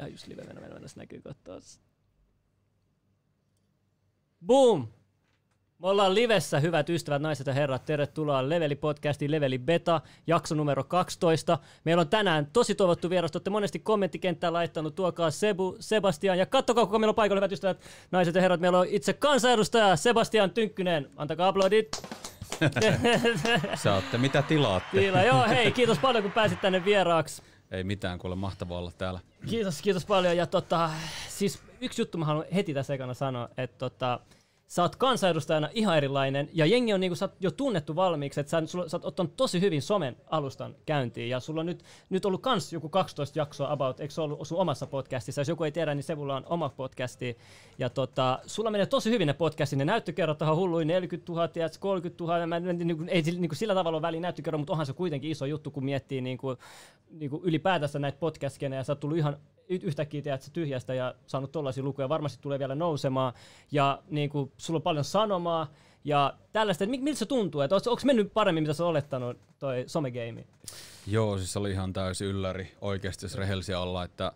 ihan just live mennä, mennä, se näkyy katsoa. Boom! Me ollaan livessä, hyvät ystävät, naiset ja herrat. Tervetuloa Leveli podcastiin, Leveli Beta, jakso numero 12. Meillä on tänään tosi toivottu vieras. Olette monesti kommenttikenttää laittanut, tuokaa Sebu, Sebastian. Ja kattokaa, kuka meillä on paikalla, hyvät ystävät, naiset ja herrat. Meillä on itse kansanedustaja Sebastian Tynkkynen. Antakaa aplodit. Saatte mitä tilaatte. Tila. Joo, hei, kiitos paljon, kun pääsit tänne vieraaksi. Ei mitään, kuule mahtavaa olla täällä. Kiitos, kiitos paljon. Ja tota, siis yksi juttu mä haluan heti tässä ekana sanoa, että tota, sä oot kansanedustajana ihan erilainen, ja jengi on niinku, sä oot jo tunnettu valmiiksi, että sä, sä oot ottanut tosi hyvin somen alustan käyntiin, ja sulla on nyt, nyt ollut kans joku 12 jaksoa about, eikö se ollut sun omassa podcastissa, jos joku ei tiedä, niin Sevulla on oma podcasti, ja tota, sulla menee tosi hyvin ne podcastit, ne näyttökerrot on hulluin, 40 000, 30 000, mä, niinku, ei niinku sillä tavalla ole väliin näyttökerro, mutta onhan se kuitenkin iso juttu, kun miettii niinku, niinku ylipäätänsä näitä podcast ja sä oot tullut ihan yhtäkkiä tiedät tyhjästä ja saanut tollaisia lukuja, varmasti tulee vielä nousemaan, ja niin kuin, sulla on paljon sanomaa, ja tällaista, että miltä se tuntuu, että onko mennyt paremmin, mitä sä olettanut toi somegeimi? Joo, siis oli ihan täysin ylläri oikeasti, jos rehellisiä olla, että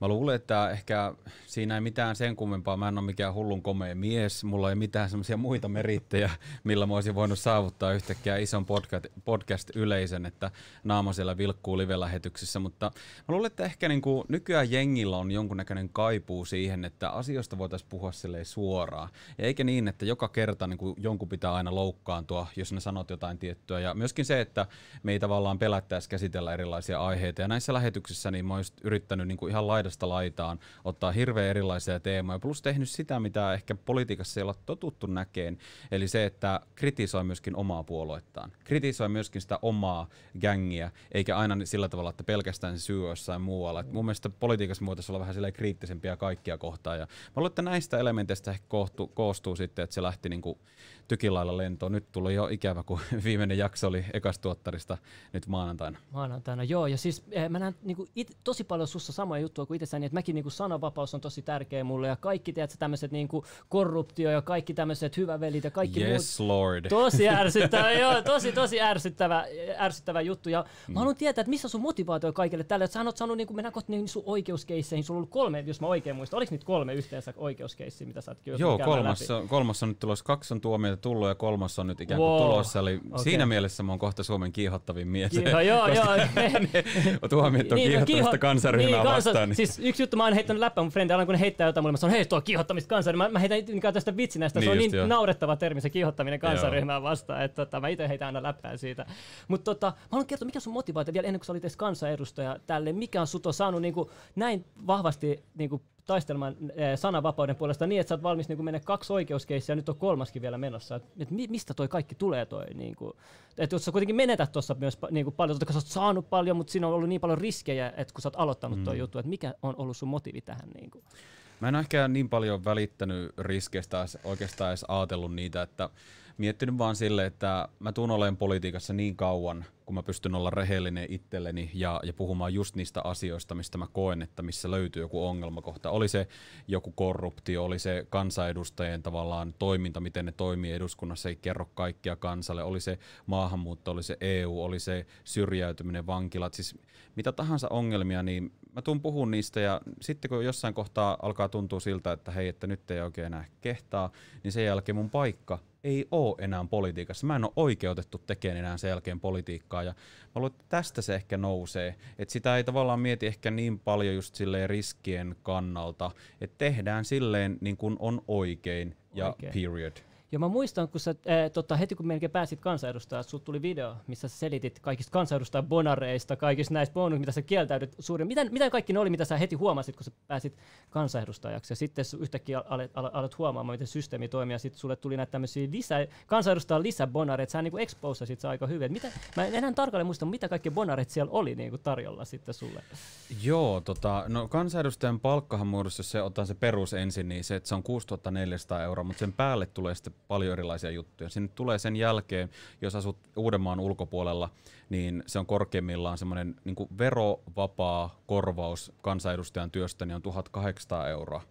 Mä luulen, että ehkä siinä ei mitään sen kummempaa. Mä en ole mikään hullun komea mies. Mulla ei mitään semmoisia muita merittejä, millä mä olisin voinut saavuttaa yhtäkkiä ison podcast, podcast-yleisön, että naama siellä vilkkuu live-lähetyksissä. Mutta mä luulen, että ehkä niin kuin nykyään jengillä on jonkunnäköinen kaipuu siihen, että asioista voitaisiin puhua suoraan. Ja eikä niin, että joka kerta niin kuin jonkun pitää aina loukkaantua, jos ne sanot jotain tiettyä. Ja myöskin se, että me ei tavallaan pelättäisi käsitellä erilaisia aiheita. Ja näissä lähetyksissä niin mä oon yrittänyt niin kuin ihan laida laidasta laitaan, ottaa hirveän erilaisia teemoja, plus tehnyt sitä, mitä ehkä politiikassa ei ole totuttu näkeen, eli se, että kritisoi myöskin omaa puoluettaan. Kritisoi myöskin sitä omaa gängiä, eikä aina sillä tavalla, että pelkästään se syy jossain muualla. Et mun mielestä politiikassa voitaisiin olla vähän kriittisempiä kaikkia kohtaan. Ja mä luulen, että näistä elementeistä ehkä koostuu, koostuu sitten, että se lähti niinku tykilailla lentoon. Nyt tuli jo ikävä, kun viimeinen jakso oli ekastuottarista nyt maanantaina. Maanantaina, joo. Ja siis eh, mä näen niin kuin it, tosi paljon sussa samoja juttuja kuin itsessäni, että mäkin niin kuin sananvapaus on tosi tärkeä mulle ja kaikki tiedät, tämmöiset niin kuin korruptio ja kaikki tämmöiset hyvävelit ja kaikki yes, muut. Lord. Tosi ärsyttävä, joo, tosi tosi ärsyttävä, ärsyttävä juttu. Ja mm. mä haluan tietää, että missä sun motivaatio kaikille tälle, että sä oot saanut niin kuin mennä kohti niin sun oikeuskeisseihin, sulla on ollut kolme, jos mä oikein muistan, oliko niitä kolme yhteensä oikeuskeissiä, mitä sä oot Joo, kolmas, kolmas on nyt tulossa, kaksi on tuomioita tullut ja kolmas on nyt ikään kuin wow. tulossa. Eli okay. siinä mielessä mä oon kohta Suomen kiihottavin mies. Kiiho, joo, joo. Tuomiot on niin, kiihottamista kiiho- kansanryhmää niin, kansa- vastaan. Niin. Siis yksi juttu, mä oon heittänyt läppä mun frendi, aina kun ne heittää jotain mulle, mä sanon, hei, tuo kiihottamista kansanryhmää. Mä, mä heitän niin tästä vitsinästä, niin se on niin jo. naurettava termi, se kiihottaminen kansanryhmää vastaan, että tota, mä itse heitän aina läppää siitä. Mutta tota, mä haluan kertoa, mikä sun motivaatio vielä ennen kuin sä olit edes kansanedustaja tälle, mikä on sut on saanut niin kuin, näin vahvasti niin kuin, taistelemaan eh, sananvapauden puolesta niin, että sä oot valmis niin mennä kaksi oikeuskeissiä ja nyt on kolmaskin vielä menossa. Et, et mistä toi kaikki tulee toi? Niin kuin, että jos sä kuitenkin menetät tuossa myös niin kuin paljon, koska sä oot saanut paljon, mutta siinä on ollut niin paljon riskejä, että kun sä oot aloittanut mm. toi juttu, että mikä on ollut sun motiivi tähän? Niin kuin? Mä en ehkä niin paljon välittänyt riskeistä, oikeastaan edes ajatellut niitä, että miettinyt vaan sille, että mä tuun olemaan politiikassa niin kauan, kun mä pystyn olla rehellinen itselleni ja, ja puhumaan just niistä asioista, mistä mä koen, että missä löytyy joku ongelmakohta. Oli se joku korruptio, oli se kansanedustajien tavallaan toiminta, miten ne toimii eduskunnassa, ei kerro kaikkia kansalle, oli se maahanmuutto, oli se EU, oli se syrjäytyminen, vankilat, siis mitä tahansa ongelmia, niin mä tuun puhun niistä ja sitten kun jossain kohtaa alkaa tuntua siltä, että hei, että nyt ei oikein enää kehtaa, niin sen jälkeen mun paikka ei ole enää politiikassa. Mä en ole oikeutettu tekemään enää sen jälkeen politiikkaa ja mä luulen, että tästä se ehkä nousee. Että sitä ei tavallaan mieti ehkä niin paljon just silleen riskien kannalta, että tehdään silleen niin kuin on oikein ja oikein. period. Ja mä muistan, kun sä, ää, tota, heti kun melkein pääsit kansanedustajaksi, sulla tuli video, missä sä selitit kaikista kansanedustajan bonareista, kaikista näistä bonuksista, mitä sä kieltäydyt suurin. Miten, miten kaikki ne oli, mitä sä heti huomasit, kun sä pääsit kansanedustajaksi? Ja sitten yhtäkkiä alet, alet, alet huomaamaan, miten systeemi toimii, ja sitten sulle tuli näitä tämmöisiä lisä, kansanedustajan lisäbonareita, sä niin exposasit aika hyvin. mitä, mä en enää tarkalleen muista, mitä kaikki bonareita siellä oli niin kuin tarjolla sitten sulle. Joo, tota, no kansanedustajan palkkahan muodossa, jos se ottaa se perus ensin, niin se, että se on 6400 euroa, mutta sen päälle tulee sitten paljon erilaisia juttuja. Sinne tulee sen jälkeen, jos asut Uudenmaan ulkopuolella, niin se on korkeimmillaan semmoinen niin verovapaa korvaus kansanedustajan työstä, niin on 1800 euroa.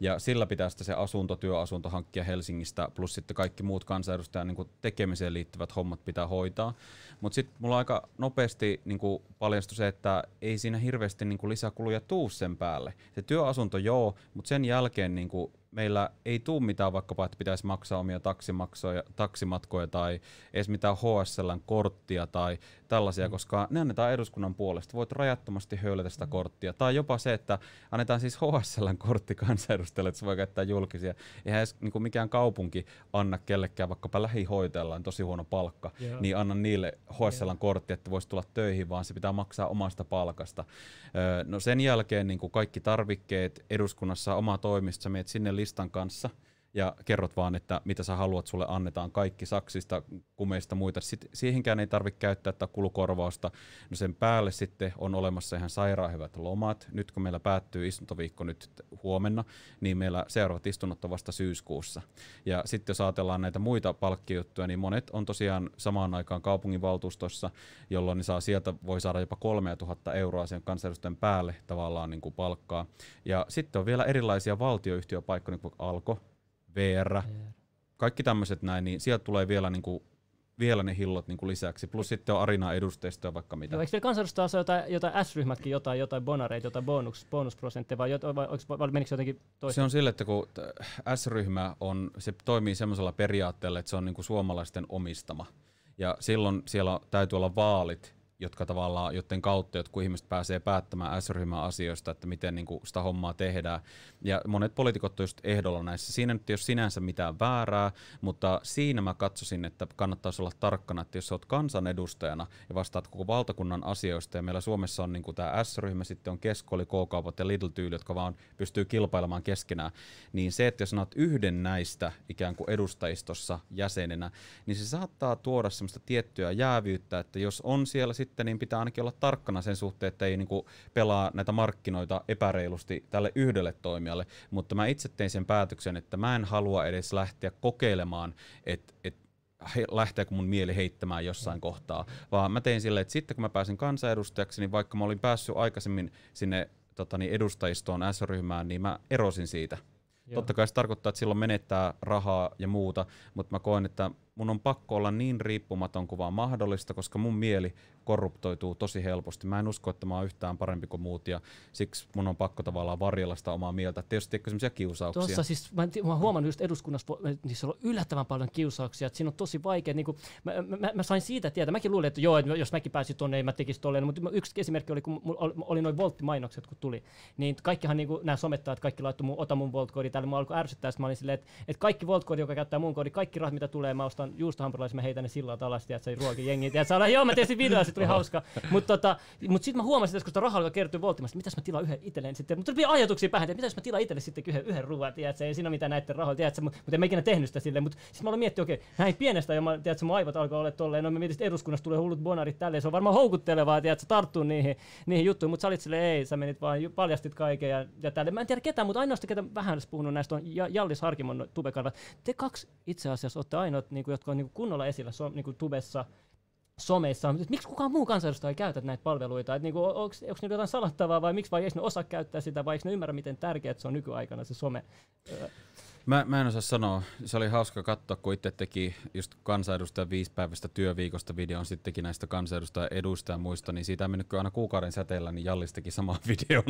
Ja sillä pitää sitten se asunto, työasunto hankkia Helsingistä, plus sitten kaikki muut kansanedustajan niin tekemiseen liittyvät hommat pitää hoitaa. Mutta sitten mulla aika nopeasti niin paljastui se, että ei siinä hirveästi niin lisäkuluja tuu sen päälle. Se työasunto joo, mutta sen jälkeen niin meillä ei tule mitään vaikkapa, että pitäisi maksaa omia taksimaksoja, taksimatkoja tai edes mitään HSLn korttia tai tällaisia, mm. koska ne annetaan eduskunnan puolesta. Voit rajattomasti höylätä sitä mm. korttia. Tai jopa se, että annetaan siis HSLn kortti kansanedustajille, että se voi käyttää julkisia. Eihän edes niin kuin mikään kaupunki anna kellekään, vaikkapa lähihoitajalla on tosi huono palkka, yeah. niin anna niille HSLn kortti, että voisi tulla töihin, vaan se pitää maksaa omasta palkasta. No sen jälkeen niin kuin kaikki tarvikkeet eduskunnassa, oma toimisto, sä sinne listan kanssa – ja kerrot vaan, että mitä sä haluat, sulle annetaan kaikki saksista, kumeista, muita. Sitten siihenkään ei tarvitse käyttää tätä kulukorvausta. No sen päälle sitten on olemassa ihan sairaan hyvät lomat. Nyt kun meillä päättyy istuntoviikko nyt huomenna, niin meillä seuraavat istunnot on vasta syyskuussa. Ja sitten jos ajatellaan näitä muita palkkijuttuja, niin monet on tosiaan samaan aikaan kaupunginvaltuustossa, jolloin ne saa sieltä voi saada jopa 3000 euroa sen kansanedustajan päälle tavallaan niin kuin palkkaa. Ja sitten on vielä erilaisia valtioyhtiöpaikkoja, niin kuin Alko, VR, kaikki tämmöiset näin, niin sieltä tulee vielä niin kuin vielä ne hillot niin kuin lisäksi. Plus sitten on Arina edustajista ja vaikka mitä. Joo, eikö vielä kansanedustajassa jotain, jotain S-ryhmätkin, jotain, jotain bonareita, jotain bonus, bonusprosentteja, vai, vai, vai, vai menikö se jotenkin toisin? Se on sille, että kun S-ryhmä on, se toimii semmoisella periaatteella, että se on niin kuin suomalaisten omistama. Ja silloin siellä täytyy olla vaalit, jotka tavallaan, joiden kautta jotkut ihmiset pääsee päättämään S-ryhmän asioista, että miten niin kuin sitä hommaa tehdään. Ja monet poliitikot on just ehdolla näissä. Siinä nyt ei ole sinänsä mitään väärää, mutta siinä mä katsoisin, että kannattaisi olla tarkkana, että jos olet kansanedustajana ja vastaat koko valtakunnan asioista, ja meillä Suomessa on niin kuin tämä S-ryhmä, sitten on keskoli, K-kaupat ja Lidl-tyyli, jotka vaan pystyy kilpailemaan keskenään, niin se, että jos olet yhden näistä ikään kuin edustajistossa jäsenenä, niin se saattaa tuoda semmoista tiettyä jäävyyttä, että jos on siellä sitten sitten, niin pitää ainakin olla tarkkana sen suhteen, että ei niinku pelaa näitä markkinoita epäreilusti tälle yhdelle toimijalle. Mutta mä itse tein sen päätöksen, että mä en halua edes lähteä kokeilemaan, että et he, lähteekö mun mieli heittämään jossain kohtaa, vaan mä tein silleen, että sitten kun mä pääsin kansanedustajaksi, niin vaikka mä olin päässyt aikaisemmin sinne tota, niin edustajistoon S-ryhmään, niin mä erosin siitä. Joo. Totta kai se tarkoittaa, että silloin menettää rahaa ja muuta, mutta mä koen, että mun on pakko olla niin riippumaton kuin vaan mahdollista, koska mun mieli korruptoituu tosi helposti. Mä en usko, että mä oon yhtään parempi kuin muut ja siksi mun on pakko tavallaan varjella sitä omaa mieltä. Tietysti sellaisia kiusauksia? Tuossa siis, mä, mä huomannut just eduskunnassa, niissä on yllättävän paljon kiusauksia, että siinä on tosi vaikea. Niin kuin, mä, mä, mä, sain siitä tietää, mäkin luulin, että joo, että jos mäkin pääsin tuonne, ei mä tekisi tolleen, mutta yksi esimerkki oli, kun oli, noin volttimainokset, kun tuli, niin kaikkihan niin kuin, nämä somettajat, kaikki laittoi mun, ota mun voltkoodi tälle, mä alkoi ärsyttää, mä olin silleen, että, että kaikki voltkoodi, joka käyttää mun koodi, kaikki rahat, mitä tulee, mä ostan juustohampurilaisia, mä heitän ne sillalta alas, että se ruoki jengi. Tiedätkö, joo, mä tein videoa, se tuli hauska. Mutta tota, mut sitten mä huomasin, että kun sitä rahaa kertyy volttimasta, mitäs mä tilaan yhden itselleen sitten. Mutta tuli ajatuksia päähän, että mitäs mä tilaan itselle sitten yhden, yhden ruoan, tiedätkö, ei siinä mitään näiden rahoilla, tiedätkö, mutta en mä ikinä tehnyt sitä silleen. Mutta sitten mä aloin miettiä, okei, okay, näin pienestä, ja mä, tiedätkö, mun aivot alkoi olla tolleen, no mä mietin, että eduskunnassa tulee hullut bonarit tälleen, se on varmaan houkuttelevaa, tiedätkö, tarttuu niihin, niihin juttuihin, mutta sä olit silleen, ei, sä menit vaan, paljastit kaiken ja, ja tälle. Mä en tiedä ketään, mutta ainoastaan ketä vähän olisi puhunut näistä on Jallis Harkimon tubekarvat. Te kaksi itse asiassa olette ainoat, niin jotka on niin kuin kunnolla esillä so, niin kuin tubessa someissa, että miksi kukaan muu kansanedustaja ei käytä näitä palveluita, että niinku, onko niillä jotain salattavaa vai miksi vai eikö ne osaa käyttää sitä vai eikö ne ymmärrä miten tärkeää se on nykyaikana se some. Mä, mä en osaa sanoa. Se oli hauska katsoa, kun itse teki just kansanedustajan viisipäiväistä työviikosta videon, sitten teki näistä kansanedustajan edusta ja muista, niin siitä mennyt aina kuukauden säteellä, niin Jallis teki saman videon.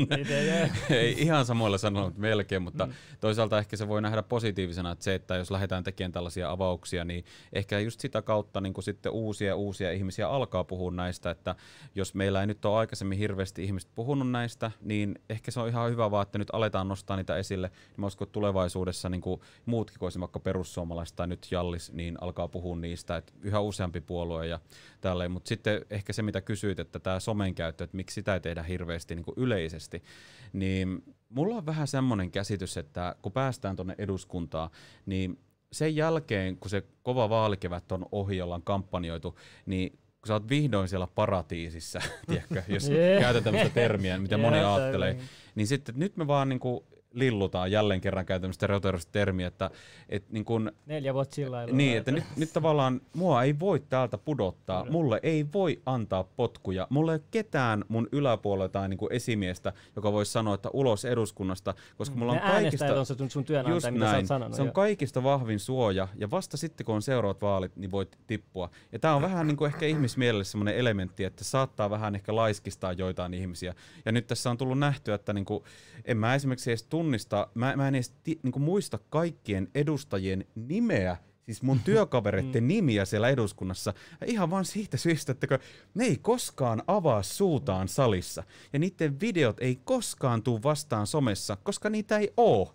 ei ihan samoilla sanoilla melkein, mutta mm. toisaalta ehkä se voi nähdä positiivisena, että se, että jos lähdetään tekemään tällaisia avauksia, niin ehkä just sitä kautta niin sitten uusia uusia ihmisiä alkaa puhua näistä, että jos meillä ei nyt ole aikaisemmin hirveästi ihmiset puhunut näistä, niin ehkä se on ihan hyvä vaan, että nyt aletaan nostaa niitä esille, niin mä uskon, että tulevaisuudessa niin kuin muutkin kuin vaikka perussuomalaiset tai nyt Jallis, niin alkaa puhua niistä, että yhä useampi puolue ja tälleen. Mutta sitten ehkä se, mitä kysyit, että tämä somen käyttö, että miksi sitä ei tehdä hirveästi niin kuin yleisesti, niin mulla on vähän semmoinen käsitys, että kun päästään tuonne eduskuntaan, niin sen jälkeen, kun se kova vaalikevät on ohi, ollaan kampanjoitu, niin kun sä oot vihdoin siellä paratiisissa, tiedätkö, jos yeah. käytetään tämmöistä termiä, mitä yeah, moni ajattelee, niin sitten nyt me vaan niinku lillutaan jälleen kerran käytännössä retorista termiä, että et niin kun, Neljä vuotta sillä lailla. niin, että nyt, nyt tavallaan mua ei voi täältä pudottaa, mulle ei voi antaa potkuja, mulle ei ole ketään mun yläpuolella tai niin kuin esimiestä, joka voisi sanoa, että ulos eduskunnasta, koska mulla on Ne kaikista... äänestäjät on se sun työnantaja, Just mitä sä näin. oot sanonut. Se on joo. kaikista vahvin suoja, ja vasta sitten kun on seuraavat vaalit, niin voit tippua. Ja tämä on vähän niin kuin ehkä ihmismielelle semmoinen elementti, että saattaa vähän ehkä laiskistaa joitain ihmisiä. Ja nyt tässä on tullut nähtyä, että niin kuin, en mä esimerkiksi edes tunnista, mä, mä en edes ti, niin kuin muista kaikkien edustajien nimeä, siis mun työkavereiden nimiä siellä eduskunnassa. Ja ihan vaan siitä syystä, että ne ei koskaan avaa suutaan salissa. Ja niiden videot ei koskaan tuu vastaan somessa, koska niitä ei oo.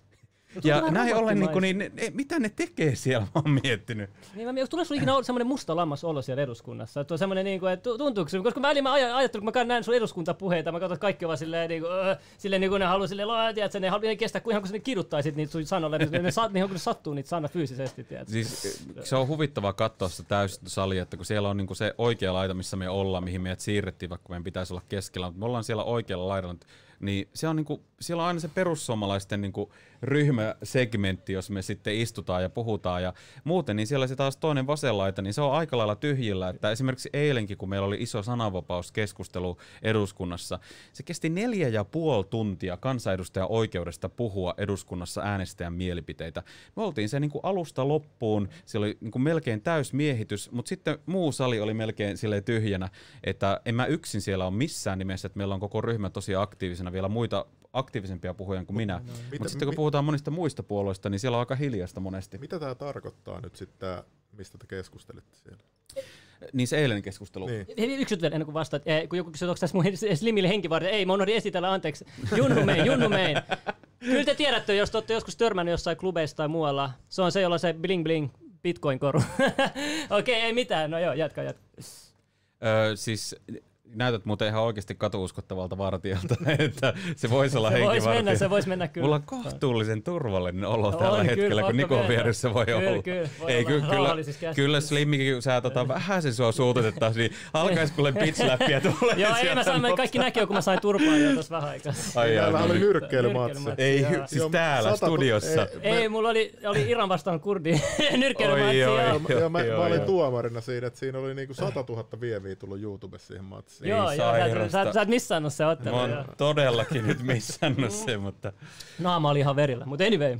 Ja näin ollen, niin, kuin, niin ne, mitä ne tekee siellä, mä oon miettinyt. Niin, mä mietin, tulee sulla ikinä olla semmoinen musta lammas olo siellä eduskunnassa? Että on semmoinen, niin kuin, että tu- tuntuuko se, koska mä, välillä mä aj- ajattelin, kun mä näen sun eduskuntapuheita, mä katson, että kaikki ovat silleen, niin kuin, öö, silleen niin kuin ne haluaa silleen, tiedätkö, ne haluaa kestää, kun ihan kun sä ne kiduttaisit niitä sun sanolle, niin ne, saat, niin kun ne sattuu niitä sana fyysisesti, tiedätkö? Siis se on huvittavaa katsoa sitä täysistuntosalia, että kun siellä on niinku se oikea laita, missä me ollaan, mihin meidät siirrettiin, vaikka meidän pitäisi olla keskellä, mutta me ollaan siellä oikealla laidalla, niin se on niinku, siellä on aina se perussuomalaisten niinku ryhmäsegmentti, jos me sitten istutaan ja puhutaan. Ja muuten, niin siellä se taas toinen vasen laita, niin se on aika lailla tyhjillä, että esimerkiksi eilenkin, kun meillä oli iso sananvapauskeskustelu eduskunnassa, se kesti neljä ja puoli tuntia kansanedustajan oikeudesta puhua eduskunnassa äänestäjän mielipiteitä. Me oltiin se niinku alusta loppuun, se oli niinku melkein täysmiehitys, mutta sitten muu sali oli melkein sille tyhjänä, että en mä yksin siellä ole missään nimessä, että meillä on koko ryhmä tosi aktiivisena, vielä muita aktiivisempia puhuja kuin minä. Mutta Mitä- sitten kun mi- puhutaan monista muista puolueista, niin siellä on aika hiljasta monesti. Mitä tämä tarkoittaa nyt sitten, tää, mistä te keskustelitte siellä? Niin se eilen keskustelu. Niin. Hei, Yksi vielä ennen kuin vastaat. Eh, kun joku kysyy, onko tässä mun Slimille henkivartija. Ei, mä unohdin esitellä, anteeksi. Junnu Mein, Junnu Mein. Kyllä te tiedätte, jos te olette joskus törmännyt jossain klubeissa tai muualla. Se on se, jolla on se bling bling bitcoin-koru. Okei, ei mitään. No joo, jatka, jatka. Öö, siis näytät muuten ihan oikeasti katuuskottavalta vartijalta, että se voisi olla Se voisi henkivartija. mennä, se voisi mennä kyllä. Mulla on kohtuullisen turvallinen olo On, tällä kyllä, hetkellä, kun Nikon vieressä voi Kyllä, olla. kyllä, voi Ei, olla ky- kyllä, käsissä. kyllä Slimmikin, kun sä tota, vähän sen sua suututettaisiin, niin alkaisi kuule pitch-läppiä tulee Joo, ei mä sain, kaikki näki kun mä sain turpaan jo tuossa vähän aikaa. Ai jaa, Täällä no oli niin. nyrkkeilymatsi. Ei, siis täällä studiossa. ei, mulla oli, oli Iran vastaan kurdi nyrkkeilymatsi. Joo. mä, olin tuomarina siinä, että siinä oli niinku 100 000 vieviä tullut YouTubessa siihen matsiin. Joo, joo, sä, et- sä, sä et missannut se ottelu. Mä oon joo. todellakin nyt missannut sen, mutta... Naama oli ihan verillä, mutta anyway.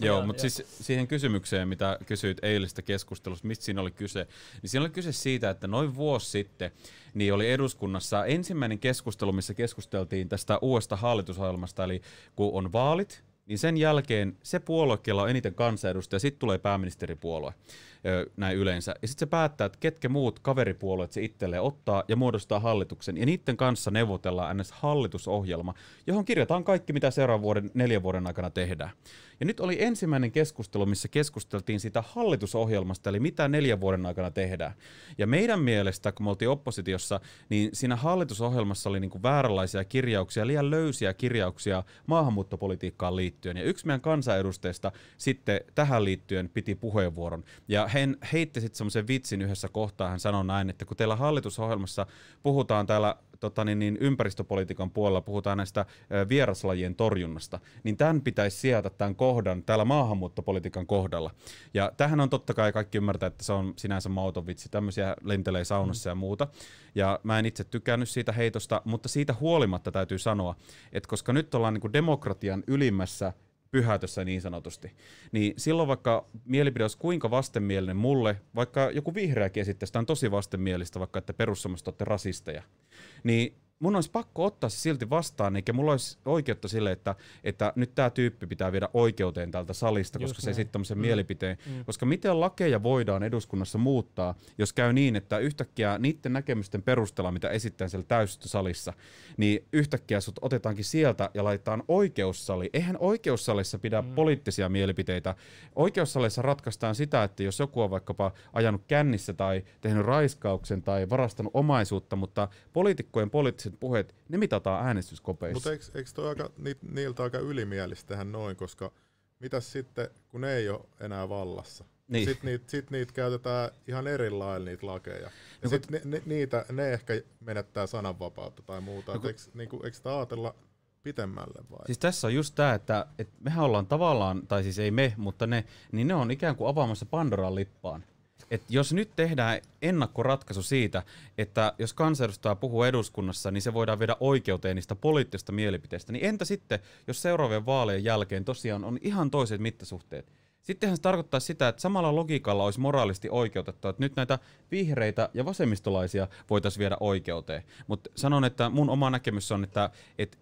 Joo, Joo, mutta siis siihen kysymykseen, mitä kysyit eilistä keskustelusta, mistä siinä oli kyse, niin siinä oli kyse siitä, että noin vuosi sitten niin oli eduskunnassa ensimmäinen keskustelu, missä keskusteltiin tästä uudesta hallitusohjelmasta, eli kun on vaalit, niin sen jälkeen se puolue, jolla on eniten kansanedustajia, sitten tulee pääministeripuolue näin yleensä. Ja sitten se päättää, että ketkä muut kaveripuolueet se itselleen ottaa ja muodostaa hallituksen. Ja niiden kanssa neuvotellaan ns. hallitusohjelma, johon kirjataan kaikki, mitä seuraavan vuoden, neljän vuoden aikana tehdään. Ja nyt oli ensimmäinen keskustelu, missä keskusteltiin siitä hallitusohjelmasta, eli mitä neljän vuoden aikana tehdään. Ja meidän mielestä, kun me oltiin oppositiossa, niin siinä hallitusohjelmassa oli niinku vääränlaisia kirjauksia, liian löysiä kirjauksia maahanmuuttopolitiikkaan liittyen. Ja yksi meidän kansanedustajista sitten tähän liittyen piti puheenvuoron. Ja hän heitti sitten semmoisen vitsin yhdessä kohtaa, hän sanoi näin, että kun teillä hallitusohjelmassa puhutaan täällä tota niin, niin ympäristöpolitiikan puolella puhutaan näistä vieraslajien torjunnasta, niin tämän pitäisi sijata tämän kohdan täällä maahanmuuttopolitiikan kohdalla. Ja tähän on totta kai kaikki ymmärtää, että se on sinänsä mauton vitsi, tämmöisiä lentelee saunassa ja muuta. Ja mä en itse tykännyt siitä heitosta, mutta siitä huolimatta täytyy sanoa, että koska nyt ollaan niin demokratian ylimmässä pyhätössä niin sanotusti. Niin silloin vaikka mielipide olisi kuinka vastenmielinen mulle, vaikka joku vihreäkin esittäisi, sitä on tosi vastenmielistä, vaikka että perussuomalaiset olette rasisteja, niin mun olisi pakko ottaa se silti vastaan, eikä mulla olisi oikeutta sille, että, että nyt tämä tyyppi pitää viedä oikeuteen täältä salista, Just koska se näin. esittää tämmöisen mm. mielipiteen. Mm. Koska miten lakeja voidaan eduskunnassa muuttaa, jos käy niin, että yhtäkkiä niiden näkemysten perusteella, mitä esittää siellä täysistösalissa, niin yhtäkkiä sut otetaankin sieltä ja laitetaan oikeussali. Eihän oikeussalissa pidä mm. poliittisia mielipiteitä. Oikeussalissa ratkaistaan sitä, että jos joku on vaikkapa ajanut kännissä tai tehnyt raiskauksen tai varastanut omaisuutta, mutta poliitikkojen poliittiset puheet, ne mitataan äänestyskopeissa. Mutta eikö, eikö toi aika, ni, niiltä aika ylimielistä tehdä noin, koska mitäs sitten, kun ne ei ole enää vallassa? Niin. Sitten niitä sit niit käytetään ihan eri lailla niitä lakeja. Ja No sitten ne, ne, niitä, ne ehkä menettää sananvapautta tai muuta. No eikö, niinku, eikö sitä ajatella pitemmälle vai? Siis tässä on just tämä, että, että mehän ollaan tavallaan, tai siis ei me, mutta ne, niin ne on ikään kuin avaamassa Pandoran lippaan. Et jos nyt tehdään ennakkoratkaisu siitä, että jos kansanedustaja puhuu eduskunnassa, niin se voidaan viedä oikeuteen niistä poliittisista mielipiteistä, niin entä sitten, jos seuraavien vaalien jälkeen tosiaan on ihan toiset mittasuhteet? Sittenhän se tarkoittaa sitä, että samalla logiikalla olisi moraalisti oikeutettu, että nyt näitä vihreitä ja vasemmistolaisia voitaisiin viedä oikeuteen. Mutta sanon, että mun oma näkemys on, että, että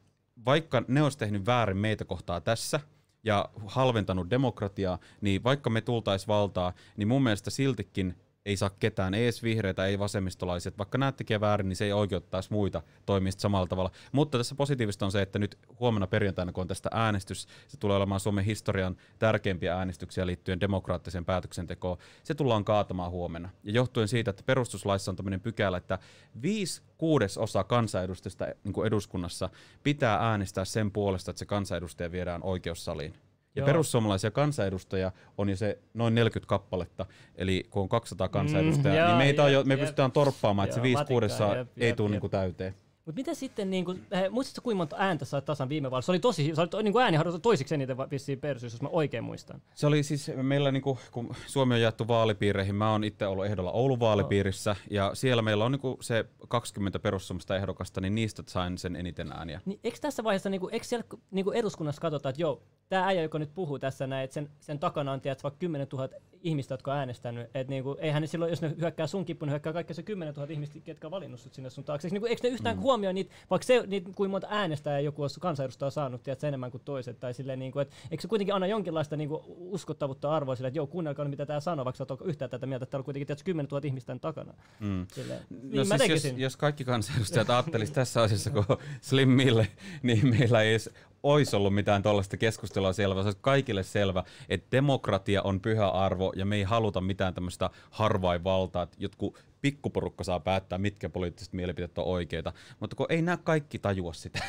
vaikka ne olisi tehnyt väärin meitä kohtaa tässä, ja halventanut demokratiaa, niin vaikka me tultaisiin valtaa, niin mun mielestä siltikin ei saa ketään, ei edes vihreitä, ei vasemmistolaiset. Vaikka näet tekee väärin, niin se ei oikeuttaisi muita toimia samalla tavalla. Mutta tässä positiivista on se, että nyt huomenna perjantaina, kun on tästä äänestys, se tulee olemaan Suomen historian tärkeimpiä äänestyksiä liittyen demokraattiseen päätöksentekoon. Se tullaan kaatamaan huomenna. Ja johtuen siitä, että perustuslaissa on tämmöinen pykälä, että viisi kuudesosa kansanedustajista niin eduskunnassa pitää äänestää sen puolesta, että se kansanedustaja viedään oikeussaliin. Ja Joo. perussuomalaisia kansanedustajia on jo se noin 40 kappaletta, eli kun on 200 mm, kansanedustajaa, mm, joo, niin meitä on jo, me jep, pystytään torppaamaan, että se 5 kuudessa ei tule niinku täyteen. Mutta mitä sitten, niin kuin, äh, muistatko kuinka monta ääntä sait tasan viime vaaleissa? Se oli tosi, se oli niin ääniharjoitus toisiksi eniten vissiin persyys, jos mä oikein muistan. Se oli siis meillä, niin kuin, kun Suomi on jaettu vaalipiireihin, mä oon itse ollut ehdolla Oulun vaalipiirissä, oh. ja siellä meillä on niin se 20 perussuomista ehdokasta, niin niistä sain sen eniten ääniä. Niin, eikö tässä vaiheessa, niin kuin, eikö siellä niin eduskunnassa katsota, että joo, tämä äijä, joka nyt puhuu tässä näin, että sen, sen takana on tiedät, vaikka 10 000 ihmistä, jotka on äänestänyt, että niinku, eihän ne silloin, jos ne hyökkää sun kippun, ne hyökkää kaikki se 10 000 ihmistä, ketkä on valinnut sut sinne sun taakse. Eikö, niinku, eikö ne yhtään mm. Huomioi niitä, vaikka se, niitä, kuin monta äänestäjää joku olisi kansanedustaja saanut, tiedät, enemmän kuin toiset, tai silleen, niinku, että eikö se kuitenkin anna jonkinlaista niinku, uskottavuutta arvoa sille, että joo, kuunnelkaa mitä tämä sanoo, vaikka sä oot yhtään tätä mieltä, että täällä on kuitenkin tiedät, 10 000 ihmistä takana. Mm. Silleen, no niin siis jos, jos, kaikki kansanedustajat ajattelisivat tässä asiassa kuin Slim Mille, niin meillä ei edes olisi ollut mitään tuollaista keskustelua selvä. Se olisi kaikille selvä, että demokratia on pyhä arvo ja me ei haluta mitään tämmöistä harvainvaltaa, että jotkut pikkuporukka saa päättää, mitkä poliittiset mielipiteet on oikeita. Mutta kun ei nämä kaikki tajua sitä.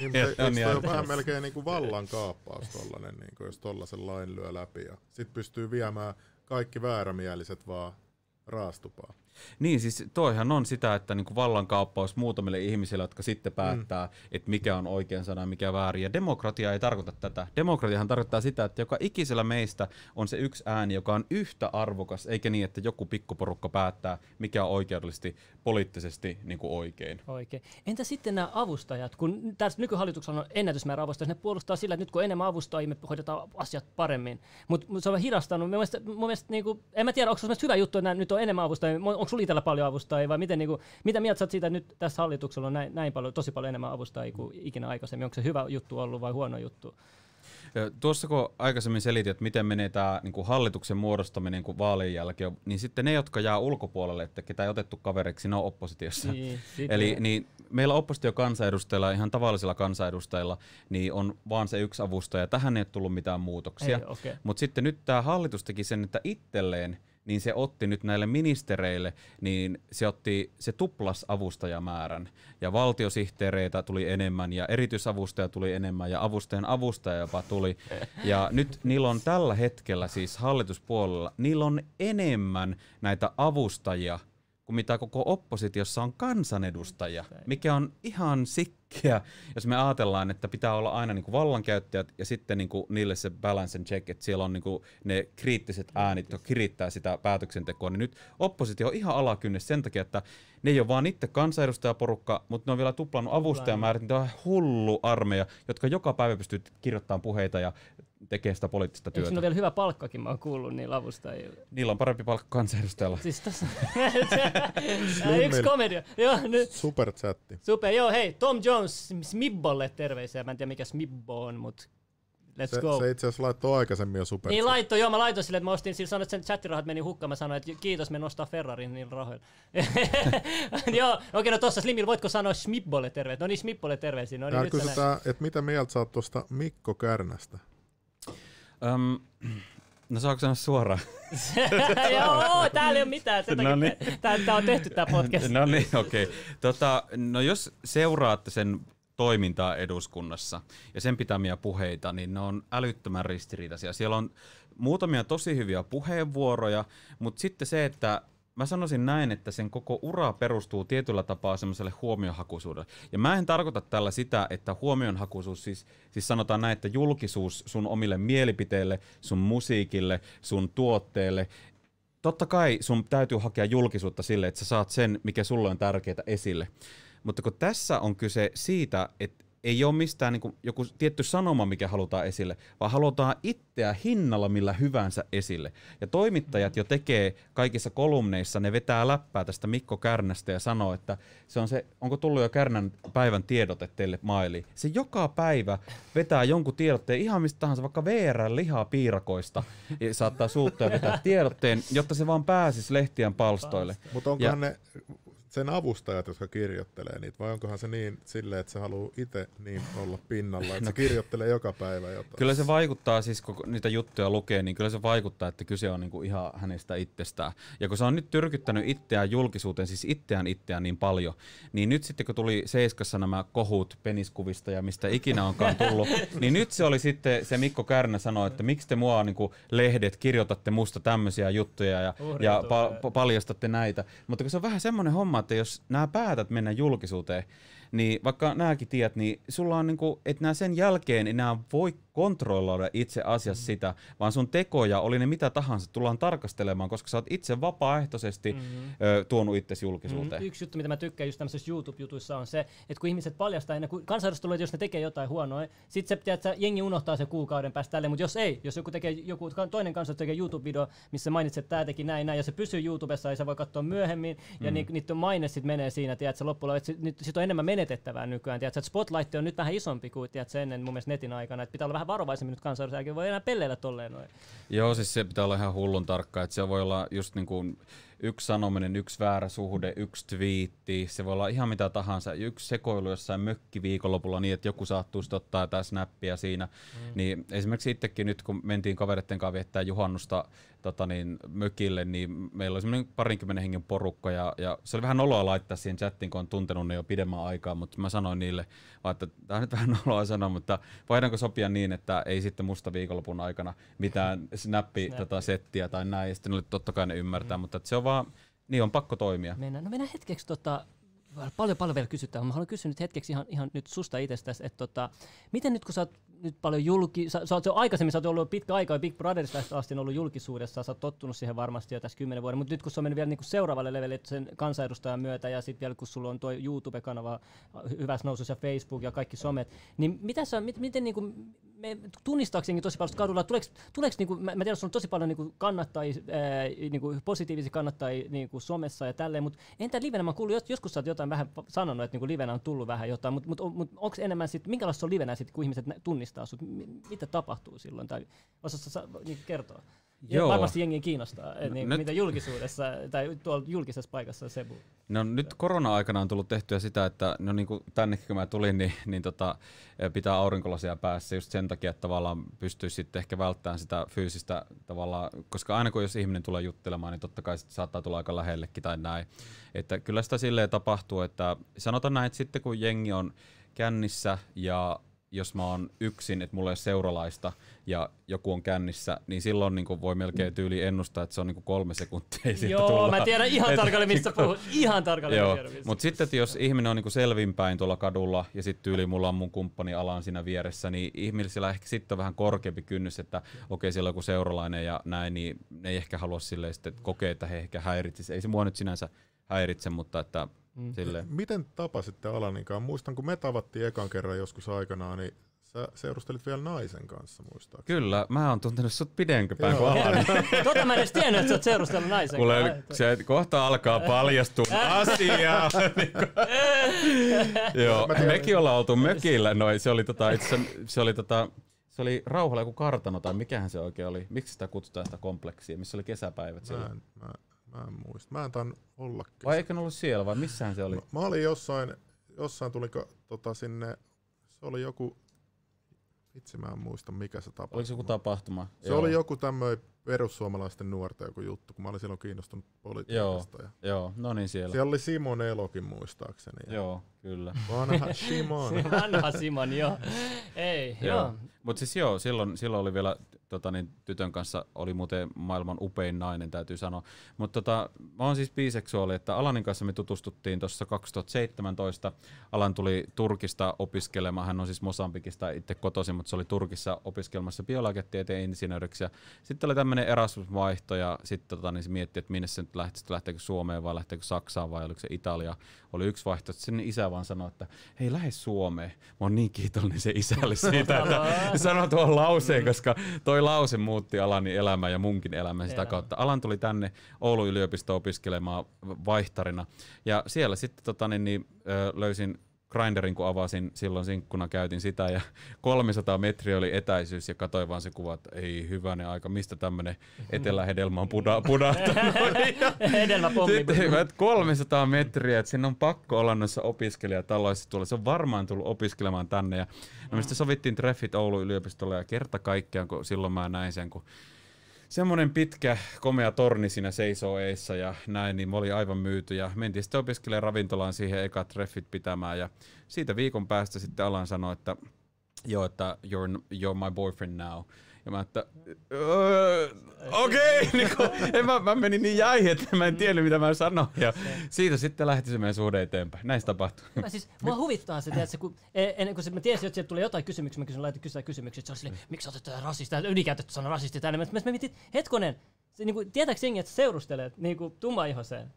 Niin, se, on, on vähän melkein niin kuin vallan kaappaus tollanen, niin kuin jos tollasen lain lyö läpi ja sitten pystyy viemään kaikki väärämieliset vaan raastupaa. Niin, siis toihan on sitä, että niin vallankaappaus muutamille ihmisille, jotka sitten päättää, mm. että mikä on oikein sana ja mikä väärin. Ja demokratia ei tarkoita tätä. Demokratiahan tarkoittaa sitä, että joka ikisellä meistä on se yksi ääni, joka on yhtä arvokas, eikä niin, että joku pikkuporukka päättää, mikä on oikeudellisesti, poliittisesti niin kuin oikein. Oikein. Entä sitten nämä avustajat? Kun tässä nykyhallituksella on ennätysmäärä avustajia, ne puolustaa sillä, että nyt kun on enemmän avustajia, me hoidetaan asiat paremmin. Mutta mut se on hidastanut. Mun mielestä, mun mielestä niin kuin, en mä tiedä, onko se hyvä juttu, että nyt on enemmän avustajia onko sulla itsellä paljon avustajia vai miten, niin kuin, mitä mieltä sä siitä, että nyt tässä hallituksella on näin, näin paljon, tosi paljon enemmän avustajia kuin ikinä aikaisemmin? Onko se hyvä juttu ollut vai huono juttu? Tuossa kun aikaisemmin selitin, että miten menee tämä niin kuin hallituksen muodostaminen niin kuin vaalien jälkeen, niin sitten ne, jotka jää ulkopuolelle, että ketä ei otettu kaveriksi, ne on oppositiossa. Niin, Eli niin, meillä oppositiokansanedustajilla, ihan tavallisilla kansanedustajilla, niin on vaan se yksi avustaja. Tähän ei ole tullut mitään muutoksia. Okay. Mutta sitten nyt tämä hallitus teki sen, että itselleen – niin se otti nyt näille ministereille, niin se otti, se tuplas avustajamäärän. Ja valtiosihteereitä tuli enemmän ja erityisavustaja tuli enemmän ja avustajan avustaja jopa tuli. Ja nyt niillä on tällä hetkellä siis hallituspuolella, niillä on enemmän näitä avustajia kuin mitä koko oppositiossa on kansanedustajia, mikä on ihan sikkeä, jos me ajatellaan, että pitää olla aina niin kuin vallankäyttäjät ja sitten niin kuin niille se balance and check, että siellä on niin kuin ne kriittiset äänit, jotka kirittää sitä päätöksentekoa, niin nyt oppositio on ihan alakynnessä sen takia, että ne ei ole vaan itse kansanedustajaporukka, mutta ne on vielä tuplannut avustajamäärät, niin on hullu armeija, jotka joka päivä pystyy kirjoittamaan puheita ja tekee sitä poliittista työtä. Eikö on vielä hyvä palkkakin, mä oon kuullut niillä avustajilla? Niillä on parempi palkka kansanedustajalla. Siis tässä yksi komedia. Joo, nyt. Super chatti. Super, joo hei, Tom Jones Smibbolle terveisiä. Mä en tiedä mikä Smibbo on, mutta Let's se, go. Se itse asiassa laittoi aikaisemmin jo super. Niin laittoi, joo, mä laitoin sille, että mä ostin, sillä sanoin, että sen chattirahat meni hukkaan, mä sanoin, että kiitos, me nostaa Ferrarin niillä rahoilla. joo, okei, okay, no tossa Slimil, voitko sanoa Smibbolle terveet? No niin, Smibbolle terveisiä. No niin, kysytään, että mitä mieltä sä oot tuosta Mikko Kärnästä? Um, no saako sanoa suoraan? Joo, täällä ei ole mitään. Sen no niin. Tää, on tehty tämä podcast. no niin, okei. Okay. Tota, no jos seuraatte sen toimintaa eduskunnassa ja sen pitämiä puheita, niin ne on älyttömän ristiriitaisia. Siellä on muutamia tosi hyviä puheenvuoroja, mutta sitten se, että mä sanoisin näin, että sen koko ura perustuu tietyllä tapaa semmoiselle huomionhakuisuudelle. Ja mä en tarkoita tällä sitä, että huomionhakuisuus, siis, siis sanotaan näin, että julkisuus sun omille mielipiteille, sun musiikille, sun tuotteelle, totta kai sun täytyy hakea julkisuutta sille, että sä saat sen, mikä sulle on tärkeää esille. Mutta kun tässä on kyse siitä, että ei ole mistään niin kuin joku tietty sanoma, mikä halutaan esille, vaan halutaan itseä hinnalla millä hyvänsä esille. Ja toimittajat jo tekee kaikissa kolumneissa, ne vetää läppää tästä Mikko Kärnästä ja sanoo, että se on se, onko tullut jo Kärnän päivän tiedote teille maili. Se joka päivä vetää jonkun tiedotteen ihan mistä tahansa, vaikka VR lihaa piirakoista, ja saattaa suuttaa vetää tiedotteen, jotta se vaan pääsisi lehtien palstoille. Mutta onkohan ja, ne sen avustajat, jotka kirjoittelee niitä, vai onkohan se niin silleen, että se haluaa itse niin olla pinnalla, että no, se kirjoittelee joka päivä jotain? Kyllä se vaikuttaa, siis kun niitä juttuja lukee, niin kyllä se vaikuttaa, että kyse on niinku ihan hänestä itsestään. Ja kun se on nyt tyrkyttänyt itseään julkisuuteen, siis itseään itseään niin paljon, niin nyt sitten kun tuli Seiskassa nämä kohut peniskuvista ja mistä ikinä onkaan tullut, niin nyt se oli sitten, se Mikko Kärnä sanoi, että miksi te mua niinku lehdet kirjoitatte musta tämmöisiä juttuja ja, ja pa- paljastatte näitä. Mutta kun se on vähän semmoinen homma, että jos nämä päätät mennä julkisuuteen, niin vaikka nämäkin tiedät, niin sulla on niinku, että nämä sen jälkeen enää voi kontrolloida itse asiassa mm. sitä, vaan sun tekoja, oli ne mitä tahansa, tullaan tarkastelemaan, koska sä oot itse vapaaehtoisesti mm-hmm. ö, tuonut itse julkisuuteen. Mm-hmm. Yksi juttu, mitä mä tykkään just tämmöisissä YouTube-jutuissa on se, että kun ihmiset paljastaa ennen kuin kansanedustajat jos ne tekee jotain huonoa, sit se pitää, että jengi unohtaa se kuukauden päästä tälle, mutta jos ei, jos joku tekee, joku toinen kansanedustaja tekee YouTube-video, missä mainitset, että tämä teki näin, näin, ja se pysyy YouTubessa, ja se voi katsoa myöhemmin, mm. ja ni, niiden maine sitten menee siinä, tiedätkö, loppujen että sit, sit on enemmän menetettävää nykyään, tiedätkö, että Spotlight on nyt vähän isompi kuin tiedätkö, ennen mun mielestä netin aikana, että pitää olla vähän varovaisemmin nyt kansanedustajia, voi enää pelleillä tolleen noin. Joo, siis se pitää olla ihan hullun tarkka, että se voi olla just niin kuin yksi sanominen, yksi väärä suhde, yksi twiitti, se voi olla ihan mitä tahansa, yksi sekoilu jossain mökki viikonlopulla niin, että joku saattuu sitten ottaa jotain snappia siinä. Mm. Niin esimerkiksi itsekin nyt, kun mentiin kavereiden kanssa viettää juhannusta tota niin, mökille, niin meillä oli semmoinen parinkymmenen hengen porukka ja, ja, se oli vähän oloa laittaa siihen chattiin, kun on tuntenut ne jo pidemmän aikaa, mutta mä sanoin niille, että tämä on nyt vähän oloa sanoa, mutta voidaanko sopia niin, että ei sitten musta viikonlopun aikana mitään snappi tota, settiä tai näin, ja sitten oli totta kai ne ymmärtää, mm. mutta se on vaan, niin on pakko toimia. Mennään, no mennään hetkeksi tota, paljon paljon vielä kysytään. Mä haluan kysyä nyt hetkeksi ihan, ihan nyt susta itsestäsi, että tota, miten nyt kun sä oot nyt paljon julki, sä, sä oot jo aikaisemmin, sä oot ollut pitkä aika Big Brotherista asti ollut julkisuudessa, sä oot tottunut siihen varmasti jo tässä kymmenen vuoden, mutta nyt kun se on mennyt vielä niinku seuraavalle levelille sen kansanedustajan myötä ja sitten vielä kun sulla on tuo YouTube-kanava hyvässä nousussa ja Facebook ja kaikki somet, niin mitä sä, mit, miten niinku, me tunnistaakseni tosi paljon kadulla, tuleeko, tuleeko niinku, mä, mä tiedän, että on tosi paljon niinku kannattajia, ää, niinku positiivisia kannattajia niinku somessa ja tälleen, mutta entä livenä, mä kuullut, joskus sä oot jotain vähän sanonut, että niinku livenä on tullut vähän jotain, mutta mut, mut, onko enemmän sitten, minkälaista on livenä sitten, kun ihmiset tunnistaa sut, mitä tapahtuu silloin, tai osaatko niin kertoa? Joo. Varmasti jengi kiinnostaa, no, niin, nyt... mitä julkisuudessa tai tuolla julkisessa paikassa Sebu. No nyt korona-aikana on tullut tehtyä sitä, että no niin kuin tännekin kun mä tulin, niin, niin tota, pitää aurinkolasia päässä just sen takia, että tavallaan pystyisi sitten ehkä välttämään sitä fyysistä tavallaan, koska aina kun jos ihminen tulee juttelemaan, niin totta kai saattaa tulla aika lähellekin tai näin. Että kyllä sitä silleen tapahtuu, että sanotaan näin, että sitten kun jengi on kännissä ja jos mä oon yksin, että mulla ei ole seuralaista ja joku on kännissä, niin silloin niin voi melkein tyyli ennustaa, että se on niin kolme sekuntia siitä Joo, tulla. mä tiedän ihan tarkalleen, mistä niin puhut. Ihan tarkalleen Joo. Mutta sitten, että jos ihminen on niin selvinpäin tuolla kadulla ja sitten tyyli mulla on mun kumppani alan siinä vieressä, niin ihmisillä ehkä sitten on vähän korkeampi kynnys, että okei, okay, siellä on joku seuralainen ja näin, niin ne ei ehkä halua silleen sitten kokea, että he ehkä häiritsisi. Ei se mua nyt sinänsä häiritse, mutta että Mm. Miten tapasitte Alaninkaan? Muistan, kun me tavattiin ekan kerran joskus aikanaan, niin Sä seurustelit vielä naisen kanssa, muistaakseni. Kyllä, mä oon tuntenut sut pidempään kuin Alani. tota mä en edes tiennyt, että sä oot seurustellut naisen Kuule, kanssa. Se kohta alkaa paljastua asiaa. Joo, mekin ollaan oltu mökillä. Noin, se oli tota, itse, se oli tota, se oli rauhalla joku kartano tai mikähän se oikein oli. Miksi sitä kutsutaan sitä kompleksia, missä oli kesäpäivät mä en, mä, Mä en muista. Mä en tainnut olla kesä. Vai eikö ollut siellä, vai missähän se oli? Mä, mä olin jossain, jossain tuli tota, sinne, se oli joku, itse mä en muista mikä se tapahtuma. Oliko se joku tapahtuma? Se Joo. oli joku tämmöinen perussuomalaisten nuorten joku juttu, kun mä olin silloin kiinnostunut politiikasta. Joo, ja joo. no niin siellä. Siellä oli Simon Elokin muistaakseni. Ja joo, kyllä. Vanha Simon. Vanha Simon, joo. Ei, joo. joo. Mutta siis joo, silloin, silloin oli vielä tota, niin, tytön kanssa oli muuten maailman upein nainen, täytyy sanoa. Mutta tota, mä oon siis biseksuaali, että Alanin kanssa me tutustuttiin tuossa 2017. Alan tuli Turkista opiskelemaan, hän on siis Mosambikista itse kotoisin, mutta se oli Turkissa opiskelemassa biologitieteen insinööriksi. Sitten oli tämmöinen Erasmus-vaihto ja sitten tota, niin se mietti, että minne se nyt lähtisi, lähteekö Suomeen vai lähteekö Saksaan vai oliko se Italia. Oli yksi vaihto, että sinne isä vaan sanoi, että hei lähde Suomeen. Mä oon niin kiitollinen se isälle siitä, että sanoi tuon lauseen, koska toi lause muutti Alani elämää ja munkin elämää sitä kautta. Alan tuli tänne Oulun yliopistoon opiskelemaan vaihtarina ja siellä sitten tota, niin, niin, löysin Grinderin, kun avasin silloin sinkkuna, käytin sitä ja 300 metriä oli etäisyys ja katsoin vaan se kuva, että ei hyvänen aika, mistä tämmöinen etelähedelmä on puda, pudahtanut. Sitten 300 metriä, että sinne on pakko olla noissa opiskelijataloissa tulla. Se on varmaan tullut opiskelemaan tänne. Ja, no mistä sovittiin treffit Oulun yliopistolla ja kerta kaikkiaan, kun silloin mä näin sen, kun semmoinen pitkä, komea torni siinä seisoo eessä ja näin, niin mä olin aivan myyty ja mentiin sitten opiskelemaan ravintolaan siihen ekat treffit pitämään ja siitä viikon päästä sitten Alan sanoi, että joo, että you're, you're my boyfriend now. Ja mä että, öö, okei, okay. niin mä, mä, menin niin jäihin, että mä en tiennyt mitä mä sanoin. Ja siitä sitten lähti se meidän suhde eteenpäin. Näin tapahtui. Mä siis, mua huvittaa se, että kun, ennen kuin se, mä tiesin, että sieltä tulee jotain kysymyksiä, mä kysyin, laitin kysyä kysymyksiä, että se oli silleen, miksi otetaan rasista, ylikäytetty sana rasisti tänne. Mä, mä mietin, hetkonen, se, niin kuin, tietääkö jengi, että seurustelee niin kuin tummaihoseen?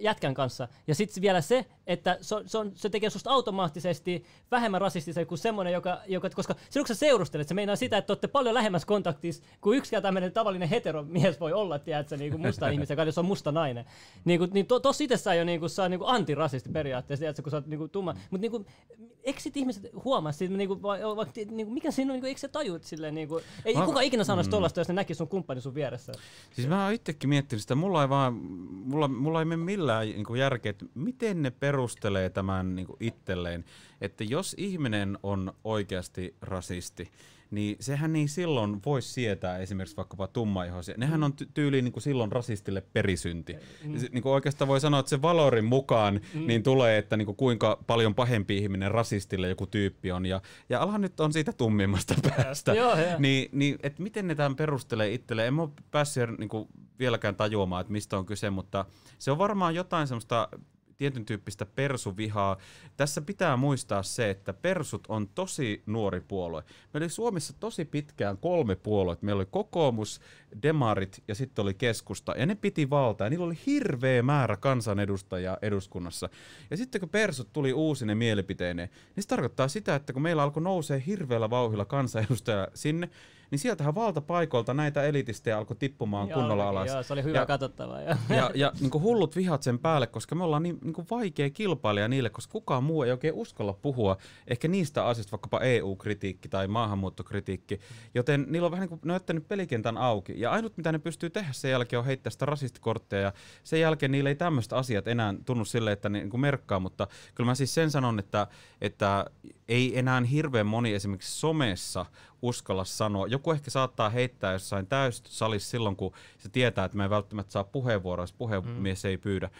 Jätkän kanssa. Ja sitten vielä se, että se, se, on, se tekee susta automaattisesti vähemmän rasistisen kuin semmoinen, joka, joka koska silloin kun sä seurustelet, se meinaa sitä, että olette paljon lähemmässä kontaktissa kuin yksikään tämmöinen tavallinen heteromies voi olla, tiedätkö, niin kuin musta ihmisen kanssa, jos on musta nainen. Niin, kuin, niin to, tossa itsessään jo niin kuin, saa niin kuin antirasisti periaatteessa, tiedätkö, kun sä oot niin kuin, tumma. Mutta niin kuin, eikö sit ihmiset huomaa siitä, niin kuin, va, va, niin kuin, mikä siinä on, niin kuin, eikö se tajuut silleen, niin kuin, ei mä, kuka ikinä sanoisi mm. tollasta, jos ne näkisi sun kumppani sun vieressä. Siis mä oon itsekin miettinyt sitä, mulla ei vaan, mulla, mulla ei mene millään niin kuin järkeä, että miten ne perustelee tämän niin kuin itselleen, että jos ihminen on oikeasti rasisti, niin sehän niin silloin voisi sietää esimerkiksi vaikkapa tummaihoisia. Nehän mm. on tyyliin niin kuin silloin rasistille perisynti. Mm. Niin kuin oikeastaan voi sanoa, että se valorin mukaan mm. niin tulee, että niin kuin kuinka paljon pahempi ihminen rasistille joku tyyppi on. Ja, ja ala nyt on siitä tummimmasta päästä. Joo, niin, niin että miten ne tämän perustelee itselleen. En ole päässyt niin kuin vieläkään tajuamaan, että mistä on kyse, mutta se on varmaan jotain semmoista tietyn tyyppistä persuvihaa. Tässä pitää muistaa se, että persut on tosi nuori puolue. Meillä oli Suomessa tosi pitkään kolme puolueita. Meillä oli kokoomus, demarit ja sitten oli keskusta. Ja ne piti valtaa. Ja niillä oli hirveä määrä kansanedustajia eduskunnassa. Ja sitten kun persut tuli uusine mielipiteineen, niin se tarkoittaa sitä, että kun meillä alkoi nousee hirveällä vauhilla kansanedustajia sinne, niin sieltähän valtapaikoilta näitä elitistejä alkoi tippumaan joo, kunnolla alas. Joo, se oli hyvä ja, katsottavaa. Ja, ja, ja niin kuin hullut vihat sen päälle, koska me ollaan niin, niin kuin vaikea kilpailija niille, koska kukaan muu ei oikein uskalla puhua ehkä niistä asioista, vaikkapa EU-kritiikki tai maahanmuuttokritiikki. Joten niillä on vähän niin kuin, ne on pelikentän auki. Ja ainut mitä ne pystyy tehdä sen jälkeen on heittää sitä rasistikortteja. Ja sen jälkeen niillä ei tämmöistä asiat enää tunnu silleen, että ne niin kuin merkkaa, mutta kyllä mä siis sen sanon, että, että ei enää hirveän moni esimerkiksi somessa uskalla sanoa. Joku ehkä saattaa heittää jossain täyssalissa silloin, kun se tietää, että me ei välttämättä saa puheenvuoroa, jos puhemies mm. ei pyydä.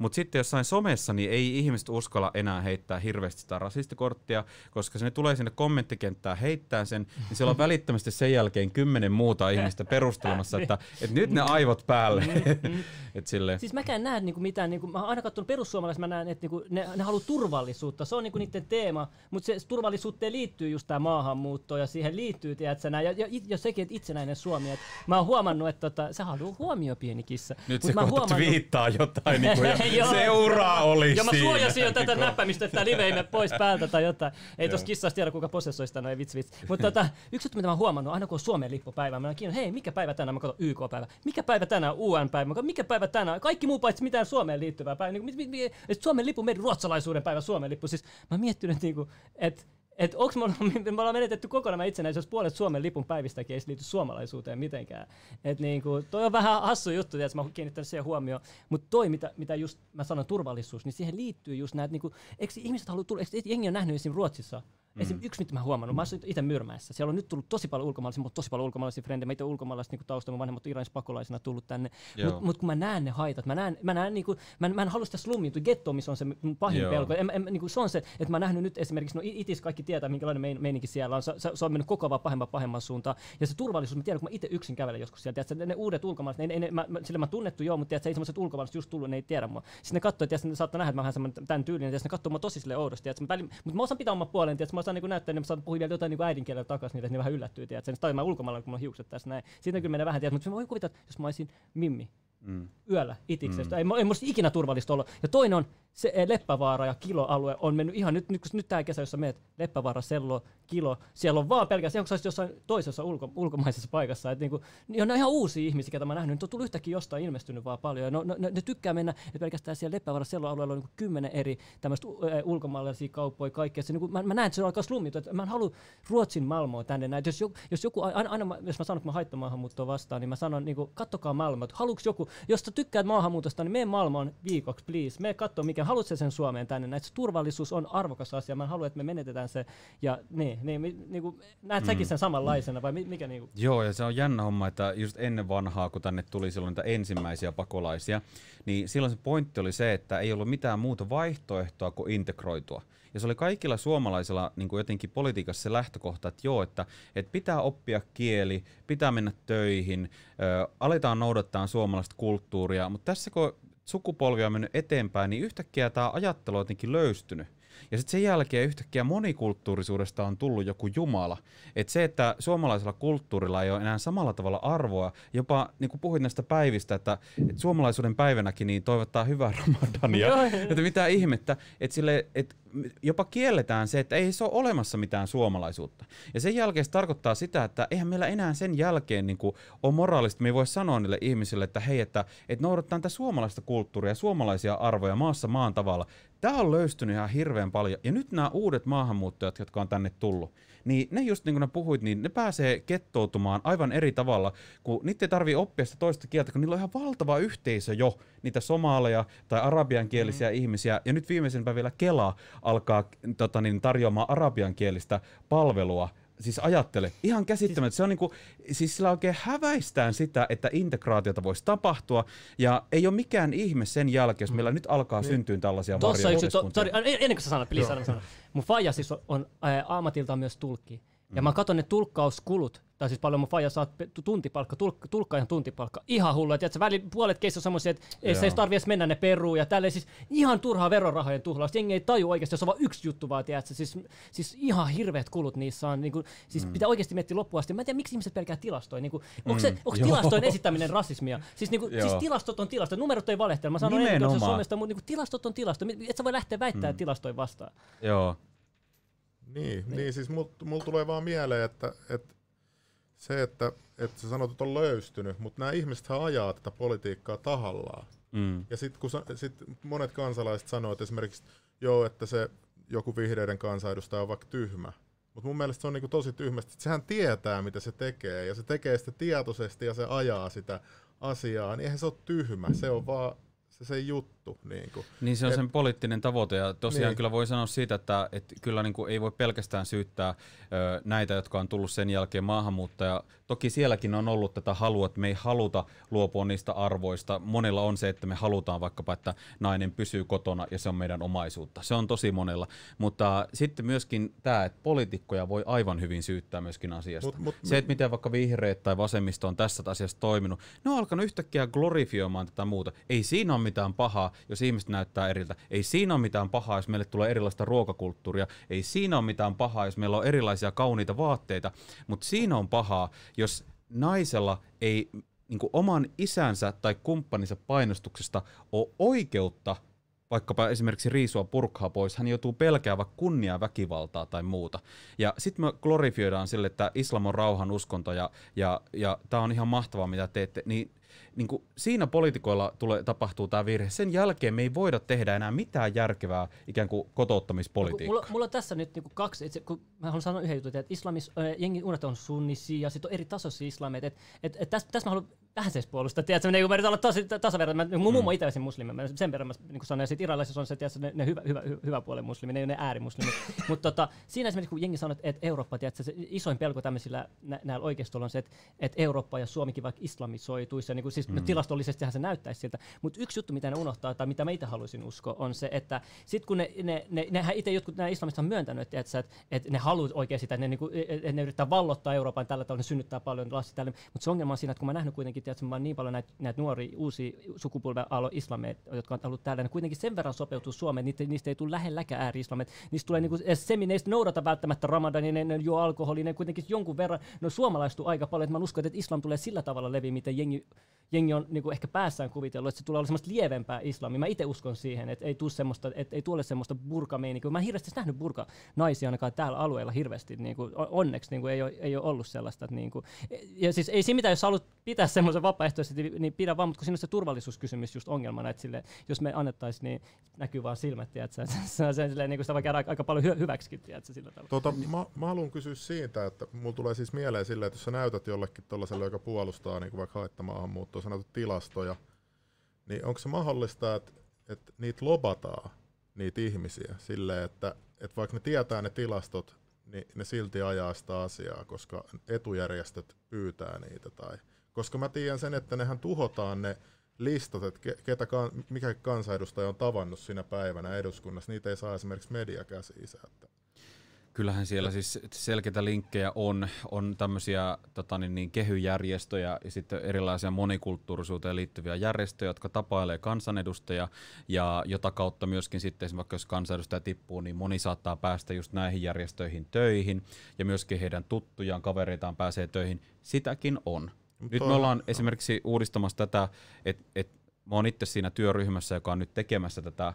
Mutta sitten jossain somessa, niin ei ihmiset uskalla enää heittää hirveästi sitä rasistikorttia, koska se ne tulee sinne kommenttikenttään heittää sen, niin siellä on välittömästi sen jälkeen kymmenen muuta ihmistä perustelemassa, että, että nyt ne aivot päälle. Mm, mm. Et Siis mäkään näe niinku mitään, niinku, mä oon aina katsonut perussuomalaiset, mä näen, että niinku, ne, ne haluaa turvallisuutta, se on niinku niiden teema, mutta se turvallisuuteen liittyy just tämä maahanmuutto ja siihen liittyy, tiedätkö, ja, ja, ja, sekin, että itsenäinen Suomi, että mä oon huomannut, että tota, se haluaa huomio pieni kissa. Nyt se kohta huomannut... viittaa jotain, niin kuin, ja Seuraa oli Ja mä suojasin jo tätä näppämistä, että live ei pois päältä tai jotain. Ei tos kissasta tiedä, kuka posessoi sitä, no ei vitsi vitsi. Mutta tota, yksi juttu, mitä mä oon huomannut, aina kun on Suomen lippupäivä, mä oon hei, mikä päivä tänään, mä katson YK-päivä. Mikä päivä tänään, UN-päivä, mä katson, mikä päivä tänään, kaikki muu paitsi mitään Suomeen liittyvää päivä. Niin, mi, mi, mi, Suomen lippu, meidän ruotsalaisuuden päivä, Suomen lippu. Siis mä oon miettinyt, että niinku, et, et onks me, me ollaan menetetty kokonaan itsenäisyys, puolet Suomen lipun päivistäkin ei liity suomalaisuuteen mitenkään. Et niinku, toi on vähän hassu juttu, että mä oon kiinnittänyt siihen huomioon. Mutta toi, mitä, mitä just mä sanon turvallisuus, niin siihen liittyy just näitä, niinku, eikö ihmiset halua tulla, eikö jengi on nähnyt esimerkiksi Ruotsissa, Mm. Esim. yksi, mitä mä huomannut, mä asuin itse Myrmäessä. Siellä on nyt tullut tosi paljon ulkomaalaisia, mutta tosi paljon ulkomaalaisia frendejä. Mä itse ulkomaalaisia niin taustalla, mun vanhemmat Iranis pakolaisina tullut tänne. Mutta mut kun mä näen ne haitat, mä näen, mä näen niinku, mä, mä en halua sitä slummiin, getto, missä on se pahin Joo. pelko. En, en, niinku, se on se, että mä nähnyt nyt esimerkiksi, no itis kaikki tietää, minkälainen mein, meininki siellä on. Se, se, on mennyt koko ajan pahemman pahemman suuntaan. Ja se turvallisuus, mä tiedän, kun mä itse yksin kävelen joskus siellä, tiedätkö, ne, uudet ulkomaalaiset, ne, ne, ne, mä, sille mä tunnettu joo, mutta tiedätkö, ei semmoiset ulkomaalaiset just tullut, ne ei tiedä mua. Sitten ne katsoo, että ne saattaa nähdä, että mä vähän tämän tyylinen, ja ne katsoo mua tosi sille oudosti. Mutta mä osaan pitää oman puolen, tiedätkö, mä osaan niin näyttää, niin mä saan puhua vielä jotain niin äidinkielellä takaisin, niin että ne vähän yllättyy, tiedät, sen tai mä ulkomailla, kun mä hiukset tässä näin. Siitä kyllä menee vähän, tiedät, mutta mä voin kuvitella, että jos mä olisin Mimmi, mm. yöllä itiksestä. Mm. Ei, ei musta ikinä turvallista olla. Ja toinen on, se eh, Leppävaara ja kiloalue on mennyt ihan nyt, nyt, nyt tämä kesä, jossa meet Leppävaara, Sello, kilo, siellä on vaan pelkästään, onko se jossain toisessa ulko, ulkomaisessa paikassa, että niinku, niin on ihan uusia ihmisiä, ketä mä nähnyt, nyt on tullut yhtäkkiä jostain ilmestynyt vaan paljon, ja no, no, ne, ne, tykkää mennä, että pelkästään siellä Leppävaara, Sello alueella on niinku kymmenen eri tämmöistä uh, ulkomaalaisia kauppoja, kaikkea, se, niinku, mä, mä näen, että se alkaa slummit, että mä en halua Ruotsin Malmoa tänne näin, jos, joku, jos joku, aina, aina jos mä sanon, että mä haittamaahanmuuttoa vastaan, niin mä sanon, niinku, kattokaa Malmoa, haluuks joku, jos sä tykkäät maahanmuutosta, niin mene Malmoon viikoksi, please, me katso, mikä, haluat sen Suomeen tänne, näin, turvallisuus on arvokas asia, mä haluan, että me menetetään se, ja niin, niin, niin kuin, näet mm. säkin sen samanlaisena, vai mikä niin kuin? Joo, ja se on jännä homma, että just ennen vanhaa, kun tänne tuli silloin niitä ensimmäisiä pakolaisia, niin silloin se pointti oli se, että ei ollut mitään muuta vaihtoehtoa kuin integroitua. Ja se oli kaikilla suomalaisilla niin kuin jotenkin politiikassa se lähtökohta, että joo, että, että pitää oppia kieli, pitää mennä töihin, ö, aletaan noudattaa suomalaista kulttuuria, mutta tässä kun sukupolvi on mennyt eteenpäin, niin yhtäkkiä tämä ajattelu on jotenkin löystynyt. Ja sitten sen jälkeen yhtäkkiä monikulttuurisuudesta on tullut joku jumala. Että se, että suomalaisella kulttuurilla ei ole enää samalla tavalla arvoa, jopa niin kuin puhuit näistä päivistä, että, että suomalaisuuden päivänäkin niin toivottaa hyvää ramadania. että mitä ihmettä, että, sille, että jopa kielletään se, että ei se ole olemassa mitään suomalaisuutta. Ja sen jälkeen se tarkoittaa sitä, että eihän meillä enää sen jälkeen niin kuin, ole moraalista. Me ei voi sanoa niille ihmisille, että hei, että, että noudattaa tätä suomalaista kulttuuria, suomalaisia arvoja maassa maan tavalla. Tämä on löystynyt ihan hirveän paljon. Ja nyt nämä uudet maahanmuuttajat, jotka on tänne tullut, niin ne just niin kuin ne puhuit, niin ne pääsee kettoutumaan aivan eri tavalla, kun niitä ei tarvii oppia sitä toista kieltä, kun niillä on ihan valtava yhteisö jo, niitä somaaleja tai arabiankielisiä mm. ihmisiä, ja nyt viimeisempää vielä Kela alkaa tota niin, tarjoamaan arabiankielistä palvelua siis ajattele, ihan käsittämättä. Se on niinku, siis sillä oikein häväistään sitä, että integraatiota voisi tapahtua, ja ei ole mikään ihme sen jälkeen, jos meillä mm. nyt alkaa niin. syntyä tällaisia Tossa yksi, to, sorry, ennen kuin sä sanot, please, sanon, sanon. Mun faija siis on, on ää, ammatiltaan myös tulkki. Ja mm. mä katson ne tulkkauskulut, tai siis paljon mun faija saa tuntipalkka, tulk, tulkkaajan tuntipalkka. Ihan hullu, että väli, puolet keistä on semmoisia, että ei se tarvi edes mennä ne peruun ja tälleen siis ihan turhaa verorahojen tuhlausta. Jengi ei taju oikeasti, jos on vain yksi juttu vaan, tiedätkö? Siis, siis ihan hirveät kulut niissä on. Niin kuin, siis mm. pitää oikeasti miettiä loppuun asti. Mä en tiedä, miksi ihmiset pelkää tilastoja. Niin kuin, onko, se, mm. onko tilastojen esittäminen rasismia? Siis, niin kuin, siis tilastot on tilasto, numerot ei valehtele. Mä sanon ennen Suomesta, mutta niin kuin, tilastot on tilasto. Et sä voi lähteä väittämään mm. tilastoja vastaan. Joo. Niin, niin. niin siis mulla mul tulee vaan mieleen, että, että se, että, että sä sanot, että on löystynyt, mutta nämä ihmiset ajaa tätä politiikkaa tahallaan. Mm. Ja sitten kun sit monet kansalaiset sanoo, että esimerkiksi joo, että se joku vihreiden kansanedustaja on vaikka tyhmä, mutta mun mielestä se on niinku tosi tyhmästi, että sehän tietää, mitä se tekee, ja se tekee sitä tietoisesti ja se ajaa sitä asiaa, niin eihän se ole tyhmä, se on vaan se, se juttu. Niin, kuin. niin se on Et, sen poliittinen tavoite ja tosiaan niin. kyllä voi sanoa siitä, että, että kyllä niin kuin ei voi pelkästään syyttää ö, näitä, jotka on tullut sen jälkeen maahanmuuttaja. Toki sielläkin on ollut tätä halua, että me ei haluta luopua niistä arvoista. Monella on se, että me halutaan vaikkapa, että nainen pysyy kotona ja se on meidän omaisuutta. Se on tosi monella. Mutta sitten myöskin tämä, että poliitikkoja voi aivan hyvin syyttää myöskin asiasta. Mut, mut, se, että miten vaikka vihreät tai vasemmisto on tässä asiassa toiminut, ne on alkanut yhtäkkiä glorifioimaan tätä muuta. Ei siinä ole mitään pahaa, jos ihmiset näyttää eriltä. Ei siinä ole mitään pahaa, jos meille tulee erilaista ruokakulttuuria. Ei siinä ole mitään pahaa, jos meillä on erilaisia kauniita vaatteita. Mutta siinä on pahaa, jos naisella ei niin oman isänsä tai kumppaninsa painostuksesta ole oikeutta vaikkapa esimerkiksi riisua purkhaa pois, hän joutuu pelkää vaikka kunnia väkivaltaa tai muuta. Ja sitten me glorifioidaan sille, että islam on rauhan uskonto ja, ja, ja tämä on ihan mahtavaa, mitä teette. Niin niin kuin siinä poliitikoilla tulee, tapahtuu tämä virhe. Sen jälkeen me ei voida tehdä enää mitään järkevää ikään kuin kotouttamispolitiikkaa. Mulla, mulla on tässä nyt niinku kaksi, itse, kun mä haluan sanoa yhden jutun, että islamis, äh, jengi unet on sunnisia ja sitten on eri tasoisia et tässä täs mä haluan vähän se puolustaa, tiedätkö, niin mä yritän olla tosi tasavertainen. Mun mm. mummo itse muslimi, mä sen verran mä niin sanoin, sitten iranilaisissa on se, tiedätkö, ne, ne hyvä, hyvä, hyvä, puolen muslimi, ne ei ole ne äärimuslimit. Mutta tota, siinä esimerkiksi kun jengi sanoo, että Eurooppa, tiedätkö, se isoin pelko tämmöisillä nä, näillä oikeistolla on se, että, että Eurooppa ja Suomikin vaikka islamisoituisi, ja niin kuin, siis mm. tilastollisestihan se näyttäisi siltä. Mutta yksi juttu, mitä ne unohtaa, tai mitä mä itse haluaisin uskoa, on se, että sitten kun ne, ne, ne, nehän itse jotkut nämä islamista on myöntänyt, että, että, että ne haluaa oikein sitä, että ne, niin kuin, että ne yrittää vallottaa Euroopan tällä tavalla, ne synnyttää paljon lassi tälle. Mutta se ongelma on siinä, että kun mä nähnyt kuitenkin, että mä niin paljon näitä, näitä nuoria uusia sukupolven alo islameita, jotka on ollut täällä, ne kuitenkin sen verran sopeutuu Suomeen, niistä, niistä ei tule lähelläkään ääri-islameita. Niistä tulee niin kuin, semi, ne ei noudata välttämättä ramadanin, ne, ne juo alkoholia, ne kuitenkin jonkun verran, no suomalaistuu aika paljon, että mä uskon, että islam tulee sillä tavalla leviä, miten jengi, jengi on niin kuin ehkä päässään kuvitellut, että se tulee olla semmoista lievempää islamia. Mä itse uskon siihen, että ei tule semmoista, että ei tule semmoista burka Mä en hirveästi nähnyt burka naisia ainakaan täällä alueella hirveästi, niin kuin, onneksi niin kuin, ei, ole, ei ole ollut sellaista. Että, niin kuin, ja siis ei siinä mitään, jos haluat pitää semmoisen vapaaehtoisesti, niin pidä vaan, mutta kun siinä on se turvallisuuskysymys just ongelmana, että sille, jos me annettaisiin, niin näkyy vaan silmät, että se, se, se, niin kuin sitä voi käydä aika, aika paljon hy, hyväksikin, tiedätkö, sillä tavalla. Tota, mä, mä haluan kysyä siitä, että mulla tulee siis mieleen silleen, että jos sä näytät jollekin tuollaiselle, joka puolustaa niin kuin vaikka haittamaahanmuuttoa, sä näytät tilastoja, niin onko se mahdollista, että, että niitä lobataan, niitä ihmisiä, silleen, että, että vaikka ne tietää ne tilastot, niin ne silti ajaa sitä asiaa, koska etujärjestöt pyytää niitä. Tai, koska mä tiedän sen, että nehän tuhotaan ne listat, että ketä, mikä kansanedustaja on tavannut siinä päivänä eduskunnassa, niitä ei saa esimerkiksi media käsiinsä. Kyllähän siellä siis selkeitä linkkejä on, on tämmöisiä tota niin, niin, kehyjärjestöjä ja sitten erilaisia monikulttuurisuuteen liittyviä järjestöjä, jotka tapailee kansanedustajia ja jota kautta myöskin sitten esimerkiksi jos kansanedustaja tippuu, niin moni saattaa päästä just näihin järjestöihin töihin ja myöskin heidän tuttujaan, kavereitaan pääsee töihin. Sitäkin on. Nyt me ollaan esimerkiksi uudistamassa tätä, että et Mä oon itse siinä työryhmässä, joka on nyt tekemässä tätä ö,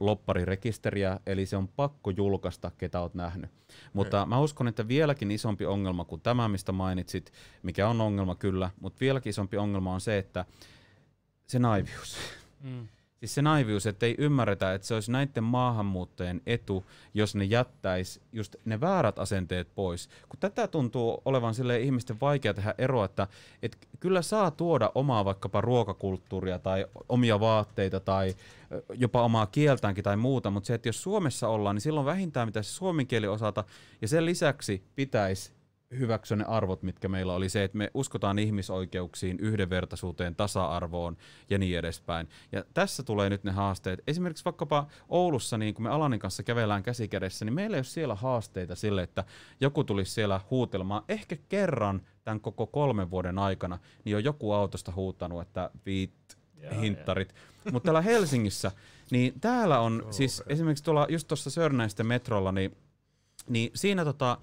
lopparirekisteriä, eli se on pakko julkaista, ketä oot nähnyt. Mutta Ei. mä uskon, että vieläkin isompi ongelma kuin tämä, mistä mainitsit, mikä on ongelma kyllä, mutta vieläkin isompi ongelma on se, että se naivius. Mm. Siis se naivius, että ei ymmärretä, että se olisi näiden maahanmuuttajien etu, jos ne jättäisi just ne väärät asenteet pois. Kun tätä tuntuu olevan sille ihmisten vaikea tehdä eroa, että, että kyllä saa tuoda omaa vaikkapa ruokakulttuuria tai omia vaatteita tai jopa omaa kieltäänkin tai muuta, mutta se, että jos Suomessa ollaan, niin silloin vähintään mitä suomen kieli osata, ja sen lisäksi pitäisi hyväksyä ne arvot, mitkä meillä oli se, että me uskotaan ihmisoikeuksiin, yhdenvertaisuuteen, tasa-arvoon ja niin edespäin. Ja tässä tulee nyt ne haasteet. Esimerkiksi vaikkapa Oulussa, niin kun me Alanin kanssa kävellään käsikädessä, niin meillä ei ole siellä haasteita sille, että joku tulisi siellä huutelemaan ehkä kerran tämän koko kolmen vuoden aikana, niin on joku autosta huutanut, että viit hintarit. Mutta täällä Helsingissä, niin täällä on oh, siis okay. esimerkiksi tuolla just tuossa Sörnäisten metrolla, niin, niin siinä tota,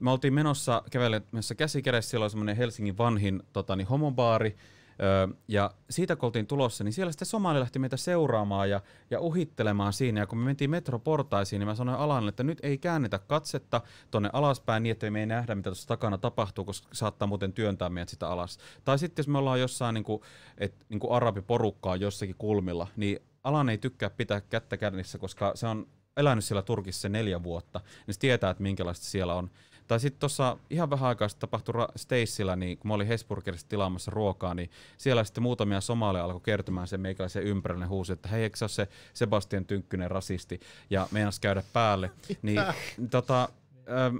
me oltiin menossa kävelemässä käsi kädessä, siellä oli semmoinen Helsingin vanhin tota, niin homobaari, Öö, ja siitä kun oltiin tulossa, niin siellä sitten Somali lähti meitä seuraamaan ja, ja uhittelemaan siinä. Ja kun me mentiin metroportaisiin, niin mä sanoin Alalle, että nyt ei käännetä katsetta tonne alaspäin niin, että me ei nähdä, mitä tuossa takana tapahtuu, koska saattaa muuten työntää meidät sitä alas. Tai sitten jos me ollaan jossain niin kuin, et, niin kuin arabiporukkaa jossakin kulmilla, niin Alan ei tykkää pitää kättä kärnissä, koska se on elänyt siellä Turkissa neljä vuotta, niin se tietää, että minkälaista siellä on. Tai sitten tuossa ihan vähän aikaa sitten tapahtui Stacella, niin kun mä olin Hesburgerissa tilaamassa ruokaa, niin siellä sitten muutamia somaaleja alkoi kertomään sen meikäläisen ympärille huusi, että hei, eikö se ole se Sebastian Tynkkynen rasisti, ja meinas käydä päälle. Niin, tota, ähm,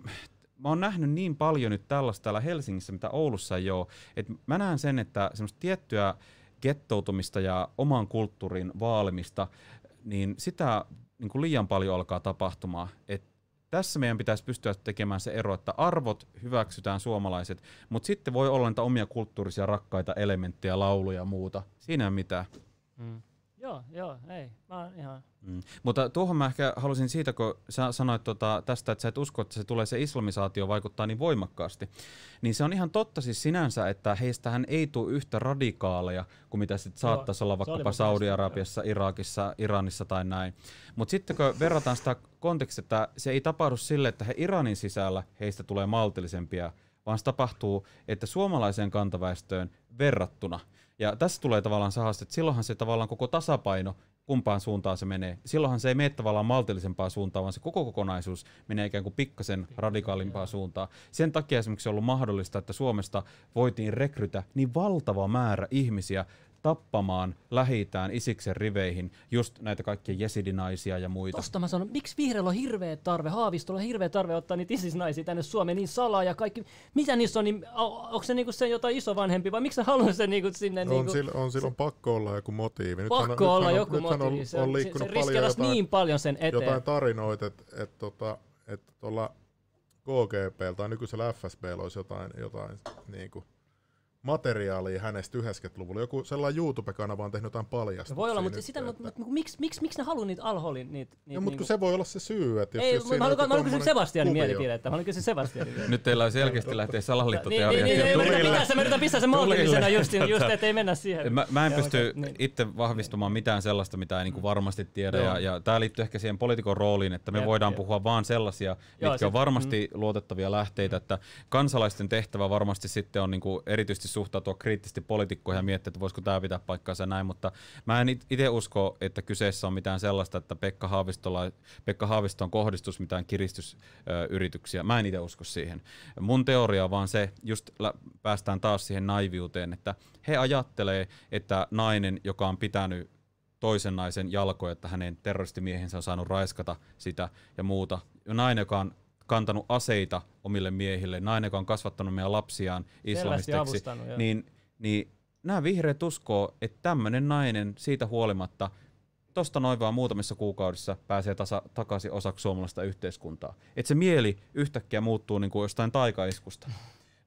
mä oon nähnyt niin paljon nyt tällaista täällä Helsingissä, mitä Oulussa ei ole, että mä näen sen, että semmoista tiettyä gettoutumista ja oman kulttuurin vaalimista, niin sitä niin kuin liian paljon alkaa tapahtumaan. Et tässä meidän pitäisi pystyä tekemään se ero, että arvot hyväksytään suomalaiset, mutta sitten voi olla niitä omia kulttuurisia rakkaita elementtejä, lauluja ja muuta. Siinä ei mitään. Mm. Joo, joo, ei. Mä oon ihan... Mm. Mutta tuohon mä ehkä halusin siitä, kun sä sanoit tota, tästä, että sä et usko, että se tulee se islamisaatio vaikuttaa niin voimakkaasti, niin se on ihan totta siis sinänsä, että heistähän ei tule yhtä radikaaleja kuin mitä sitten saattaisi olla vaikkapa Saudi-Arabiassa, Irakissa, Iranissa tai näin. Mutta sitten kun verrataan sitä kontekstia, että se ei tapahdu sille, että he Iranin sisällä heistä tulee maltillisempia vaan se tapahtuu, että suomalaiseen kantaväestöön verrattuna. Ja tässä tulee tavallaan se haaste, että silloinhan se tavallaan koko tasapaino kumpaan suuntaan se menee. Silloinhan se ei mene tavallaan maltillisempaa suuntaan, vaan se koko kokonaisuus menee ikään kuin pikkasen radikaalimpaa suuntaan. Sen takia esimerkiksi on ollut mahdollista, että Suomesta voitiin rekrytä niin valtava määrä ihmisiä tappamaan lähitään Isiksen riveihin just näitä kaikkia jesidinaisia ja muita. Tosta mä sanon, miksi vihreällä on hirveä tarve, Haavistolla on hirveä tarve ottaa niitä isisnaisia tänne Suomeen niin salaa ja kaikki. Mitä niissä on, niin, onko se niinku se jotain isovanhempi vai miksi sä haluat sen niinku sinne? On, niinku, sillä, on silloin pakko olla joku motiivi. Nythän pakko on, olla nythän joku motiivi. On, Se, on se, liikkunut se paljon riskeerasi jotain, niin paljon sen eteen. jotain tarinoita, että et, tota, et tuolla KGP tai nykyisellä FSB olisi jotain, jotain niin kuin, materiaalia hänestä 90-luvulla. Joku sellainen YouTube-kanava on tehnyt jotain paljastuksia. Voi olla, mutta, sitä, että- mutta, mutta miksi, miksi, miksi ne haluaa niitä alholin? Niitä, niitä No, mutta niinku- kun se voi olla se syy, että jos, Ei, jos mä haluan, kysyä tommonen Sebastianin mielipidettä. Mä haluan kysyä Sebastianin. Nyt teillä on selkeästi lähteä Niin, salaliittoteoriasta. niin, niin, jo mä yritän pistää sen maltillisena just, just Tota, ettei mennä siihen. Mä, mä en pysty niin. itse vahvistamaan mitään sellaista, mitä ei niinku varmasti tiedä. Ja, ja tämä liittyy ehkä siihen poliitikon rooliin, että me voidaan puhua vaan sellaisia, mitkä on varmasti luotettavia lähteitä. Että kansalaisten tehtävä varmasti sitten on niinku erityisesti suhtautua kriittisesti poliitikkoihin ja miettiä, että voisiko tämä pitää paikkaansa näin. Mutta mä en itse usko, että kyseessä on mitään sellaista, että Pekka, Haavistola, Pekka Haavistoon kohdistus mitään kiristysyrityksiä. Mä en itse usko siihen. Mun teoria on vaan se, just päästään taas siihen naiviuteen, että he ajattelee, että nainen, joka on pitänyt toisen naisen jalkoja, että hänen terroristimiehensä on saanut raiskata sitä ja muuta. Ja nainen, joka on kantanut aseita omille miehille, nainen, joka on kasvattanut meidän lapsiaan joo. niin, niin nämä vihreät uskoo, että tämmöinen nainen siitä huolimatta tosta noin vaan muutamissa kuukaudessa pääsee tasa, takaisin osaksi suomalaista yhteiskuntaa. Että se mieli yhtäkkiä muuttuu niin kuin jostain taikaiskusta.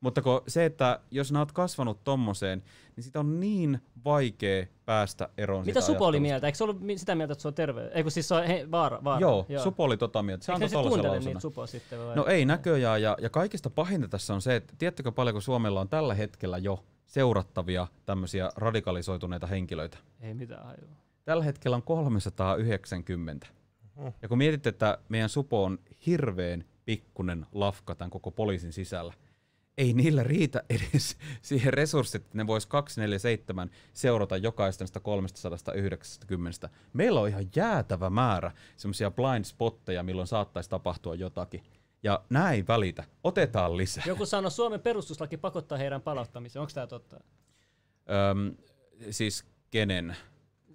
Mutta kun se, että jos nää oot kasvanut tommoseen, niin sitä on niin vaikea päästä eroon Mitä siitä Supo oli mieltä? Eikö se ollut sitä mieltä, että se on terve? Eikö siis se on he, vaara? vaara. Joo, Supo oli tota mieltä. Se Eikö antoi ne sitten tollasen kuuntele niitä Supoa sitten? Vai? No ei näköjään, ja, ja kaikista pahinta tässä on se, että tiedättekö paljonko Suomella on tällä hetkellä jo seurattavia tämmöisiä radikalisoituneita henkilöitä? Ei mitään hajua. Tällä hetkellä on 390. Ja kun mietitte, että meidän supo on hirveän pikkunen lafka tämän koko poliisin sisällä, ei niillä riitä edes siihen resurssit, että ne vois 247 seurata jokaista näistä 390. Meillä on ihan jäätävä määrä semmoisia blind spotteja, milloin saattaisi tapahtua jotakin. Ja näin ei välitä. Otetaan lisää. Joku sanoi, Suomen perustuslaki pakottaa heidän palauttamiseen. Onko tämä totta? Öm, siis kenen?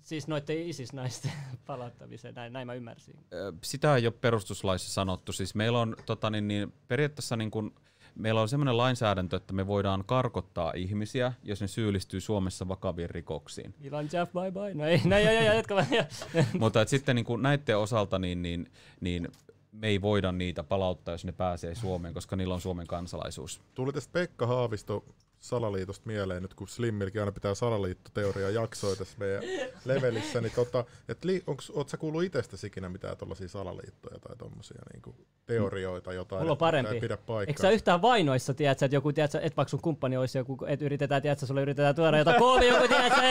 Siis noiden ISIS-naisten palauttamiseen, näin, näin mä ymmärsin. Sitä ei ole perustuslaissa sanottu. Siis meillä on tota, niin, niin, periaatteessa niin kun, meillä on sellainen lainsäädäntö, että me voidaan karkottaa ihmisiä, jos ne syyllistyy Suomessa vakaviin rikoksiin. Ilan Jeff, bye bye. No ei, no joo, joo, jatka vaan. Mutta et sitten niin kun näiden osalta niin, niin, niin me ei voida niitä palauttaa, jos ne pääsee Suomeen, koska niillä on Suomen kansalaisuus. Tuli tästä Pekka Haavisto salaliitosta mieleen, nyt kun Slimmilläkin aina pitää salaliittoteoria jaksoja tässä meidän levelissä, niin tota, et li, onks, oot sä kuullut itsestäsi ikinä mitään tuollaisia salaliittoja tai tommosia niinku teorioita, jotain, Mulla on että parempi. ei pidä Eikö sä paikkaa? yhtään vainoissa, tiedät sä, että joku, tiedät sä, et vaikka sun kumppani olisi joku, et yritetään, tiedät sä, sulle yritetään tuoda jotain koomia, joku, tiedät sä,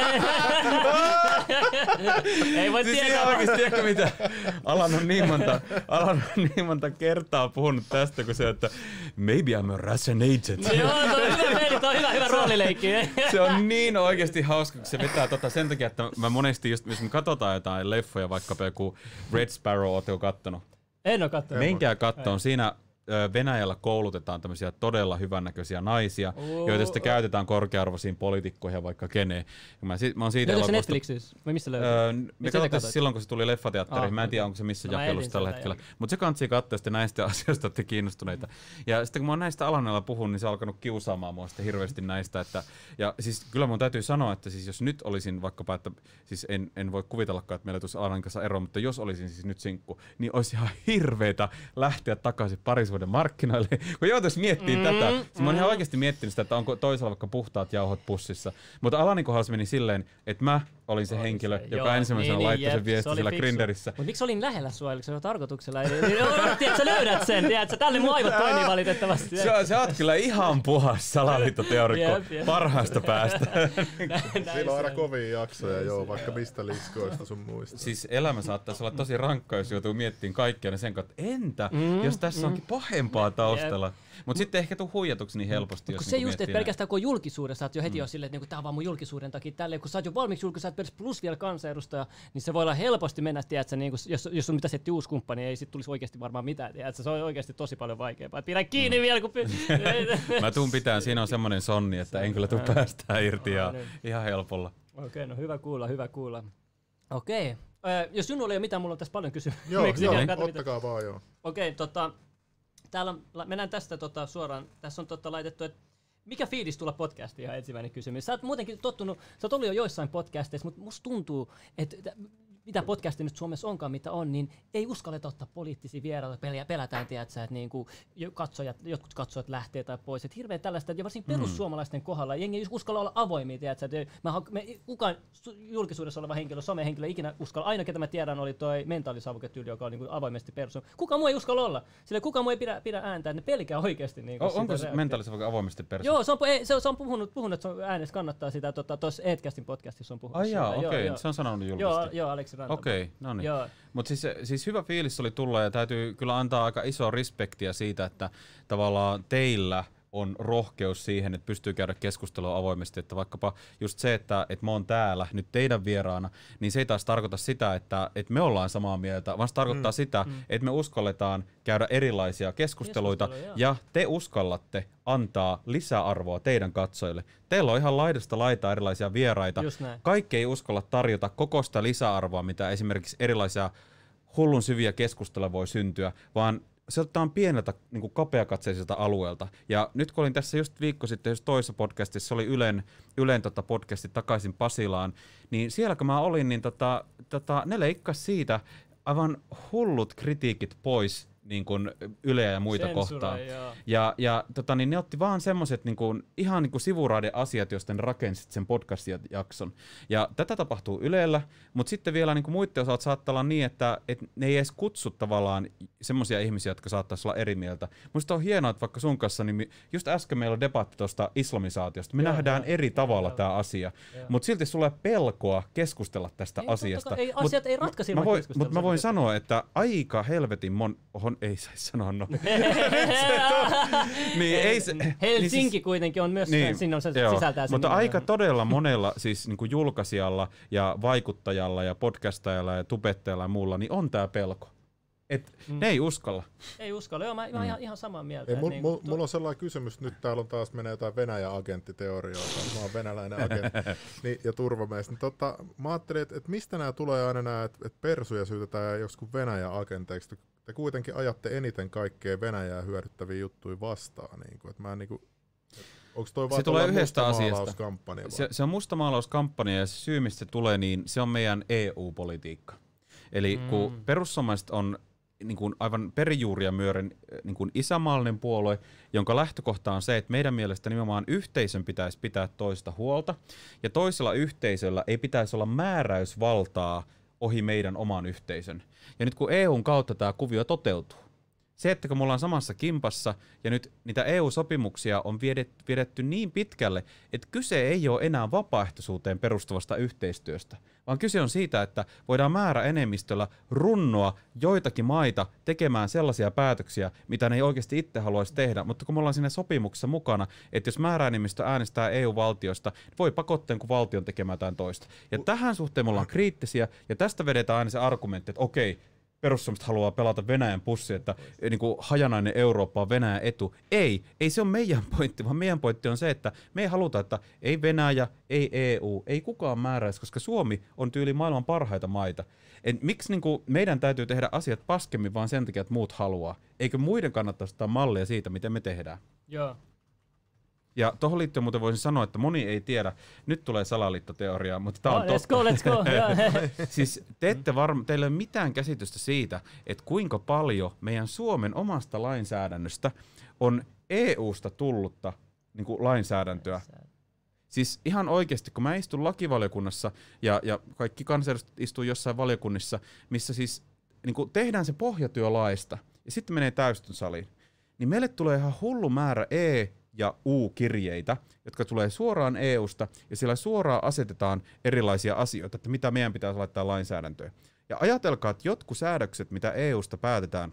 ei voi Siis ihan tietää. oikeesti tiedätkö mitä? Alan on niin monta, Alan on niin monta kertaa puhunut tästä, kun se, että maybe I'm a agent. Joo, se on hyvä hyvä, roolileikki. se on niin oikeasti hauska, kun se vetää tota sen takia, että mä monesti just, jos me katsotaan jotain leffoja, vaikka joku Red Sparrow, ootteko kattonut? En oo kattonut. Menkää kattoon. Siinä Venäjällä koulutetaan tämmöisiä todella hyvännäköisiä naisia, Oo. joita sitten käytetään korkea-arvoisiin poliitikkoihin ja vaikka keneen. Ja mä, si- mä oon siitä Löytyykö se Netflixissä? Vai missä löytyy? Öö, me katsottiin silloin, kun se tuli leffateatteriin. Ah, Mä en tiedä, onko se missä No jakelussa tällä hetkellä. Mutta se kansi katsoa sitten näistä asioista, että kiinnostuneita. Ja sitten kun mä oon näistä alanneilla puhun, niin se on alkanut kiusaamaan mua sitten hirveästi näistä. Että, ja siis kyllä mun täytyy sanoa, että siis jos nyt olisin vaikkapa, että siis en, en voi kuvitellakaan, että meillä tulisi Alanin kanssa ero, mutta jos olisin siis nyt sinkku, niin olisi ihan hirveetä lähteä takaisin parisuuden markkinoille. kun joutuisi miettimään mm, tätä. Siis mä oon ihan oikeasti miettinyt sitä, että onko toisella vaikka puhtaat jauhot pussissa. Mutta Alanin kohdalla se meni silleen, että mä olin se Oli henkilö, se, joka joo, ensimmäisenä niin, laittoi niin, sen jep, viestin se fiksu. Grinderissä. Mut miksi olin lähellä sua, oliko se jo tarkoituksella? Odotti, että sä löydät sen, tiedätkö? Tälle mun aivot toimii valitettavasti. Se, on- sä oot kyllä ihan puhas salaliittoteorikko parhaasta päästä. Siinä on aina kovia jaksoja, joo, vaikka mistä liskoista sun muista. siis elämä saattaisi olla tosi rankkaa, jos joutuu miettimään kaikkea ne sen kautta, että entä mm, jos tässä mm. onkin pahempaa taustalla. Mutta sitten ehkä tuu huijatuksi niin helposti, jos se niinku just, että pelkästään kun on julkisuudessa, sä oot jo heti mm. silleen, että niinku, tää on vaan mun julkisuuden takia tälleen, kun sä oot jo valmiiksi julkisuudessa, sä oot plus vielä kansanedustaja, niin se voi olla helposti mennä, tiedätkö, niinku, jos, jos sun pitäisi etsiä uusi kumppani, ei sit tulisi oikeasti varmaan mitään, tiedätkö, se on oikeasti tosi paljon vaikeampaa. Et Pidä kiinni mm. vielä, kun... Py- Mä tuun pitää, siinä on semmoinen sonni, että en kyllä tuu päästään irti ja niin. ihan helpolla. Okei, okay, no hyvä kuulla, hyvä kuulla. Okei, okay. jos sinulla ei ole mitään, mulla on tässä paljon kysymyksiä. Joo, joo mitä- ottakaa vaan joo. Okei, tota, täällä on, mennään tästä tota, suoraan. Tässä on tota, laitettu, että mikä fiilis tulla podcastiin ihan ensimmäinen kysymys. Sä oot muutenkin tottunut, sä oot ollut jo joissain podcasteissa, mutta musta tuntuu, että mitä podcasti nyt Suomessa onkaan, mitä on, niin ei uskalleta ottaa poliittisia vieraita, pelejä, pelätään, tiedätkö, että niinku jo- katsojat, jotkut katsojat lähtee tai pois. Et hirveän tällaista, ja varsinkin perussuomalaisten kohdalla, jengi ei uskalla olla avoimia, tiedätkö, että mä, me, kukaan su- julkisuudessa oleva henkilö, somehenkilö ikinä uskalla, aina ketä mä tiedän oli toi mentaalisavuketyyli, joka on niinku avoimesti persu. Kuka muu ei uskalla olla, sillä kuka muu ei pidä, pidä ääntä, että ne pelkää oikeasti. Niinku O, sitä onko se vaikka avoimesti persoon? Joo, se on, ei, se, on- se on puhunut, puhunut, että se on äänessä kannattaa sitä, tuossa tota, Eetkästin podcastissa on puhunut Ai jaa, okei, Joo, se on sanonut joo, julkisesti. joo, Aleksi Ranta. Okei, no niin. Mutta siis, siis hyvä fiilis oli tulla ja täytyy kyllä antaa aika iso respektiä siitä, että tavallaan teillä on rohkeus siihen, että pystyy käydä keskustelua avoimesti, että vaikkapa just se, että, että mä oon täällä nyt teidän vieraana, niin se ei taas tarkoita sitä, että, että me ollaan samaa mieltä, vaan se tarkoittaa mm, sitä, mm. että me uskalletaan käydä erilaisia keskusteluita Keskusteluja, ja te uskallatte antaa lisäarvoa teidän katsojille. Teillä on ihan laidasta laitaa erilaisia vieraita. Kaikki ei uskalla tarjota koko sitä lisäarvoa, mitä esimerkiksi erilaisia hullun syviä keskusteluja voi syntyä, vaan otetaan pieneltä niin kapeakatseiselta alueelta. Ja nyt kun olin tässä just viikko sitten just toisessa podcastissa, se oli Ylen, Ylen tota podcasti takaisin Pasilaan, niin siellä kun mä olin, niin tota, tota, ne leikkas siitä aivan hullut kritiikit pois niin kuin Yleä ja muita Sensuroi, kohtaan. joo. Ja, ja tota, niin ne otti vaan semmoiset niin kuin, ihan niin kuin sivuraiden asiat, joista ne rakensit sen podcast-jakson. Ja tätä tapahtuu Ylellä, mutta sitten vielä niin kuin muiden osalta saattaa olla niin, että et ne ei edes kutsu tavallaan semmoisia ihmisiä, jotka saattaisi olla eri mieltä. Musta on hienoa, että vaikka sun kanssa, niin just äsken meillä on debatti tuosta islamisaatiosta. Me Joo, nähdään joo. eri tavalla Joo. tämä asia, mutta silti sulla ei pelkoa keskustella tästä Ei, asiasta. ei, Mut asiat ei ratkaise mä ilman voin, mutta mä voin sanoa, että aika helvetin mon... Ei saisi sanoa no. niin ei se, Helsinki niin siis, kuitenkin on myös, niin, sinne on se joo, sisältää sen Mutta nimen. aika todella monella siis niin kuin julkaisijalla ja vaikuttajalla ja podcastajalla ja tubettajalla ja muulla, niin on tämä pelko. Et mm. ne ei uskalla. Ei uskalla, joo, mä, mä oon ihan, ihan samaa mieltä. Ei, että mul, niin mul, mulla on sellainen kysymys, nyt täällä on taas menee jotain Venäjä-agenttiteorioita, mä oon venäläinen agentti niin, ja turvamies. Niin, tota, mä ajattelin, että, että mistä nämä tulee aina nämä, että, että persuja syytetään joskus Venäjä-agenteiksi. Te- Te kuitenkin ajatte eniten kaikkea Venäjää hyödyttäviä juttuja vastaan. Niin kuin, että mä en, niin kuin, onko toi Se tulee yhdestä asiasta. Se, se on mustamaalauskampanja ja se syy, mistä se tulee, niin se on meidän EU-politiikka. Eli mm. kun perussuomalaiset on niin kuin aivan perijuuria myören niin kuin isämaallinen puolue, jonka lähtökohta on se, että meidän mielestä nimenomaan yhteisön pitäisi pitää toista huolta, ja toisella yhteisöllä ei pitäisi olla määräysvaltaa ohi meidän oman yhteisön. Ja nyt kun EUn kautta tämä kuvio toteutuu, se, että kun me ollaan samassa kimpassa ja nyt niitä EU-sopimuksia on viedetty, viedetty niin pitkälle, että kyse ei ole enää vapaaehtoisuuteen perustuvasta yhteistyöstä, vaan kyse on siitä, että voidaan määrä enemmistöllä runnoa joitakin maita tekemään sellaisia päätöksiä, mitä ne ei oikeasti itse haluaisi tehdä, mutta kun me ollaan siinä sopimuksessa mukana, että jos määräenemmistö äänestää EU-valtiosta, niin voi pakotteen kuin valtion tekemään jotain toista. Ja tähän suhteen me ollaan kriittisiä, ja tästä vedetään aina se argumentti, että okei, perussuomalaiset haluaa pelata Venäjän pussi, että niin kuin hajanainen Eurooppa on Venäjän etu. Ei, ei se ole meidän pointti, vaan meidän pointti on se, että me ei haluta, että ei Venäjä, ei EU, ei kukaan määräisi, koska Suomi on tyyli maailman parhaita maita. Et miksi niin kuin meidän täytyy tehdä asiat paskemmin vaan sen takia, että muut haluaa? Eikö muiden kannattaisi ottaa mallia siitä, miten me tehdään? Joo. Ja tuohon liittyen muuten voisin sanoa, että moni ei tiedä, nyt tulee salaliittoteoria, mutta tämä on Oh, totta. let's go, let's go. Siis te ette varma, teillä ei ole mitään käsitystä siitä, että kuinka paljon meidän Suomen omasta lainsäädännöstä on EU-sta tullutta niin kuin lainsäädäntöä. Siis ihan oikeasti, kun mä istun lakivaliokunnassa ja, ja kaikki kansanedustajat istuu jossain valiokunnissa, missä siis niin kuin tehdään se pohjatyö laista ja sitten menee täystynsaliin, niin meille tulee ihan hullu määrä E- ja U-kirjeitä, jotka tulee suoraan EUsta ja siellä suoraan asetetaan erilaisia asioita, että mitä meidän pitäisi laittaa lainsäädäntöön. Ja ajatelkaa, että jotkut säädökset, mitä EUsta päätetään,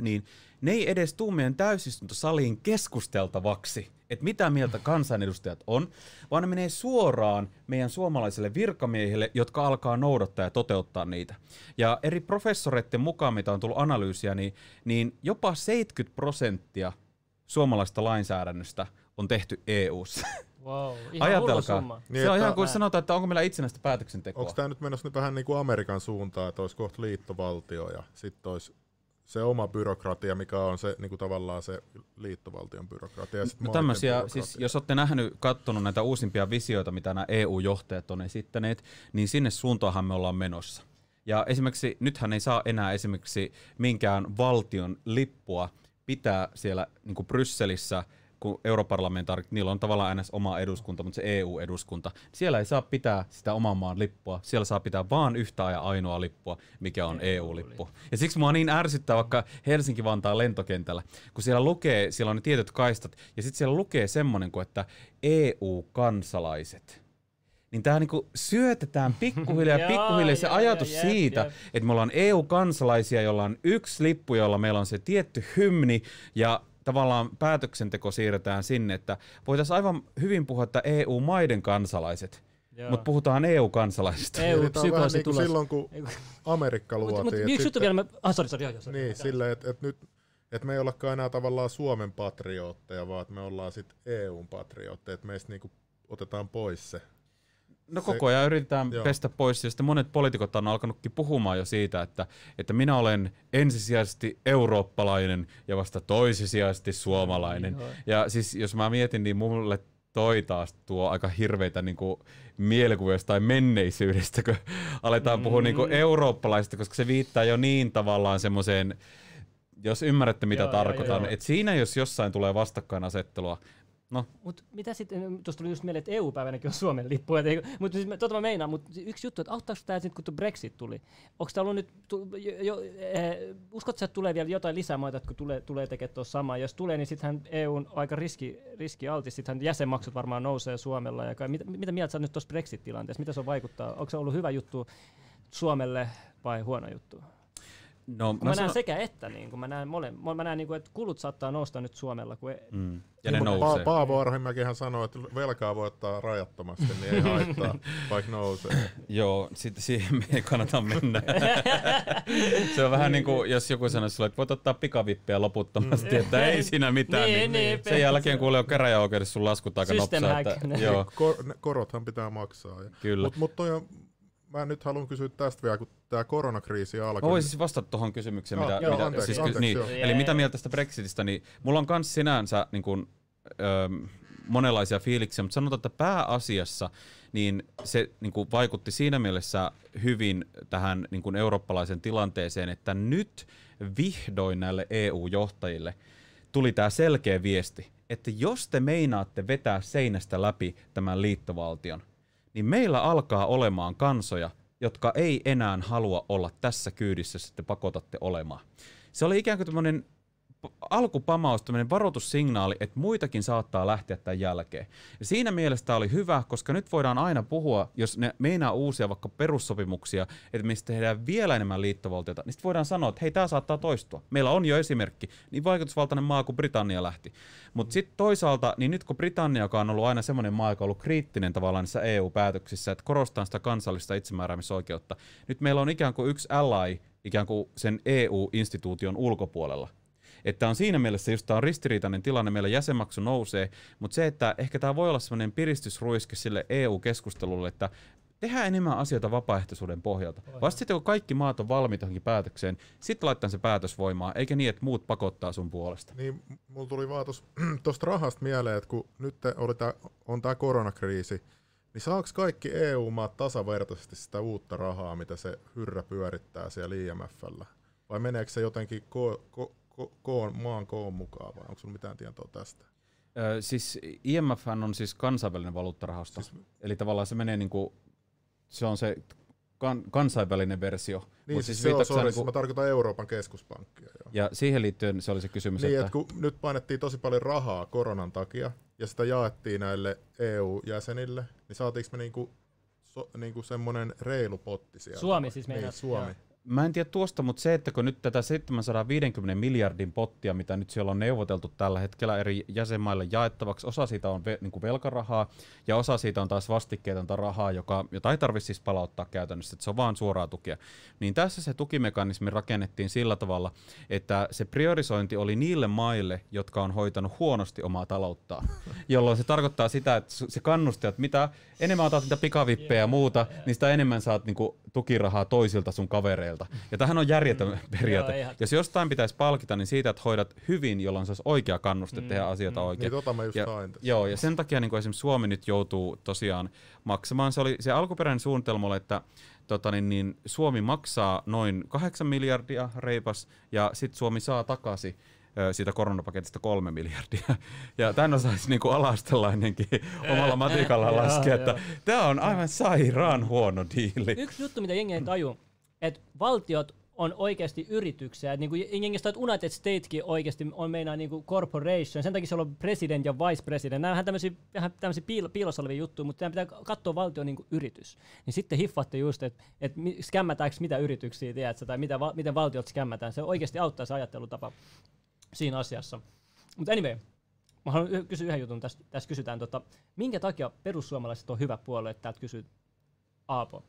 niin ne ei edes tuu meidän täysistuntosaliin keskusteltavaksi, että mitä mieltä kansanedustajat on, vaan ne menee suoraan meidän suomalaisille virkamiehille, jotka alkaa noudattaa ja toteuttaa niitä. Ja eri professoreiden mukaan, mitä on tullut analyysiä, niin, niin jopa 70 prosenttia suomalaista lainsäädännöstä on tehty EU-ssa. Wow, ihan Ajatelkaa. Summa. Niin, se on ihan kuin sanotaan, että onko meillä itsenäistä päätöksentekoa. Onko tämä nyt menossa nyt vähän niin kuin Amerikan suuntaan, että olisi kohta liittovaltio ja sitten olisi se oma byrokratia, mikä on se niin kuin tavallaan se liittovaltion byrokratia. Ja no tämmöisiä, siis jos olette nähnyt, katsonut näitä uusimpia visioita, mitä nämä EU-johtajat on esittäneet, niin sinne suuntaanhan me ollaan menossa. Ja esimerkiksi nythän ei saa enää esimerkiksi minkään valtion lippua pitää siellä niin kuin Brysselissä – kun europarlamentaarit, niillä on tavallaan aina oma eduskunta, mutta se EU-eduskunta, siellä ei saa pitää sitä oman maan lippua, siellä saa pitää vaan yhtä ja ainoa lippua, mikä on EU-lippu. Ja siksi mua niin ärsyttää vaikka Helsinki-Vantaan lentokentällä, kun siellä lukee, siellä on ne tietyt kaistat, ja sitten siellä lukee semmoinen kuin, että EU-kansalaiset niin tämä niinku syötetään pikkuhiljaa ja pikkuhiljaa se ajatus siitä, että me ollaan EU-kansalaisia, jolla on yksi lippu, jolla meillä on se tietty hymni ja tavallaan päätöksenteko siirretään sinne, että voitaisiin aivan hyvin puhua, että EU-maiden kansalaiset, mutta puhutaan EU-kansalaisista. EU-psykoosi niin silloin, kun Amerikka luotiin. Mutta yksi juttu vielä, ah, sorry, sorry, sorry, Niin, silleen, että et nyt et me ei ollakaan enää tavallaan Suomen patriootteja, vaan me ollaan sitten EUn patriootteja, että meistä niinku otetaan pois se No koko ajan yritetään joo. pestä pois, ja sitten monet poliitikot on alkanutkin puhumaan jo siitä, että, että minä olen ensisijaisesti eurooppalainen ja vasta toisisijaisesti suomalainen. Joo. Ja siis jos mä mietin, niin mulle toi taas tuo aika hirveitä niin kuin, mielikuvia tai menneisyydestä, kun aletaan mm. puhua niin kuin, eurooppalaisista, koska se viittaa jo niin tavallaan semmoiseen, jos ymmärrätte mitä joo, tarkoitan, että siinä jos jossain tulee vastakkainasettelua, No. Mut mitä sitten, tuossa tuli just mieleen, että EU-päivänäkin on Suomen lippu, mutta siis, tota mä meinaan, mutta yksi juttu, että auttaako tämä sitten, kun Brexit tuli? Onko tämä ollut nyt, tu, jo, jo, eh, uskotko että tulee vielä jotain lisämaita, kun tulee, tulee tekemään tuossa samaa? Jos tulee, niin sittenhän EU on aika riski, riskialtis, sittenhän jäsenmaksut varmaan nousee Suomella. Ja mitä, mitä mieltä sä nyt tuossa Brexit-tilanteessa, mitä se on vaikuttaa? Onko se ollut hyvä juttu Suomelle vai huono juttu? No, mä, mä näen sekä että, niin kun mä näen, mole, mä näen niin kuin, että kulut saattaa nousta nyt Suomella. Kun e- mm. Ja ne nousee. Pa- Paavo Arhimäkihän sanoi, että velkaa voi ottaa rajattomasti, niin ei haittaa, vaikka nousee. Joo, sitten siihen me ei kannata mennä. se on vähän niin kuin, jos joku sanoisi sulle, että voit ottaa pikavippiä loputtomasti, että ei siinä mitään. niin, niin, niin, Sen jälkeen kuulee jo käräjäoikeudessa sun laskut aika nopsaa. Että, joo. Kor- korothan pitää maksaa. Kyllä. Mutta mut toi on mä nyt haluan kysyä tästä vielä, kun tämä koronakriisi alkoi. Mä voisin siis vastata tuohon kysymykseen, no, mitä, joo, mitä anteeksi, siis, anteeksi, niin, joo. eli mitä mieltä tästä Brexitistä, niin mulla on kans sinänsä niin kun, ö, monenlaisia fiiliksiä, mutta sanotaan, että pääasiassa niin se niin kuin vaikutti siinä mielessä hyvin tähän niin kuin eurooppalaisen tilanteeseen, että nyt vihdoin näille EU-johtajille tuli tämä selkeä viesti, että jos te meinaatte vetää seinästä läpi tämän liittovaltion, niin meillä alkaa olemaan kansoja, jotka ei enää halua olla tässä kyydissä, jos te pakotatte olemaan. Se oli ikään kuin tämmöinen alkupamaus, tämmöinen varoitussignaali, että muitakin saattaa lähteä tämän jälkeen. Ja siinä mielessä tämä oli hyvä, koska nyt voidaan aina puhua, jos ne meinaa uusia vaikka perussopimuksia, että mistä tehdään vielä enemmän liittovaltiota, niin sitten voidaan sanoa, että hei, tämä saattaa toistua. Meillä on jo esimerkki, niin vaikutusvaltainen maa kuin Britannia lähti. Mutta sitten toisaalta, niin nyt kun Britannia, joka on ollut aina semmoinen maa, joka on ollut kriittinen tavallaan niissä EU-päätöksissä, että korostaa sitä kansallista itsemääräämisoikeutta, nyt meillä on ikään kuin yksi ally ikään kuin sen EU-instituution ulkopuolella. Että on siinä mielessä just tämä on ristiriitainen tilanne, meillä jäsenmaksu nousee, mutta se, että ehkä tämä voi olla sellainen piristysruiske sille EU-keskustelulle, että tehdään enemmän asioita vapaaehtoisuuden pohjalta. Vasta sitten kun kaikki maat on valmiita johonkin päätökseen, sitten laittaa se päätös voimaan, eikä niin, että muut pakottaa sun puolesta. Niin, mulla tuli vaan tuosta rahasta mieleen, että kun nyt oli tää, on tämä koronakriisi, niin saako kaikki EU-maat tasavertaisesti sitä uutta rahaa, mitä se hyrrä pyörittää siellä IMFllä? Vai meneekö se jotenkin ko- ko- ko- koon, maan koon mukaan vai onko sinulla mitään tietoa tästä? Ö, siis IMF on siis kansainvälinen valuuttarahasto. Siis, Eli tavallaan se menee niinku, se on se kan, kansainvälinen versio. Niin, siis, siis se on, sorry, niinku... mä tarkoitan Euroopan keskuspankkia. Joo. Ja siihen liittyen se oli se kysymys, niin, että... että kun nyt painettiin tosi paljon rahaa koronan takia, ja sitä jaettiin näille EU-jäsenille, niin saatiinko me niinku, so, niinku semmoinen reilu potti sieltä? Suomi siis meinaa. Niin, Suomi. Joo. Mä en tiedä tuosta, mutta se, että kun nyt tätä 750 miljardin pottia, mitä nyt siellä on neuvoteltu tällä hetkellä eri jäsenmaille jaettavaksi, osa siitä on ve, niin velkarahaa ja osa siitä on taas vastikkeetonta rahaa, joka, jota ei tarvitse siis palauttaa käytännössä, että se on vaan suoraa tukea. Niin tässä se tukimekanismi rakennettiin sillä tavalla, että se priorisointi oli niille maille, jotka on hoitanut huonosti omaa talouttaan, jolloin se tarkoittaa sitä, että se kannusti, että mitä enemmän otat niitä pikavippejä ja muuta, niin sitä enemmän saat niin kuin, tukirahaa toisilta sun kavereilta kavereilta. Ja tähän on järjetön mm. periaate. Joo, Jos jostain pitäisi palkita, niin siitä, että hoidat hyvin, jolloin se olisi oikea kannuste mm. tehdä asioita mm. oikein. Niin tota mä just ja, sain Joo, ja sen takia niin kuin esimerkiksi Suomi nyt joutuu tosiaan maksamaan. Se oli se alkuperäinen suunnitelma oli, että tota, niin, niin Suomi maksaa noin 8 miljardia reipas, ja sitten Suomi saa takaisin siitä koronapaketista kolme miljardia. Ja tämän osaisi niin kuin alastelainenkin omalla matikalla laskea, että tämä on aivan sairaan huono diili. Yksi juttu, mitä jengi ei taju, että valtiot on oikeasti yrityksiä. Niin kuin että United Stateskin oikeasti on meinaa niin kuin corporation. Sen takia siellä on president ja vice president. Nämä on tämmöisiä, vähän tämmöisiä piil- piilossa olevia juttuja, mutta pitää katsoa valtion niin kuin yritys. Niin sitten hiffatte just, että, että skämmätäänkö mitä yrityksiä, tiedätkö, tai miten, miten valtiot skämmätään. Se oikeasti auttaa se ajattelutapa siinä asiassa. Mutta anyway, mä haluan kysyä yhden jutun. Tässä, tässä kysytään, tota, minkä takia perussuomalaiset on hyvä puolue, että täältä kysyy Aapo.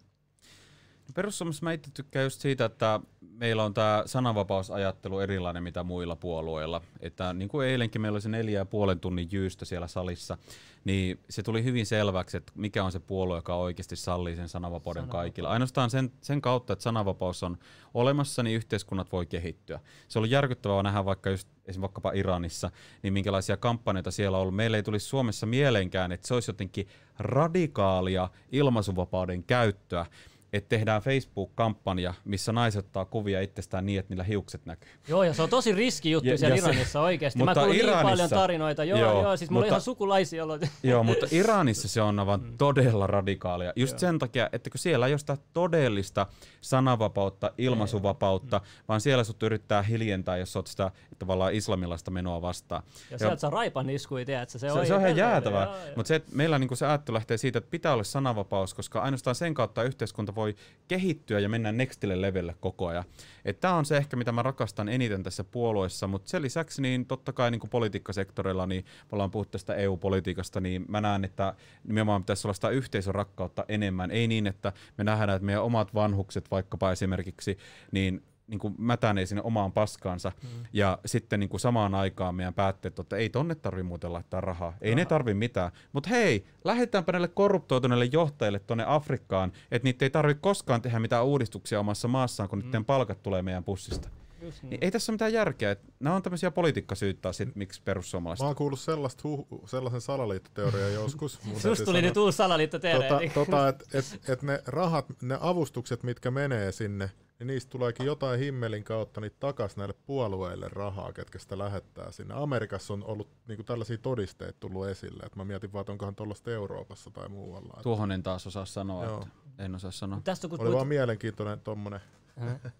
Perussuomassa mä itse tykkään just siitä, että meillä on tämä sananvapausajattelu erilainen mitä muilla puolueilla. Että niin kuin eilenkin meillä oli se neljä ja puolen tunnin jyystä siellä salissa, niin se tuli hyvin selväksi, että mikä on se puolue, joka oikeasti sallii sen sananvapauden Sananvapaus. kaikilla. Ainoastaan sen, sen kautta, että sananvapaus on olemassa, niin yhteiskunnat voi kehittyä. Se on järkyttävää nähdä vaikka just esimerkiksi vaikkapa Iranissa, niin minkälaisia kampanjoita siellä on ollut. Meillä ei tulisi Suomessa mieleenkään, että se olisi jotenkin radikaalia ilmaisuvapauden käyttöä että tehdään Facebook-kampanja, missä naiset ottaa kuvia itsestään niin, että niillä hiukset näkyy. Joo, ja se on tosi riski juttu ja, siellä ja Iranissa se, oikeasti. Mä kuulin niin paljon tarinoita. Joo, joo, joo siis mulla mutta, ihan sukulaisia ollut. Joo, mutta Iranissa se on aivan mm. todella radikaalia. Just joo. sen takia, että kun siellä ei ole sitä todellista sananvapautta, ilmaisuvapautta, mm. vaan siellä sut yrittää hiljentää, jos oot sitä tavallaan islamilaista menoa vastaan. Ja, ja sieltä saa raipan iskuja, se, se, on, se on ihan jäätävää. Mutta se, että meillä niinku se ajattelu lähtee siitä, että pitää olla sananvapaus, koska ainoastaan sen kautta yhteiskunta voi voi kehittyä ja mennä nextille levelle koko ajan. Tämä on se ehkä, mitä mä rakastan eniten tässä puolueessa, mutta sen lisäksi niin totta kai niin kuin politiikkasektorilla, niin me ollaan puhuttu tästä EU-politiikasta, niin mä näen, että nimenomaan pitäisi olla sitä yhteisön rakkautta enemmän. Ei niin, että me nähdään, että meidän omat vanhukset vaikkapa esimerkiksi, niin niin kuin mätänee sinne omaan paskaansa. Mm. Ja sitten niin kuin samaan aikaan meidän päätteet, että ei tonne tarvi muuten laittaa rahaa. Ei Aha. ne tarvi mitään. Mutta hei, lähetäänpä näille korruptoituneille johtajille tuonne Afrikkaan, että niitä ei tarvitse koskaan tehdä mitään uudistuksia omassa maassaan, kun mm. niiden palkat tulee meidän pussista. Niin. niin ei tässä ole mitään järkeä. Nämä on tämmöisiä politiikkasyyt taas, sit, miksi perussuomalaiset. Mä oon kuullut sellaista huh, sellaisen salaliittoteorian joskus. Susta tuli nyt uusi salaliittoteoria. Tota, tota, että et, et ne rahat, ne avustukset, mitkä menee sinne, niin niistä tuleekin jotain himmelin kautta niin takaisin näille puolueille rahaa, ketkä sitä lähettää sinne. Amerikassa on ollut niin kuin tällaisia todisteita tullut esille, että mä mietin vaan, että onkohan tuollaista Euroopassa tai muualla. Tuohon en taas osaa sanoa, Joo. että en osaa sanoa. Tästä, kun Oli puhut... vaan mielenkiintoinen tuommoinen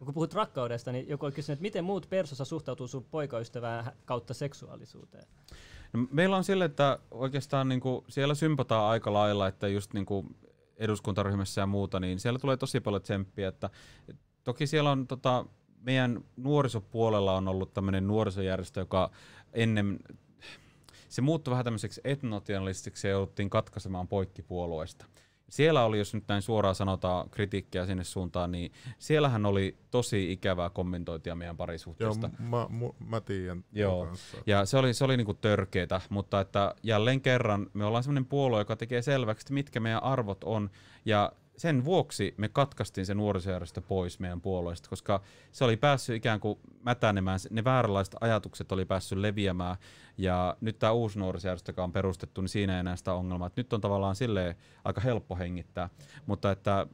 kun puhut rakkaudesta, niin joku on kysynyt, että miten muut persossa suhtautuu sun poikaystävään kautta seksuaalisuuteen? No, meillä on sille, että oikeastaan niin kuin, siellä sympataan aika lailla, että just niin kuin eduskuntaryhmässä ja muuta, niin siellä tulee tosi paljon tsemppiä, että Toki siellä on tota, meidän nuorisopuolella on ollut tämmöinen nuorisojärjestö, joka ennen se muuttui vähän tämmöiseksi etnotionalistiksi ja jouduttiin katkaisemaan poikkipuolueesta. Siellä oli, jos nyt näin suoraan sanotaan kritiikkiä sinne suuntaan, niin siellähän oli tosi ikävää kommentointia meidän parisuhteesta. Joo, mä, mä tiedän. Joo, ja se oli, se oli niinku törkeetä, mutta että jälleen kerran me ollaan sellainen puolue, joka tekee selväksi, mitkä meidän arvot on, ja sen vuoksi me katkaistiin se nuorisojärjestö pois meidän puolueesta, koska se oli päässyt ikään kuin mätänemään, ne vääränlaiset ajatukset oli päässyt leviämään, ja nyt tämä uusi nuorisojärjestö, joka on perustettu, niin siinä ei enää sitä ongelmaa, että nyt on tavallaan silleen aika helppo hengittää, mutta että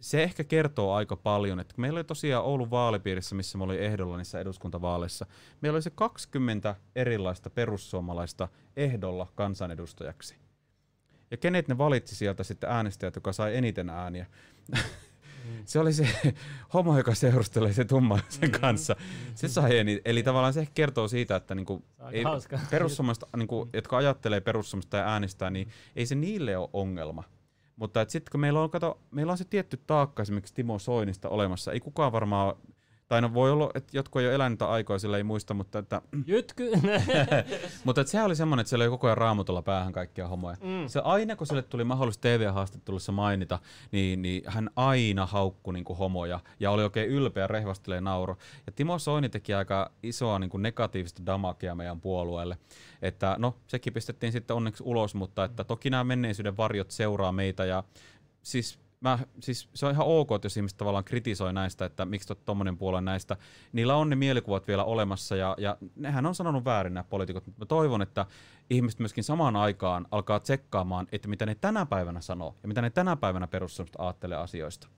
se ehkä kertoo aika paljon, että meillä oli tosiaan Oulun vaalipiirissä, missä me oli ehdolla niissä eduskuntavaaleissa, meillä oli se 20 erilaista perussuomalaista ehdolla kansanedustajaksi. Ja kenet ne valitsi sieltä sitten äänestäjät, joka sai eniten ääniä? Mm. se oli se homo, joka seurustelee se tummaisen mm. kanssa. Se sai eni, eli tavallaan se kertoo siitä, että niinku, ei, perussuomalaiset, niinku, jotka ajattelee perussuomalaista ja äänestää, niin ei se niille ole ongelma. Mutta sitten kun meillä on, kato, meillä on se tietty taakka esimerkiksi Timo Soinista olemassa, ei kukaan varmaan tai no voi olla, että jotkut ei ole elänyt aikaa, sillä ei muista, mutta että... Jytky! mutta että sehän oli semmoinen, että siellä oli koko ajan raamutolla päähän kaikkia homoja. Mm. Se aina, kun sille tuli mahdollisuus TV-haastattelussa mainita, niin, niin hän aina haukkui niin homoja ja oli oikein ylpeä, rehvastelee nauro. Ja Timo Soini teki aika isoa niin kuin negatiivista damakea meidän puolueelle. Että no, sekin pistettiin sitten onneksi ulos, mutta että toki nämä menneisyyden varjot seuraa meitä ja siis mä, siis se on ihan ok, jos ihmiset tavallaan kritisoi näistä, että miksi tuommoinen puolue näistä. Niillä on ne mielikuvat vielä olemassa ja, ja nehän on sanonut väärin nämä poliitikot, mutta mä toivon, että ihmiset myöskin samaan aikaan alkaa tsekkaamaan, että mitä ne tänä päivänä sanoo ja mitä ne tänä päivänä perussuomalaiset ajattelee asioista.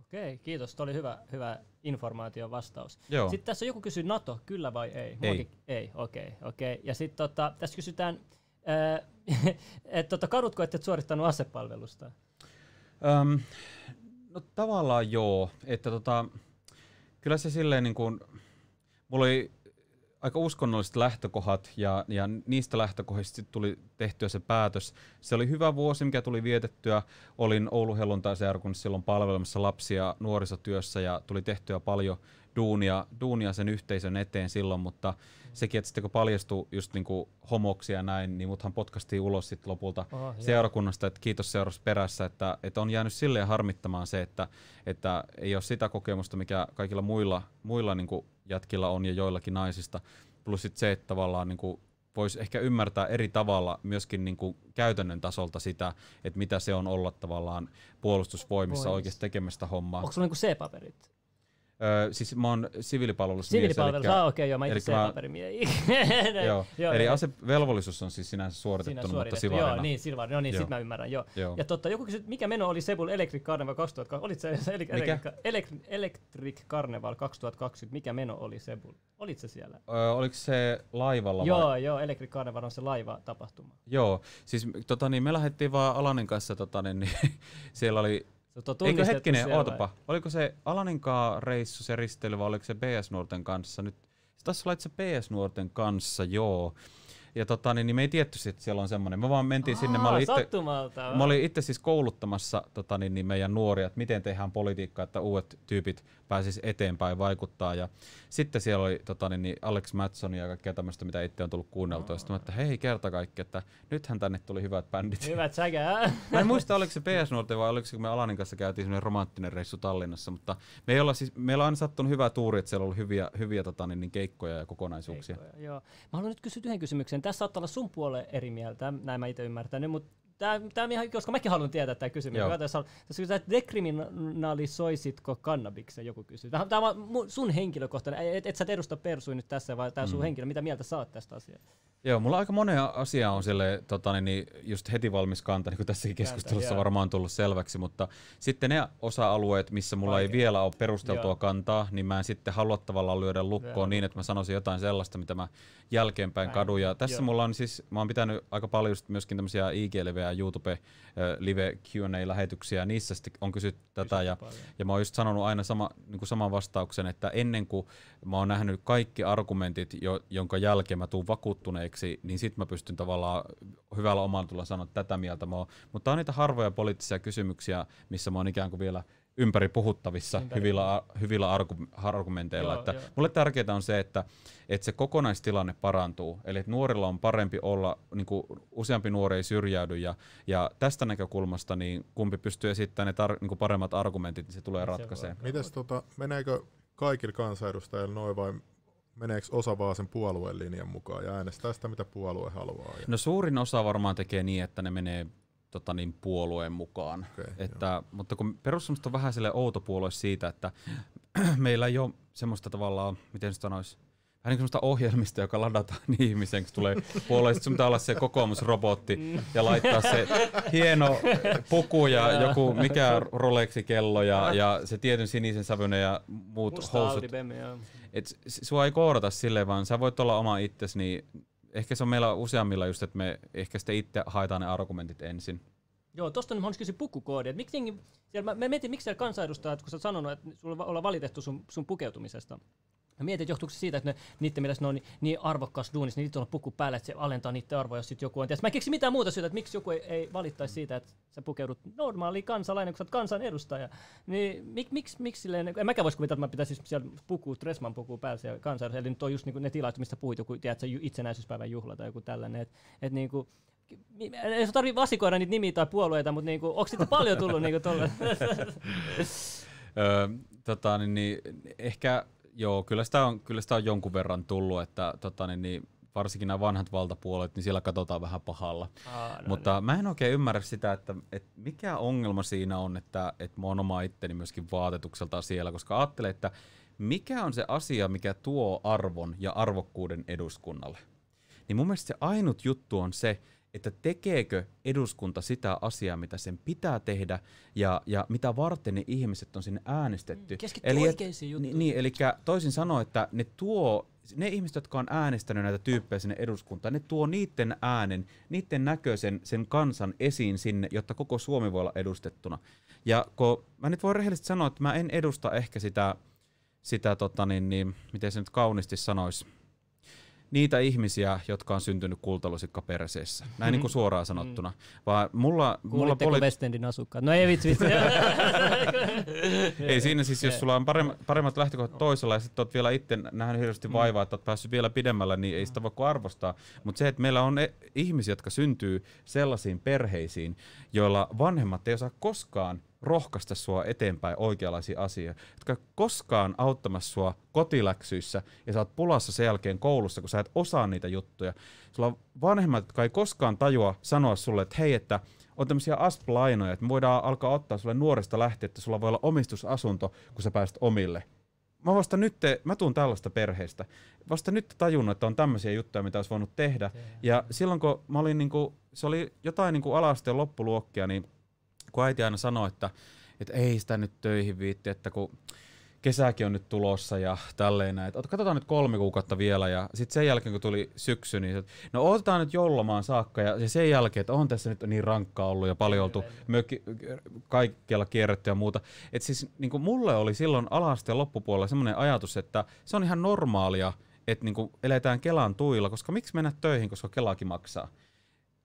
Okei, kiitos. Tuo oli hyvä, hyvä informaatio vastaus. Joo. Sitten tässä joku kysyy NATO, kyllä vai ei? Ei. ei, okei, okay, okei. Okay. Ja sitten tota, tässä kysytään, että tota, kadutko, että et suorittanut asepalvelusta? Öm, no tavallaan joo, että tota, kyllä se silleen niin kuin, mulla oli aika uskonnolliset lähtökohdat ja, ja niistä lähtökohdista tuli tehtyä se päätös. Se oli hyvä vuosi, mikä tuli vietettyä. Olin Oulu helluntai-seurakunnassa silloin palvelemassa lapsia nuorisotyössä ja tuli tehtyä paljon duunia, duunia sen yhteisön eteen silloin, mutta sekin, että sitten kun paljastui just niinku homoksi ja näin, niin muthan potkastiin ulos sitten lopulta oh, seurakunnasta, että kiitos seurasi perässä, että, että on jäänyt silleen harmittamaan se, että, että ei ole sitä kokemusta, mikä kaikilla muilla, muilla niinku jätkillä on ja joillakin naisista, plus sit se, että tavallaan niinku voisi ehkä ymmärtää eri tavalla myöskin niin kuin käytännön tasolta sitä, että mitä se on olla tavallaan puolustusvoimissa Voimis. oikeasti tekemästä hommaa. Onko sulla niin C-paperit? Öö, siis mä oon siviilipalvelus. Siviilipalvelus, ah, okei, okay, joo, mä itse joo, joo, eli asevelvollisuus on siis sinänsä suoritettu, Sinä mutta sivarina. Joo, niin, sivarina, no niin, sit mä ymmärrän, joo. joo. Ja totta, joku kysyi, mikä meno oli Sebul Electric Carnival 2020, olit se mikä? Electric, Electric Carnival 2020, mikä meno oli Sebul? Olit se siellä? Öö, oliko se laivalla Joo, vai? joo, Electric Carnival on se laiva tapahtuma. Joo, siis tota, niin, me lähdettiin vaan Alanin kanssa, tota, niin, niin siellä oli Eikö hetkinen, ootapa. Vai? Oliko se Alaninkaa reissu, se risteily, vai oliko se BS-nuorten kanssa? Nyt, se taisi olla itse BS-nuorten kanssa, joo. Ja tota, niin, niin me ei tietty, että siellä on semmoinen. Me vaan mentiin Aa, sinne. Mä olin, itse, mä olin itse siis kouluttamassa tota, niin, niin meidän nuoria, että miten tehdään politiikkaa, että uudet tyypit pääsis eteenpäin vaikuttaa. Ja sitten siellä oli tota, niin, niin Alex Matson ja kaikkea tämmöistä, mitä itse on tullut kuunneltua. Sitten mä että hei, kerta kaikki, että nythän tänne tuli hyvät bändit. Hyvät säkää. mä en muista, oliko se PS Nuorten vai oliko se, kun me Alanin kanssa käytiin semmoinen romanttinen reissu Tallinnassa. Mutta me ei olla siis, meillä on aina sattunut hyvä tuuri, että siellä on ollut hyviä, hyviä tota, niin, niin keikkoja ja kokonaisuuksia. Keikkoja, joo. Mä haluan nyt kysyä yhden kysymyksen. Tässä saattaa olla sun puoleen eri mieltä, näin mä itse ymmärtänyt, mutta Tämä, tämä ihan, koska mäkin haluan tietää tämä kysymys. Joo. Tässä kysytään, että dekriminalisoisitko kannabiksen, joku kysyy. Tämä, tämä on sun henkilökohtainen, et, et sä edusta Persui nyt tässä, vaan tämä mm. sun henkilö. Mitä mieltä sä oot tästä asiasta? Joo, mulla aika monen asia on sille, tota, niin, niin just heti valmis kanta, niin kuin tässäkin keskustelussa Kanta, varmaan tullut selväksi, mutta sitten ne osa-alueet, missä mulla Vaikea. ei vielä ole perusteltua joo. kantaa, niin mä en sitten halua tavallaan lyödä lukkoon joo. niin, että mä sanoisin jotain sellaista, mitä mä jälkeenpäin Näin. kadun. Ja tässä joo. mulla on siis, mä oon pitänyt aika paljon myöskin tämmöisiä IG-livejä ja YouTube live Q&A-lähetyksiä, niissä sitten on kysytty tätä, ja, ja mä oon just sanonut aina sama, niin kuin saman vastauksen, että ennen kuin mä oon nähnyt kaikki argumentit, jo, jonka jälkeen mä tuun vakuuttuneeksi, niin sitten mä pystyn tavallaan hyvällä omalla tulla sanoa tätä mieltä. Mä oon, mutta on niitä harvoja poliittisia kysymyksiä, missä mä oon ikään kuin vielä ympäri puhuttavissa ympäri. hyvillä, hyvillä argumenteilla. Joo, että joo. Mulle tärkeää on se, että, että se kokonaistilanne parantuu. Eli että nuorilla on parempi olla, niin kuin useampi nuori ei syrjäydy. Ja, ja tästä näkökulmasta niin kumpi pystyy esittämään ne tar, niin kuin paremmat argumentit, niin se tulee ratkaisemaan. Mites tota, meneekö kaikilla kansanedustajilla noin vai meneekö osa vaan sen puolueen linjan mukaan ja äänestää sitä, mitä puolue haluaa? Ja... No suurin osa varmaan tekee niin, että ne menee tota niin, puolueen mukaan. Okay, että, mutta kun perussuomalaiset on vähän sille outo puolue siitä, että meillä ei ole semmoista tavallaan, miten se sanoisi, vähän niin semmoista ohjelmista, joka ladataan niin ihmisen, kun tulee puolueen, sun pitää olla se kokoomusrobotti ja laittaa se hieno puku ja joku mikä Rolexi-kello ja, ja se tietyn sinisen sävyinen ja muut Musta housut. Et sua ei koodata silleen, vaan sä voit olla oma itsesi, niin ehkä se on meillä useammilla just, että me ehkä sitten itse haetaan ne argumentit ensin. Joo, tuosta mä kysyä pukukoodi. Että miksi, siellä, mä, mä mietin, miksi siellä kansanedustajat, kun sä sanonut, että sulla ollaan valitettu sun, sun pukeutumisesta, Mä mietin, että johtuuko se siitä, että ne, niiden mielestä ne on niin, niin arvokkaas duunissa, niin niitä on puku päälle, että se alentaa niiden arvoja, jos joku on. Mä en keksi mitään muuta syytä, että miksi joku ei, ei valittaisi siitä, että sä pukeudut normaali kansalainen, kun sä oot kansanedustaja. Niin mik, miksi, miksi silleen, en mäkään voisi kuvitella, että mä pitäisin siellä puku, Dressman pukuu päällä siellä kansanedustaja. Eli nyt on just niin ne tilat, mistä puhuit, joku tiedätkö, itsenäisyyspäivän juhla tai joku tällainen. Että et, niin kuin, ei se tarvitse vasikoida niitä nimiä tai puolueita, mutta niinku, onko siitä paljon tullut niinku tolle? öö, tota, niin, niin, ehkä joo, kyllä sitä, on, kyllä sitä on jonkun verran tullut, että tota, niin, niin, varsinkin nämä vanhat valtapuolet, niin siellä katsotaan vähän pahalla. Aa, no Mutta niin. mä en oikein ymmärrä sitä, että, että mikä ongelma siinä on, että, että mä oon oma itteni myöskin vaatetukselta siellä, koska ajattelen, että mikä on se asia, mikä tuo arvon ja arvokkuuden eduskunnalle. Niin mun mielestä se ainut juttu on se, että tekeekö eduskunta sitä asiaa, mitä sen pitää tehdä ja, ja mitä varten ne ihmiset on sinne äänestetty. Mm, eli, oikeisiin juttuihin. Niin, eli toisin sanoen, että ne tuo, ne ihmiset, jotka on äänestänyt näitä tyyppejä sinne eduskuntaan, ne tuo niiden äänen, niiden näköisen sen kansan esiin sinne, jotta koko Suomi voi olla edustettuna. Ja kun mä nyt voin rehellisesti sanoa, että mä en edusta ehkä sitä, sitä tota niin, niin, miten se nyt kauniisti sanoisi, niitä ihmisiä, jotka on syntynyt kultalusikka perseessä. Näin mm. niin kuin suoraan sanottuna. Mm. Vaan mulla, mulla poli... Westendin asukkaat? No ei vitsi, vitsi. ei siinä siis, jos sulla on paremmat, paremmat lähtökohdat toisella ja sitten oot vielä itse nähnyt hirveästi mm. vaivaa, että oot päässyt vielä pidemmällä, niin ei sitä voi kuin arvostaa. Mutta se, että meillä on e- ihmisiä, jotka syntyy sellaisiin perheisiin, joilla vanhemmat ei osaa koskaan rohkaista sua eteenpäin oikeanlaisia asioita, jotka koskaan auttamassa sua kotiläksyissä ja sä oot pulassa sen jälkeen koulussa, kun sä et osaa niitä juttuja. Sulla on vanhemmat, jotka ei koskaan tajua sanoa sulle, että hei, että on tämmöisiä asp-lainoja, että me voidaan alkaa ottaa sulle nuoresta lähtien, että sulla voi olla omistusasunto, kun sä pääset omille. Mä vasta nyt, mä tuun tällaista perheestä, vasta nyt tajunnut, että on tämmöisiä juttuja, mitä olisi voinut tehdä. Ja silloin kun mä olin, niin kuin, se oli jotain niin kuin alasteen loppuluokkia, niin kun äiti aina sanoi, että, että ei sitä nyt töihin viitti, että kun kesäkin on nyt tulossa ja tälleen näin. Että katsotaan nyt kolme kuukautta vielä ja sitten sen jälkeen kun tuli syksy, niin no otetaan nyt jollamaan saakka ja sen jälkeen, että on tässä nyt niin rankkaa ollut ja paljon oltu mökki, kaikkialla kierretty ja muuta. Että siis niin kuin mulle oli silloin alasteen loppupuolella semmoinen ajatus, että se on ihan normaalia, että niin kuin eletään Kelan tuilla, koska miksi mennä töihin, koska Kelakin maksaa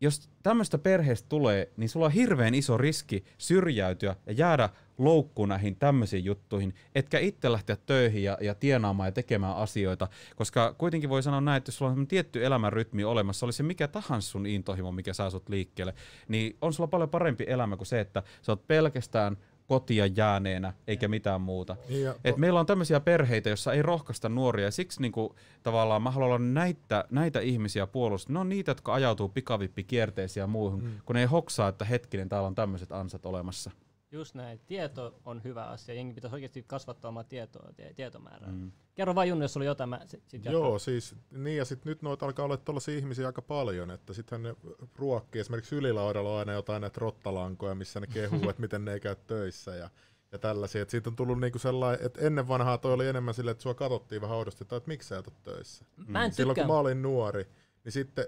jos tämmöistä perheestä tulee, niin sulla on hirveän iso riski syrjäytyä ja jäädä loukkuun näihin tämmöisiin juttuihin, etkä itse lähteä töihin ja, ja tienaamaan ja tekemään asioita, koska kuitenkin voi sanoa näin, että jos sulla on tietty elämänrytmi olemassa, oli se mikä tahansa sun intohimo, mikä saa sut liikkeelle, niin on sulla paljon parempi elämä kuin se, että sä oot pelkästään kotia jääneenä eikä mitään muuta. Niin Et meillä on tämmöisiä perheitä, joissa ei rohkaista nuoria ja siksi niinku, tavallaan mä haluan olla näitä, näitä ihmisiä puolustaa. Ne on niitä, jotka ajautuu pikavippikierteisiin ja muuhun, mm. kun ne ei hoksaa, että hetkinen, täällä on tämmöiset ansat olemassa. Just näin. Tieto on hyvä asia. Jengi pitäisi oikeasti kasvattaa omaa tietoa, tietomäärää. Mm. Kerro vain Junnu, jos oli jotain, mä sit, sit Joo, siis niin ja sitten nyt noita alkaa olla tuollaisia ihmisiä aika paljon, että sittenhän ne ruokkii, esimerkiksi ylilaudalla on aina jotain näitä rottalankoja, missä ne kehuu, että miten ne ei käy töissä ja, ja tällaisia. Et siitä on tullut niinku sellainen, että ennen vanhaa toi oli enemmän silleen, että sua katsottiin vähän oudosti, että miksi sä et töissä. Mä en Silloin kun mä olin nuori, niin sitten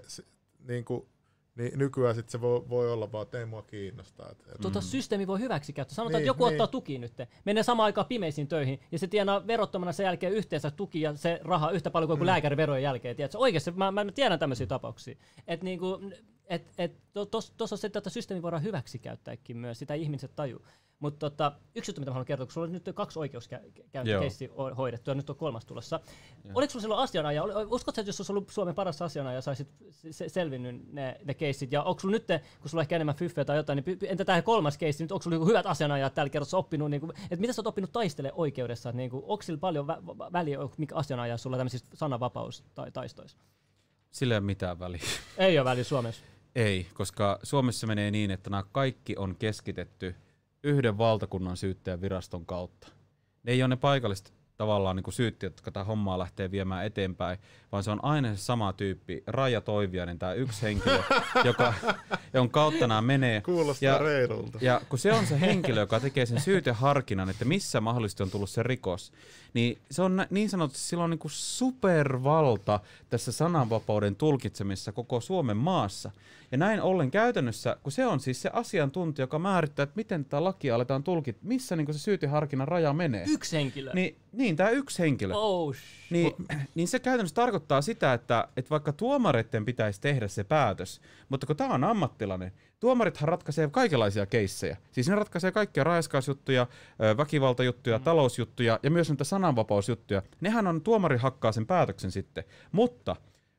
niinku, niin nykyään sit se voi, voi olla vaan, että ei mua kiinnostaa. Et, et. Tota mm. systeemi voi hyväksi käyttää. Sanotaan, niin, että joku niin. ottaa tuki nyt, menee samaan aikaan pimeisiin töihin, ja se tienaa verottomana sen jälkeen yhteensä tuki ja se raha yhtä paljon kuin mm. lääkäriverojen jälkeen. Tiedätkö? Oikeasti, mä, mä tiedän tämmöisiä tapauksia. Että niinku, et, et, tuossa to, on se, että systeemi voidaan hyväksi käyttääkin myös, sitä ihmiset tajuu. Mutta tota, yksi juttu, mitä haluan kertoa, kun sulla on nyt kaksi oikeuskäyntikeissiä hoidettu ja nyt on kolmas tulossa. Joo. Oliko sulla silloin asianaja, uskotko että jos olisi ollut Suomen paras asianaja, saisit selvinnyt ne, ne keissit? Ja onko sulla nyt, kun sulla on ehkä enemmän fyffeä tai jotain, niin entä tämä kolmas keissi, nyt onko sulla niinku hyvät asianajat tällä kertaa oppinut, niin kuin, että mitä sä oot oppinut taistele oikeudessa? Niin kuin, onko sillä paljon vä- väliä, mikä asianaja sulla tämmöisissä sananvapaus tai taistoissa? Sillä ei ole mitään väliä. Ei ole väliä Suomessa. Ei, koska Suomessa menee niin, että nämä kaikki on keskitetty yhden valtakunnan syyttäjän viraston kautta. Ne ei ole ne paikalliset tavallaan niin syyttäjät, jotka tätä hommaa lähtee viemään eteenpäin, vaan se on aina se sama tyyppi, Raija Toiviainen, tämä yksi henkilö, joka, jonka kautta nämä menee. Kuulostaa ja, reilulta. Ja kun se on se henkilö, joka tekee sen syyteharkinnan, että missä mahdollisesti on tullut se rikos, niin se on niin sanotusti silloin niin supervalta tässä sananvapauden tulkitsemisessa koko Suomen maassa. Ja näin ollen käytännössä, kun se on siis se asiantuntija, joka määrittää, että miten tätä lakia aletaan tulkita, missä niin se syyteharkinnan raja menee. Yksi henkilö. Niin, niin Niin, tämä yksi henkilö. Oh, niin, niin se käytännössä tarkoittaa sitä, että, että vaikka tuomareiden pitäisi tehdä se päätös, mutta kun tämä on ammattilainen, tuomarithan ratkaisee kaikenlaisia keissejä. Siis ne ratkaisee kaikkia raiskausjuttuja, väkivaltajuttuja, mm. talousjuttuja ja myös näitä sananvapausjuttuja. Nehän on, tuomari hakkaa sen päätöksen sitten. Mutta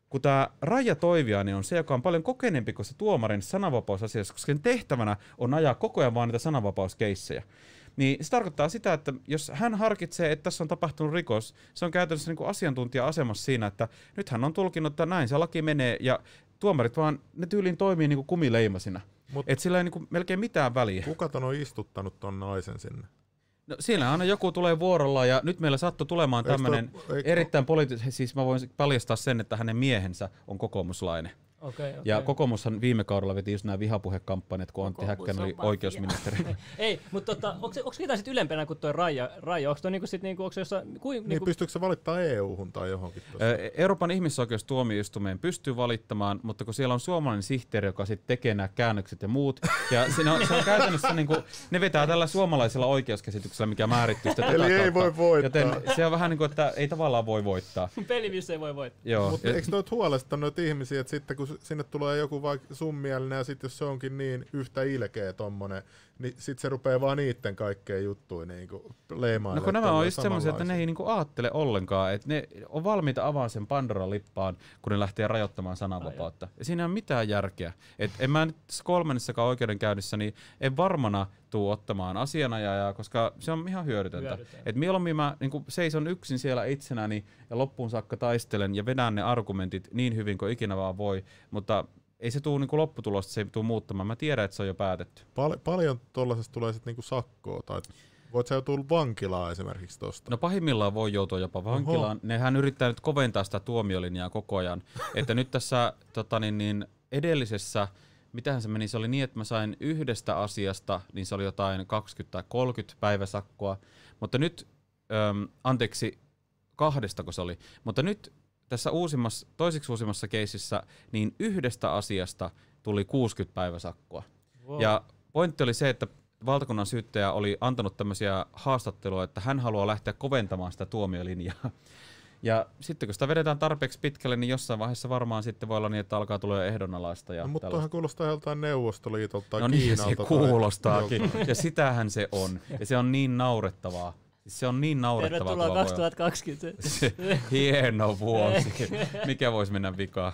kun tämä Raija Toiviainen on se, joka on paljon kokeneempi kuin se tuomarin sananvapausasiassa, koska sen tehtävänä on ajaa koko ajan vaan niitä sananvapauskeissejä. Niin se tarkoittaa sitä, että jos hän harkitsee, että tässä on tapahtunut rikos, se on käytännössä niin kuin asiantuntija-asemassa siinä, että nyt hän on tulkinut, että näin se laki menee, ja tuomarit vaan, ne tyyliin toimii niin kuin kumileimasina. Mut Et sillä ei niin kuin melkein mitään väliä. Kuka on istuttanut ton naisen sinne? No, siellä aina joku tulee vuorolla ja nyt meillä sattui tulemaan tämmöinen erittäin poliittinen, siis mä voin paljastaa sen, että hänen miehensä on kokoomuslainen. Okay, okay. Ja kokoomushan viime kaudella veti just nämä vihapuhekampanjat, kun Antti Häkkänen oli oikeusministeri. Ei, mutta tota, onko, mitään sitten ylempänä kuin tuo Raija? Raija? Onko, toi niinku sit niinku, onko jossain, kuin, niin, niinku... pystyykö se valittaa EU-hun tai johonkin? Tuossa? Euroopan ihmisoikeustuomioistuimeen pystyy valittamaan, mutta kun siellä on suomalainen sihteeri, joka sitten tekee nämä käännökset ja muut, ja siinä on, se on käytännössä, niinku, ne vetää tällä suomalaisella oikeuskäsityksellä, mikä määrittyy sitä Eli ei voi voittaa. Joten se on vähän niin kuin, että ei tavallaan voi voittaa. Peli, missä ei voi voittaa. Joo. Mutta eikö noit huolestanut ihmisiä, että sitten kun sinne tulee joku vaikka sun mielinen ja sitten jos se onkin niin yhtä ilkeä tommonen, niin sitten se rupeaa vaan niitten kaikkeen juttuja niinku leimaan. No kun nämä on just semmoisia, että ne ei niinku aattele ollenkaan, että ne on valmiita avaamaan sen Pandoran lippaan, kun ne lähtee rajoittamaan sananvapautta. Ja siinä ei ole mitään järkeä. Et en mä nyt kolmannessakaan oikeudenkäynnissä, niin en varmana tuu ottamaan asianajajaa, koska se on ihan hyödytöntä. Et mieluummin mä niin seison yksin siellä itsenäni ja loppuun saakka taistelen ja vedän ne argumentit niin hyvin kuin ikinä vaan voi, mutta ei se tule niinku lopputulosta, se ei tule muuttamaan. Mä tiedän, että se on jo päätetty. Pal- paljon tuollaisesta tulee sitten niinku sakkoa tai Voit sä joutua vankilaan esimerkiksi tosta? No pahimmillaan voi joutua jopa vankilaan. Oho. Nehän yrittää nyt koventaa sitä tuomiolinjaa koko ajan. että nyt tässä tota niin, niin edellisessä, mitähän se meni, se oli niin, että mä sain yhdestä asiasta, niin se oli jotain 20 tai 30 päiväsakkoa. Mutta nyt, äm, anteeksi, kahdesta kun se oli. Mutta nyt tässä uusimmassa, toiseksi uusimmassa keisissä, niin yhdestä asiasta tuli 60 päiväsakkoa. Wow. Ja pointti oli se, että valtakunnan syyttäjä oli antanut tämmöisiä haastatteluja, että hän haluaa lähteä koventamaan sitä tuomiolinjaa. Ja sitten kun sitä vedetään tarpeeksi pitkälle, niin jossain vaiheessa varmaan sitten voi olla niin, että alkaa tulla ehdonalaista. Ja no, mutta tuohan kuulostaa joltain Neuvostoliitolta tai no Kiinalta. niin, se kuulostaakin. ja sitähän se on. Ja se on niin naurettavaa. Se on niin naurettavaa. Tervetuloa 2020. Hieno vuosi. Mikä voisi mennä vikaan?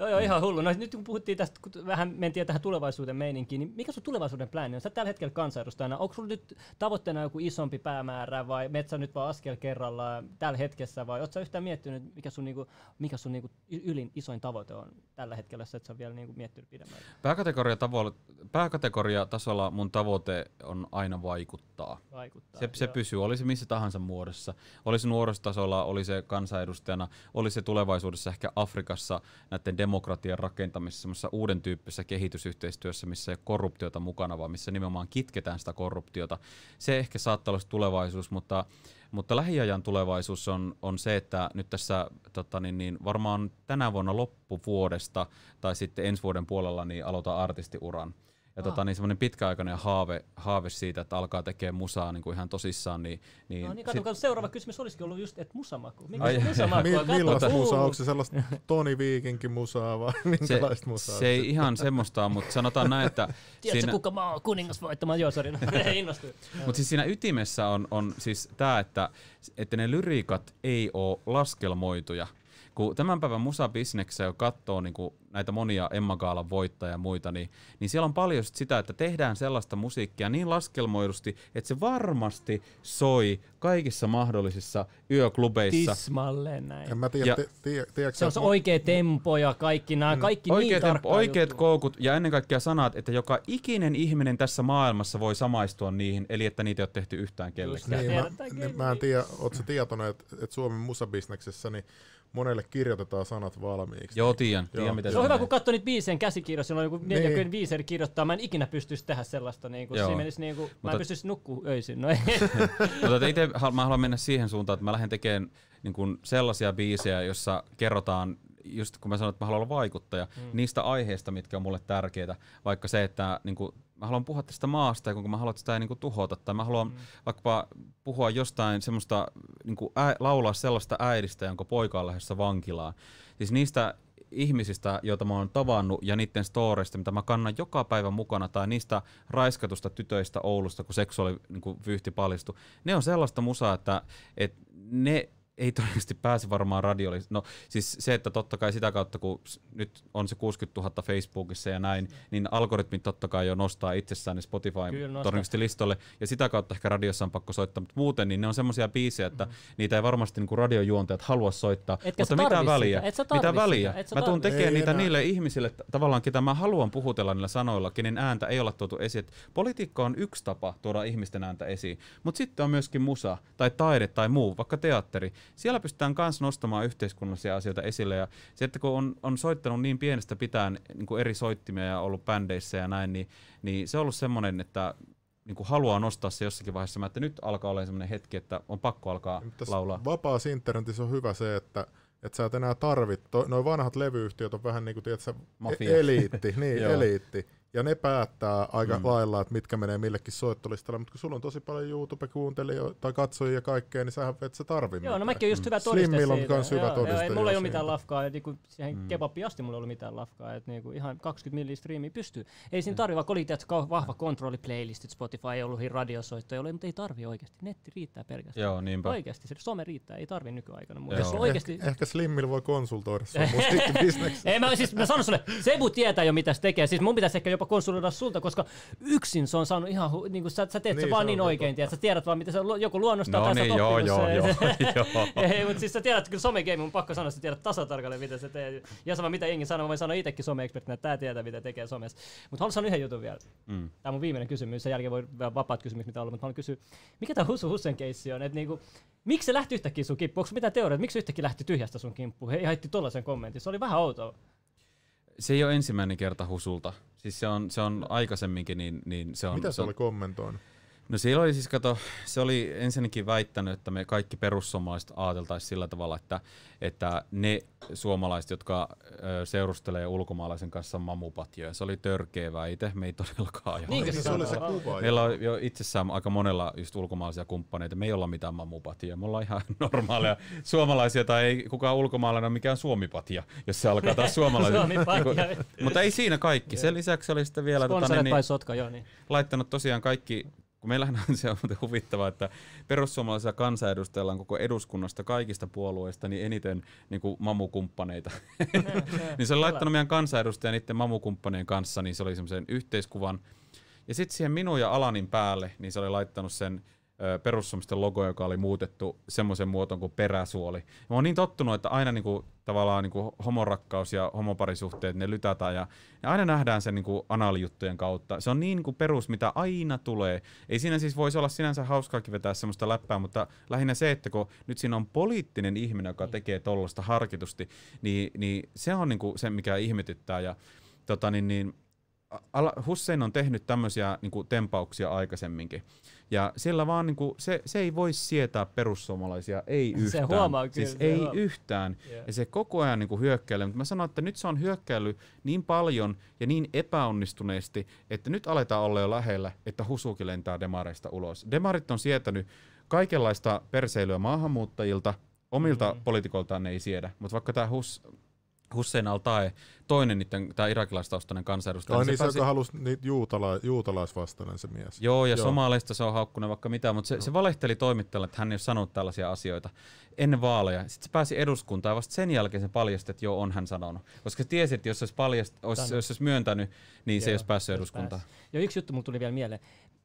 Toi on ihan hullu. No, nyt kun puhuttiin tästä, kun vähän mentiin tähän tulevaisuuden meininkiin, niin mikä sun tulevaisuuden plääni on? Sä tällä hetkellä kansanedustajana, onko sulla nyt tavoitteena joku isompi päämäärä vai metsä nyt vaan askel kerrallaan tällä hetkessä vai ootko yhtään miettinyt, mikä sun, niinku, mikä sun niinku ylin isoin tavoite on tällä hetkellä, että sä vielä niinku miettinyt pidemmälle? Pääkategoria, tavoite, pääkategoria tasolla mun tavoite on aina vaikuttaa. vaikuttaa se, se pysyy, oli se missä tahansa muodossa. Oli se nuorisotasolla, oli se kansanedustajana, oli se tulevaisuudessa ehkä Afrikassa näiden demokratian rakentamisessa, semmoisessa uuden tyyppisessä kehitysyhteistyössä, missä ei ole korruptiota mukana, vaan missä nimenomaan kitketään sitä korruptiota. Se ehkä saattaa olla tulevaisuus, mutta, mutta lähiajan tulevaisuus on, on se, että nyt tässä tota, niin, niin varmaan tänä vuonna loppuvuodesta tai sitten ensi vuoden puolella niin aloitan artistiuran. Ja tota, niin semmoinen pitkäaikainen haave, haave siitä, että alkaa tekemään musaa niin kuin ihan tosissaan. Niin, niin, no niin, kato, sit... seuraava kysymys olisikin ollut just, että musamaku. Minkä musamaku? Mi- millaista musaa? Onko se sellaista Toni Viikinkin musaa vai minkälaista se, musaa? Se ei ihan semmoista mutta sanotaan näin, että... Tiedätkö, siinä... kuka maa kuningas voittamaan? Joo, sori, Mutta siis siinä ytimessä on, on siis tämä, että, että ne lyriikat ei ole laskelmoituja kun tämän päivän musabisneksessä jo katsoo niin kuin näitä monia Emma Gaalan voittajia ja muita, niin, niin siellä on paljon sitä, että tehdään sellaista musiikkia niin laskelmoidusti, että se varmasti soi kaikissa mahdollisissa yöklubeissa. Tismalleen näin. En mä tiedä, ja, te, te, te, se on se oikea tempo ja kaikki nämä, mm. kaikki oikea niin tempo, Oikeat juttu. koukut ja ennen kaikkea sanat, että joka ikinen ihminen tässä maailmassa voi samaistua niihin, eli että niitä ei ole tehty yhtään kellekään. Niin, mä, niin, mä en tiedä, ootko tietoinen, että, että Suomen musabisneksessä niin monelle kirjoitetaan sanat valmiiksi. Joo, tiedän. tiedän mitä se on hyvä, kun katsoo niitä biisien käsikirjoissa, on joku 45 niin. kirjoittaa. Mä en ikinä pystyisi tehdä sellaista. Niin kuin, Joo. Menisi, niin kuin, mä en pystyisi nukkua öisin. No Mutta itse mä haluan mennä siihen suuntaan, että mä lähden tekemään niin kuin sellaisia biisejä, jossa kerrotaan just kun mä sanoin, että mä haluan olla vaikuttaja, mm. niistä aiheista, mitkä on mulle tärkeitä, vaikka se, että niin kuin, mä haluan puhua tästä maasta ja kuinka mä haluan sitä niin kuin tuhota, tai mä haluan mm. vaikkapa puhua jostain semmoista, niin kuin ä, laulaa sellaista äidistä, jonka poika on lähdössä vankilaan. Siis niistä ihmisistä, joita mä oon tavannut, ja niiden storeista, mitä mä kannan joka päivä mukana, tai niistä raiskatusta tytöistä Oulusta, kun seksuaalivyyhti niin paljastui, ne on sellaista musaa, että, että ne ei todennäköisesti pääse varmaan radiolle. No siis se, että totta kai sitä kautta, kun nyt on se 60 000 Facebookissa ja näin, niin algoritmit totta kai jo nostaa itsessään ne Spotify todennäköisesti listolle, ja sitä kautta ehkä radiossa on pakko soittaa, mutta muuten niin ne on semmoisia biisejä, että mm. niitä ei varmasti niin radiojuontajat halua soittaa, Etkä mutta mitä väliä? mitä väliä? Mä tuun tekemään niitä enää. niille ihmisille, tavallaan ketä mä haluan puhutella niillä sanoilla, kenen ääntä ei olla tuotu esiin. Politiikka on yksi tapa tuoda ihmisten ääntä esiin, mutta sitten on myöskin musa tai taide tai muu, vaikka teatteri siellä pystytään myös nostamaan yhteiskunnallisia asioita esille. Ja se, että kun on, on soittanut niin pienestä pitäen niin kuin eri soittimia ja ollut bändeissä ja näin, niin, niin se on ollut semmoinen, että niin kuin haluaa nostaa se jossakin vaiheessa, että nyt alkaa olla semmoinen hetki, että on pakko alkaa laulaa. Vapaassa internetissä on hyvä se, että että sä et enää tarvit, noin vanhat levyyhtiöt on vähän niin kuin, tiedätkö, Mafia. eliitti, niin, eliitti ja ne päättää aika mm. lailla, että mitkä menee millekin soittolistalle, mutta kun sulla on tosi paljon YouTube-kuuntelijoita tai katsojia ja kaikkea, niin sähän et sä tarvi Joo, no mäkin on just hyvä todiste Slimmillä on myös hyvä todiste. Joo, ei, mulla ei ole mitään lafkaa, että niinku siihen mm. kebabiin asti mulla ei ollut mitään lafkaa, että niinku ihan 20 milli striimiä pystyy. Ei siinä mm. tarvi, vaikka oli vahva kontrolli playlistit, Spotify ei ollut radiosoittoja, mutta ei tarvi oikeasti. Netti riittää pelkästään. Joo, niinpä. Oikeasti, se some riittää, ei tarvi nykyaikana. Mutta jos oikeasti... ehkä, ehkä Slimmillä voi konsultoida sun musiikkibisneksessä. ei, mä, siis, mä sanon sulle, Sebu tietää jo mitä se tekee. Siis mun pitäisi ehkä jopa konsultoida sulta koska yksin se on saanut ihan, hu, niin kuin sä, sä teet niin, se vaan se niin oikein, tiedät, sä tiedät vaan, mitä se joku luonnostaa no tai niin, joo, joo, joo, joo. Ei, mutta siis sä tiedät, kyllä somegame mun pakko sanoa, sä tiedät tasatarkalleen, mitä se teet. Ja sama mitä Ingi sanoo, mä voin sanoa itsekin some että tää tietää, mitä tekee somessa. Mutta haluan sanoa yhden jutun vielä. Mm. Tämä on mun viimeinen kysymys, sen jälkeen voi vapaat kysymykset, mitä on ollut, mutta haluan kysyä, mikä tämä Husu Hussen keissi on, että niinku, miksi se lähti yhtäkkiä sun kimppuun? Onko mitä teoriat, miksi yhtäkkiä lähti tyhjästä sun kimppuun? He haitti tollasen kommentin, se oli vähän outoa. Se ei ole ensimmäinen kerta Husulta. Siis se on, se on aikaisemminkin, niin, niin se on... Mitä se, se oli kommentoinut? No siellä oli siis, kato, se oli ensinnäkin väittänyt, että me kaikki perussuomalaiset ajateltaisiin sillä tavalla, että, että ne suomalaiset, jotka ö, seurustelee ulkomaalaisen kanssa mamupatjoja, se oli törkeä väite, me ei todellakaan Niin, se, se oli se kuva. Meillä on jo itsessään aika monella just ulkomaalaisia kumppaneita, me ei olla mitään mamupatjoja, me ollaan ihan normaaleja suomalaisia, tai ei kukaan ulkomaalainen ole mikään suomipatja, jos se alkaa taas suomalaisia. niin, mutta ei siinä kaikki, sen lisäksi oli sitten vielä... Tota, niin, niin, sotka, joo, niin. laittanut tosiaan kaikki kun meillähän on se on huvittavaa, että perussuomalaisilla kansanedustajilla on koko eduskunnasta kaikista puolueista niin eniten niin kuin mamukumppaneita. niin se on laittanut meidän kansanedustajan niiden mamukumppanien kanssa, niin se oli semmoisen yhteiskuvan. Ja sitten siihen minun ja Alanin päälle, niin se oli laittanut sen perussuomisten logo, joka oli muutettu semmoisen muotoon kuin peräsuoli. mä oon niin tottunut, että aina niinku, tavallaan niinku homorakkaus ja homoparisuhteet, ne lytätään ja, ja aina nähdään sen niinku analijuttujen kautta. Se on niin niinku perus, mitä aina tulee. Ei siinä siis voisi olla sinänsä hauskaakin vetää semmoista läppää, mutta lähinnä se, että kun nyt siinä on poliittinen ihminen, joka tekee tollasta harkitusti, niin, niin se on niinku se, mikä ihmetyttää. Ja, tota, niin, niin, Hussein on tehnyt tämmöisiä niin kuin, tempauksia aikaisemminkin. Ja sillä vaan niin kuin, se, se ei voi sietää perussuomalaisia, ei yhtään. Se huomaa kyllä. Siis ei huomaa. yhtään. Yeah. Ja se koko ajan niin kuin, hyökkäilee. Mutta mä sanon, että nyt se on hyökkäily niin paljon ja niin epäonnistuneesti, että nyt aletaan olla jo lähellä, että Husuki lentää demareista ulos. Demarit on sietänyt kaikenlaista perseilyä maahanmuuttajilta, omilta mm-hmm. poliitikoltaan ne ei siedä. Mutta vaikka tämä Hus, Hussein al-Tae, toinen niiden, tämä irakilaistaustainen kansanedustaja. Ai niin, se, pääsi... joka halusi niitä juutala, juutalaisvastainen se mies. Joo, ja Joo. somaleista se on haukkunut vaikka mitä, mutta se, se valehteli toimittajalle, että hän ei ole sanonut tällaisia asioita ennen vaaleja. Sitten se pääsi eduskuntaan ja vasta sen jälkeen se paljasti, että joo, on hän sanonut. Koska se tiesi, että jos se olisi, paljast, olisi, jos olisi myöntänyt, niin Joo, se ei olisi päässyt eduskuntaan. Pääs. Joo, yksi juttu mulle tuli vielä mieleen.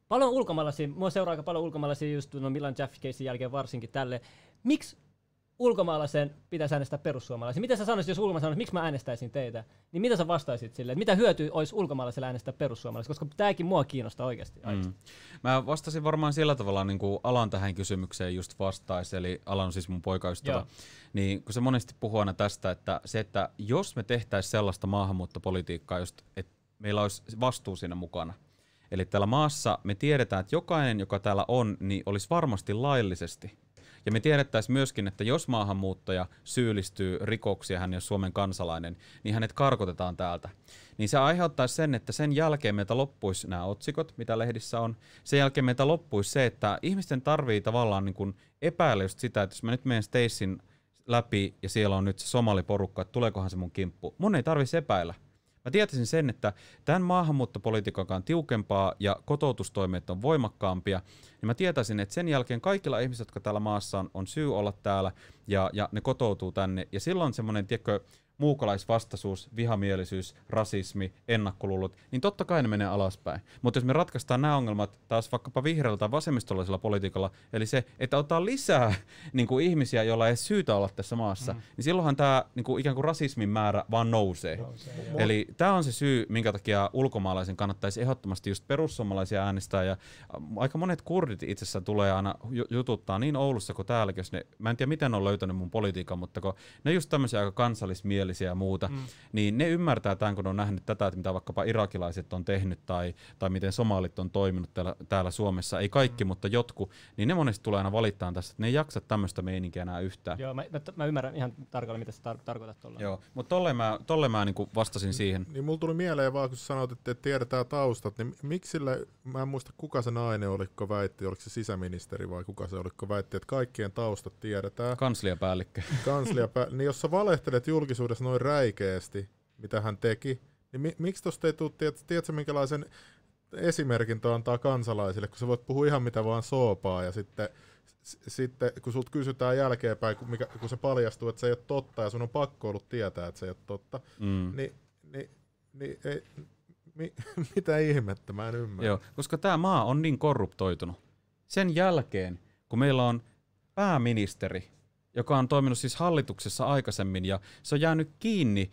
Paljon ulkomaalaisia, mua seuraa aika paljon ulkomaalaisia just no Milan Jaffe jälkeen varsinkin tälle. Miksi ulkomaalaisen pitäisi äänestää perussuomalaisia. Mitä sä sanoisit, jos ulkomaalainen että miksi mä äänestäisin teitä? Niin mitä sä vastaisit sille? Mitä hyötyä olisi ulkomaalaisella äänestää perussuomalaisia? Koska tämäkin mua kiinnostaa oikeasti. Mm. Mä vastasin varmaan sillä tavalla, niin kuin Alan tähän kysymykseen just vastaisi, eli Alan on siis mun poikaystävä. Joo. Niin kun se monesti puhuu aina tästä, että se, että jos me tehtäisiin sellaista maahanmuuttopolitiikkaa, just, että meillä olisi vastuu siinä mukana, Eli täällä maassa me tiedetään, että jokainen, joka täällä on, niin olisi varmasti laillisesti Ja me tiedettäisiin myöskin, että jos maahanmuuttaja syyllistyy rikoksia, hän ole Suomen kansalainen, niin hänet karkotetaan täältä. Niin se aiheuttaisi sen, että sen jälkeen meiltä loppuisi nämä otsikot, mitä lehdissä on. Sen jälkeen meiltä loppuisi se, että ihmisten tarvii tavallaan niin kuin epäillä just sitä, että jos mä nyt menen Stacyn läpi ja siellä on nyt se somaliporukka, että tuleekohan se mun kimppu. Mun ei tarvitsisi epäillä. Mä tietäisin sen, että tämän maahanmuuttopolitiikan on tiukempaa ja kotoutustoimet on voimakkaampia, niin mä tietäisin, että sen jälkeen kaikilla ihmisillä, jotka täällä maassa on, on syy olla täällä ja, ja ne kotoutuu tänne. Ja silloin semmoinen, tiedätkö, muukalaisvastaisuus, vihamielisyys, rasismi, ennakkoluulot, niin totta kai ne menee alaspäin. Mutta jos me ratkaistaan nämä ongelmat taas vaikkapa vihreällä tai vasemmistolaisella politiikalla, eli se, että ottaa lisää niin kuin ihmisiä, joilla ei syytä olla tässä maassa, mm. niin silloinhan tämä niin kuin ikään kuin rasismin määrä vaan nousee. nousee eli tämä on se syy, minkä takia ulkomaalaisen kannattaisi ehdottomasti just perussuomalaisia äänestää, ja aika monet kurdit itse asiassa tulee aina jututtaa niin Oulussa kuin täälläkin, jos ne, mä en tiedä miten ne on löytänyt mun politiikan, mutta kun ne just tämmöisiä aika kansallismielisiä viittomakielisiä ja muuta, mm. niin ne ymmärtää tämän, kun on nähnyt tätä, että mitä vaikkapa irakilaiset on tehnyt tai, tai miten somalit on toiminut täällä, täällä Suomessa. Ei kaikki, mm. mutta jotkut, niin ne monesti tulee aina valittaa tästä, että ne ei jaksa tämmöistä meininkiä enää yhtään. Joo, mä, mä, mä ymmärrän ihan tarkalleen, mitä sä tar- tarkoitat tuolla. Joo, mutta tolle mä, tolle mä niin vastasin siihen. Niin mulla tuli mieleen vaan, kun sanoit, että tiedetään taustat, niin miksi sillä, mä en muista kuka se nainen oliko väitti, oliko se sisäministeri vai kuka se oliko väitti, että kaikkien taustat tiedetään. Kansliapäällikkö. Kansliapäällikkö. niin jos sä valehtelet julkisuudessa julkaisi noin räikeästi, mitä hän teki, niin mi- miksi tuosta ei tule, tiedät, tiedätkö minkälaisen esimerkin tuo antaa kansalaisille, kun sä voit puhua ihan mitä vaan soopaa ja sitten s- sitten kun sulta kysytään jälkeenpäin, kun, mikä, kun se paljastuu, että se ei ole totta ja sun on pakko ollut tietää, että se ei ole totta, mm. niin, niin, niin ei, mi, mitä ihmettä, mä en ymmärrä. Joo, koska tämä maa on niin korruptoitunut. Sen jälkeen, kun meillä on pääministeri, joka on toiminut siis hallituksessa aikaisemmin, ja se on jäänyt kiinni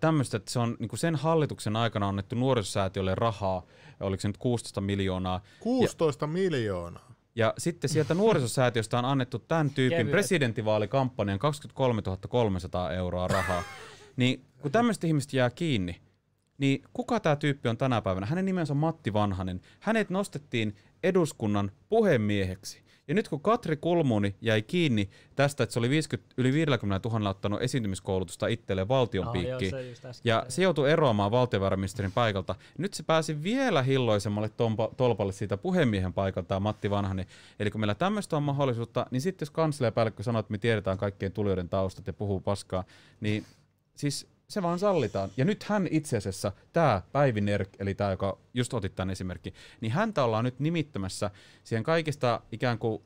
tämmöistä, että se on niin sen hallituksen aikana annettu nuorisosäätiölle rahaa, oliko se nyt 16 miljoonaa. 16 ja, miljoonaa? Ja sitten sieltä nuorisosäätiöstä on annettu tämän tyypin presidentinvaalikampanjan 23 300 euroa rahaa. Niin kun tämmöistä ihmistä jää kiinni, niin kuka tämä tyyppi on tänä päivänä? Hänen nimensä on Matti Vanhanen. Hänet nostettiin eduskunnan puhemieheksi. Ja nyt kun Katri Kulmuni jäi kiinni tästä, että se oli 50, yli 50 000 ottanut esiintymiskoulutusta itselleen valtion piikkiin, oh, joo, se ja se joutui eroamaan valtiovarainministerin paikalta. Nyt se pääsi vielä hilloisemmalle tompa, tolpalle siitä puhemiehen paikalta Matti Vanhanen. Eli kun meillä tämmöistä on mahdollisuutta, niin sitten jos kansliapäällikkö sanoo, että me tiedetään kaikkien tulijoiden taustat ja puhuu paskaa, niin siis se vaan sallitaan. Ja nyt hän itse asiassa, tämä Päivi Nerk, eli tämä, joka just otit tämän esimerkki, niin häntä ollaan nyt nimittämässä siihen kaikista ikään kuin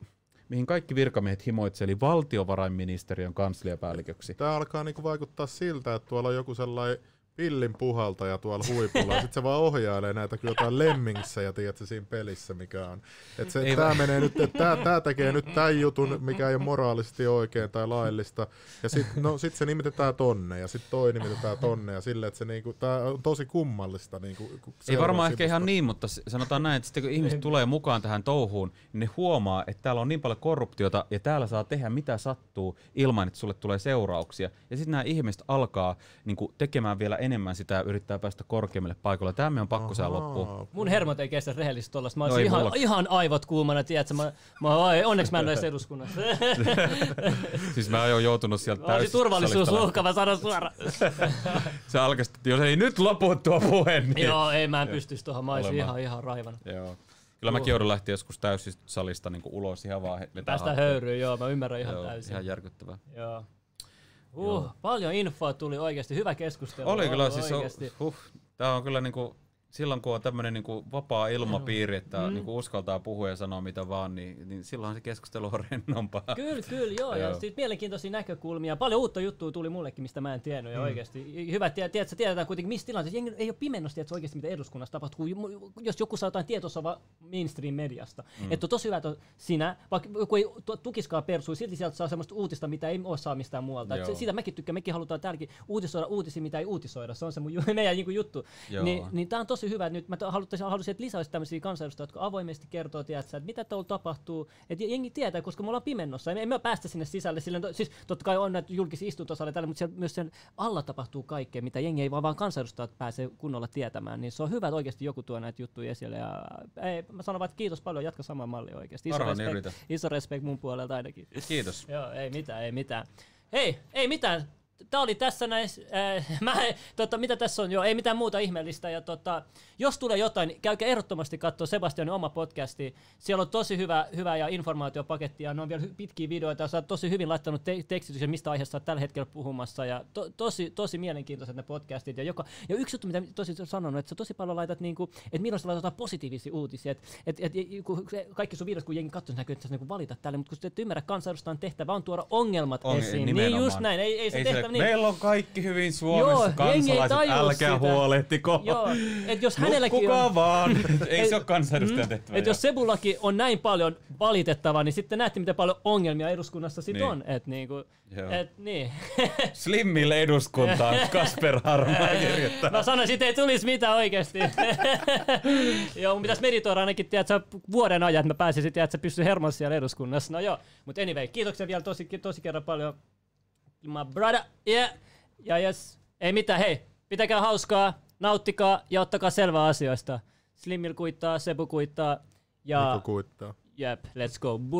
mihin kaikki virkamiehet himoitse, eli valtiovarainministeriön kansliapäälliköksi. Tämä alkaa niinku vaikuttaa siltä, että tuolla on joku sellainen pillin puhaltaja tuolla huipulla, ja sitten se vaan ohjailee näitä kyllä jotain lemmingsejä, tiedätkö, siinä pelissä, mikä on. Että se, tämä menee nyt, että tämä, tämä tekee nyt tämän jutun, mikä ei ole moraalisesti oikein tai laillista, ja sitten no, sit se nimitetään tonne, ja sitten toi nimitetään tonne, ja sille, että se niinku, tämä on tosi kummallista. Niinku, ei varmaan ehkä ihan niin, mutta sanotaan näin, että sitten kun ihmiset tulee mukaan tähän touhuun, niin ne huomaa, että täällä on niin paljon korruptiota, ja täällä saa tehdä mitä sattuu ilman, että sulle tulee seurauksia. Ja sitten nämä ihmiset alkaa niin kuin, tekemään vielä enemmän sitä ja yrittää päästä korkeammille paikoille. Tämä on pakko saada loppuun. Mun hermot ei kestä rehellisesti tollasta. Mä no ihan, mulla... ihan aivot kuumana, tiedätkö? Mä, mä, onneksi mä en ole edes eduskunnassa. siis mä oon joutunut sieltä täysin. turvallisuusuhka, mä sanon suoraan. Se alkoi, jos ei nyt lopu tuo puhe, niin... Joo, ei mä en pystyisi tuohon. Mä olisin ihan, ihan raivan. Joo. Kyllä mäkin joudun lähteä joskus salista niin ulos ihan vaan Päästä höyryyn, joo, mä ymmärrän ihan joo, täysin. Ihan järkyttävää. Joo. Uh, paljon infoa tuli oikeasti, hyvä keskustelu. Oli kyllä siis, uh, tämä on kyllä niinku silloin kun on tämmöinen niin vapaa ilmapiiri, että mm. niin kuin uskaltaa puhua ja sanoa mitä vaan, niin, niin silloin se keskustelu on rennompaa. Kyllä, kyllä, joo. ja sitten mielenkiintoisia näkökulmia. Paljon uutta juttua tuli mullekin, mistä mä en tiennyt. Ja mm. oikeasti hyvä, tiedät, että tiedetään kuitenkin, missä tilanteessa. Jengi ei ole pimennosti, että oikeasti mitä eduskunnassa tapahtuu. Jos joku saa jotain tietoa mainstream-mediasta. Mm. Että on tosi hyvä, että sinä, vaikka joku ei tukiskaan persui, silti sieltä saa semmoista uutista, mitä ei ole saa mistään muualta. Et siitä mäkin tykkään, mekin halutaan täälläkin uutisoida uutisia, mitä ei uutisoida. Se on se mun meidän niin juttu. Niin, niin tämä on tosi tosi hyvä, että nyt mä haluaisin, haluaisin että lisäisi tämmöisiä kansanedustajia, jotka avoimesti kertoo, tiedätkö, että mitä tuolla tapahtuu, että jengi tietää, koska me ollaan pimennossa, emme päästä sinne sisälle, sillä siis totta kai on näitä julkisia istuntosalle tällä, mutta siellä myös sen alla tapahtuu kaikkea, mitä jengi ei vaan, vaan kansanedustajat pääsee kunnolla tietämään, niin se on hyvä, että oikeasti joku tuo näitä juttuja esille, ja ei, mä sanon vaan, että kiitos paljon, jatka samaa mallia oikeasti. Iso Parhaani respect, iso respect mun puolelta ainakin. Kiitos. Joo, ei mitään, ei mitään. Hei, ei mitään. Tää oli tässä näis, äh, mä, tota, mitä tässä on, joo, ei mitään muuta ihmeellistä. Ja tota, jos tulee jotain, niin käykää ehdottomasti katsoa Sebastianin oma podcasti. Siellä on tosi hyvä, hyvä ja informaatiopaketti ja ne on vielä pitkiä videoita. Sä oot tosi hyvin laittanut te- tekstityksen, mistä aiheesta oot tällä hetkellä puhumassa. Ja to, tosi, tosi mielenkiintoiset ne podcastit. Ja, joka, ja yksi juttu, mitä tosi sanonut, että sä tosi paljon laitat, niinku, että milloin sä laitat positiivisia uutisia. Että et, et, kun kaikki sun videot, kun jengi katsoo, niin näkyy, että sä niinku valita tälle, mutta kun sä et ymmärrä, kansanedustajan tehtävä on tuoda ongelmat On- esiin. Niin nimenomaan. just näin, ei, ei se Ei tehtävä niin. Meillä on kaikki hyvin Suomessa, Joo, kansalaiset, älkää sitä. huolehtiko. Joo, et jos hänelläkin Nukkukaa on... vaan. Ei se ole kansanedustajan tehtävä. Et jos Sebullakin on näin paljon valitettavaa, niin sitten näette, miten paljon ongelmia eduskunnassa sit Niin. on. Et niinku, Joo. et niin. Slimmille eduskuntaan Kasper Harmaa kirjoittaa. Mä sanoisin, että ei tulisi mitään oikeesti. joo, mun pitäisi meditoida ainakin tiedätkö, vuoden ajan, että mä pääsisin, että sä pystyy hermon siellä eduskunnassa. No joo, mutta anyway, kiitoksia vielä tosi, tosi kerran paljon. My brother, yeah. Ja yes, ei mitään, hei, pitäkää hauskaa, nauttikaa ja ottakaa selvää asioista. Slimmil kuittaa, Sebu kuittaa ja Joku kuittaa. jep, let's go. Burli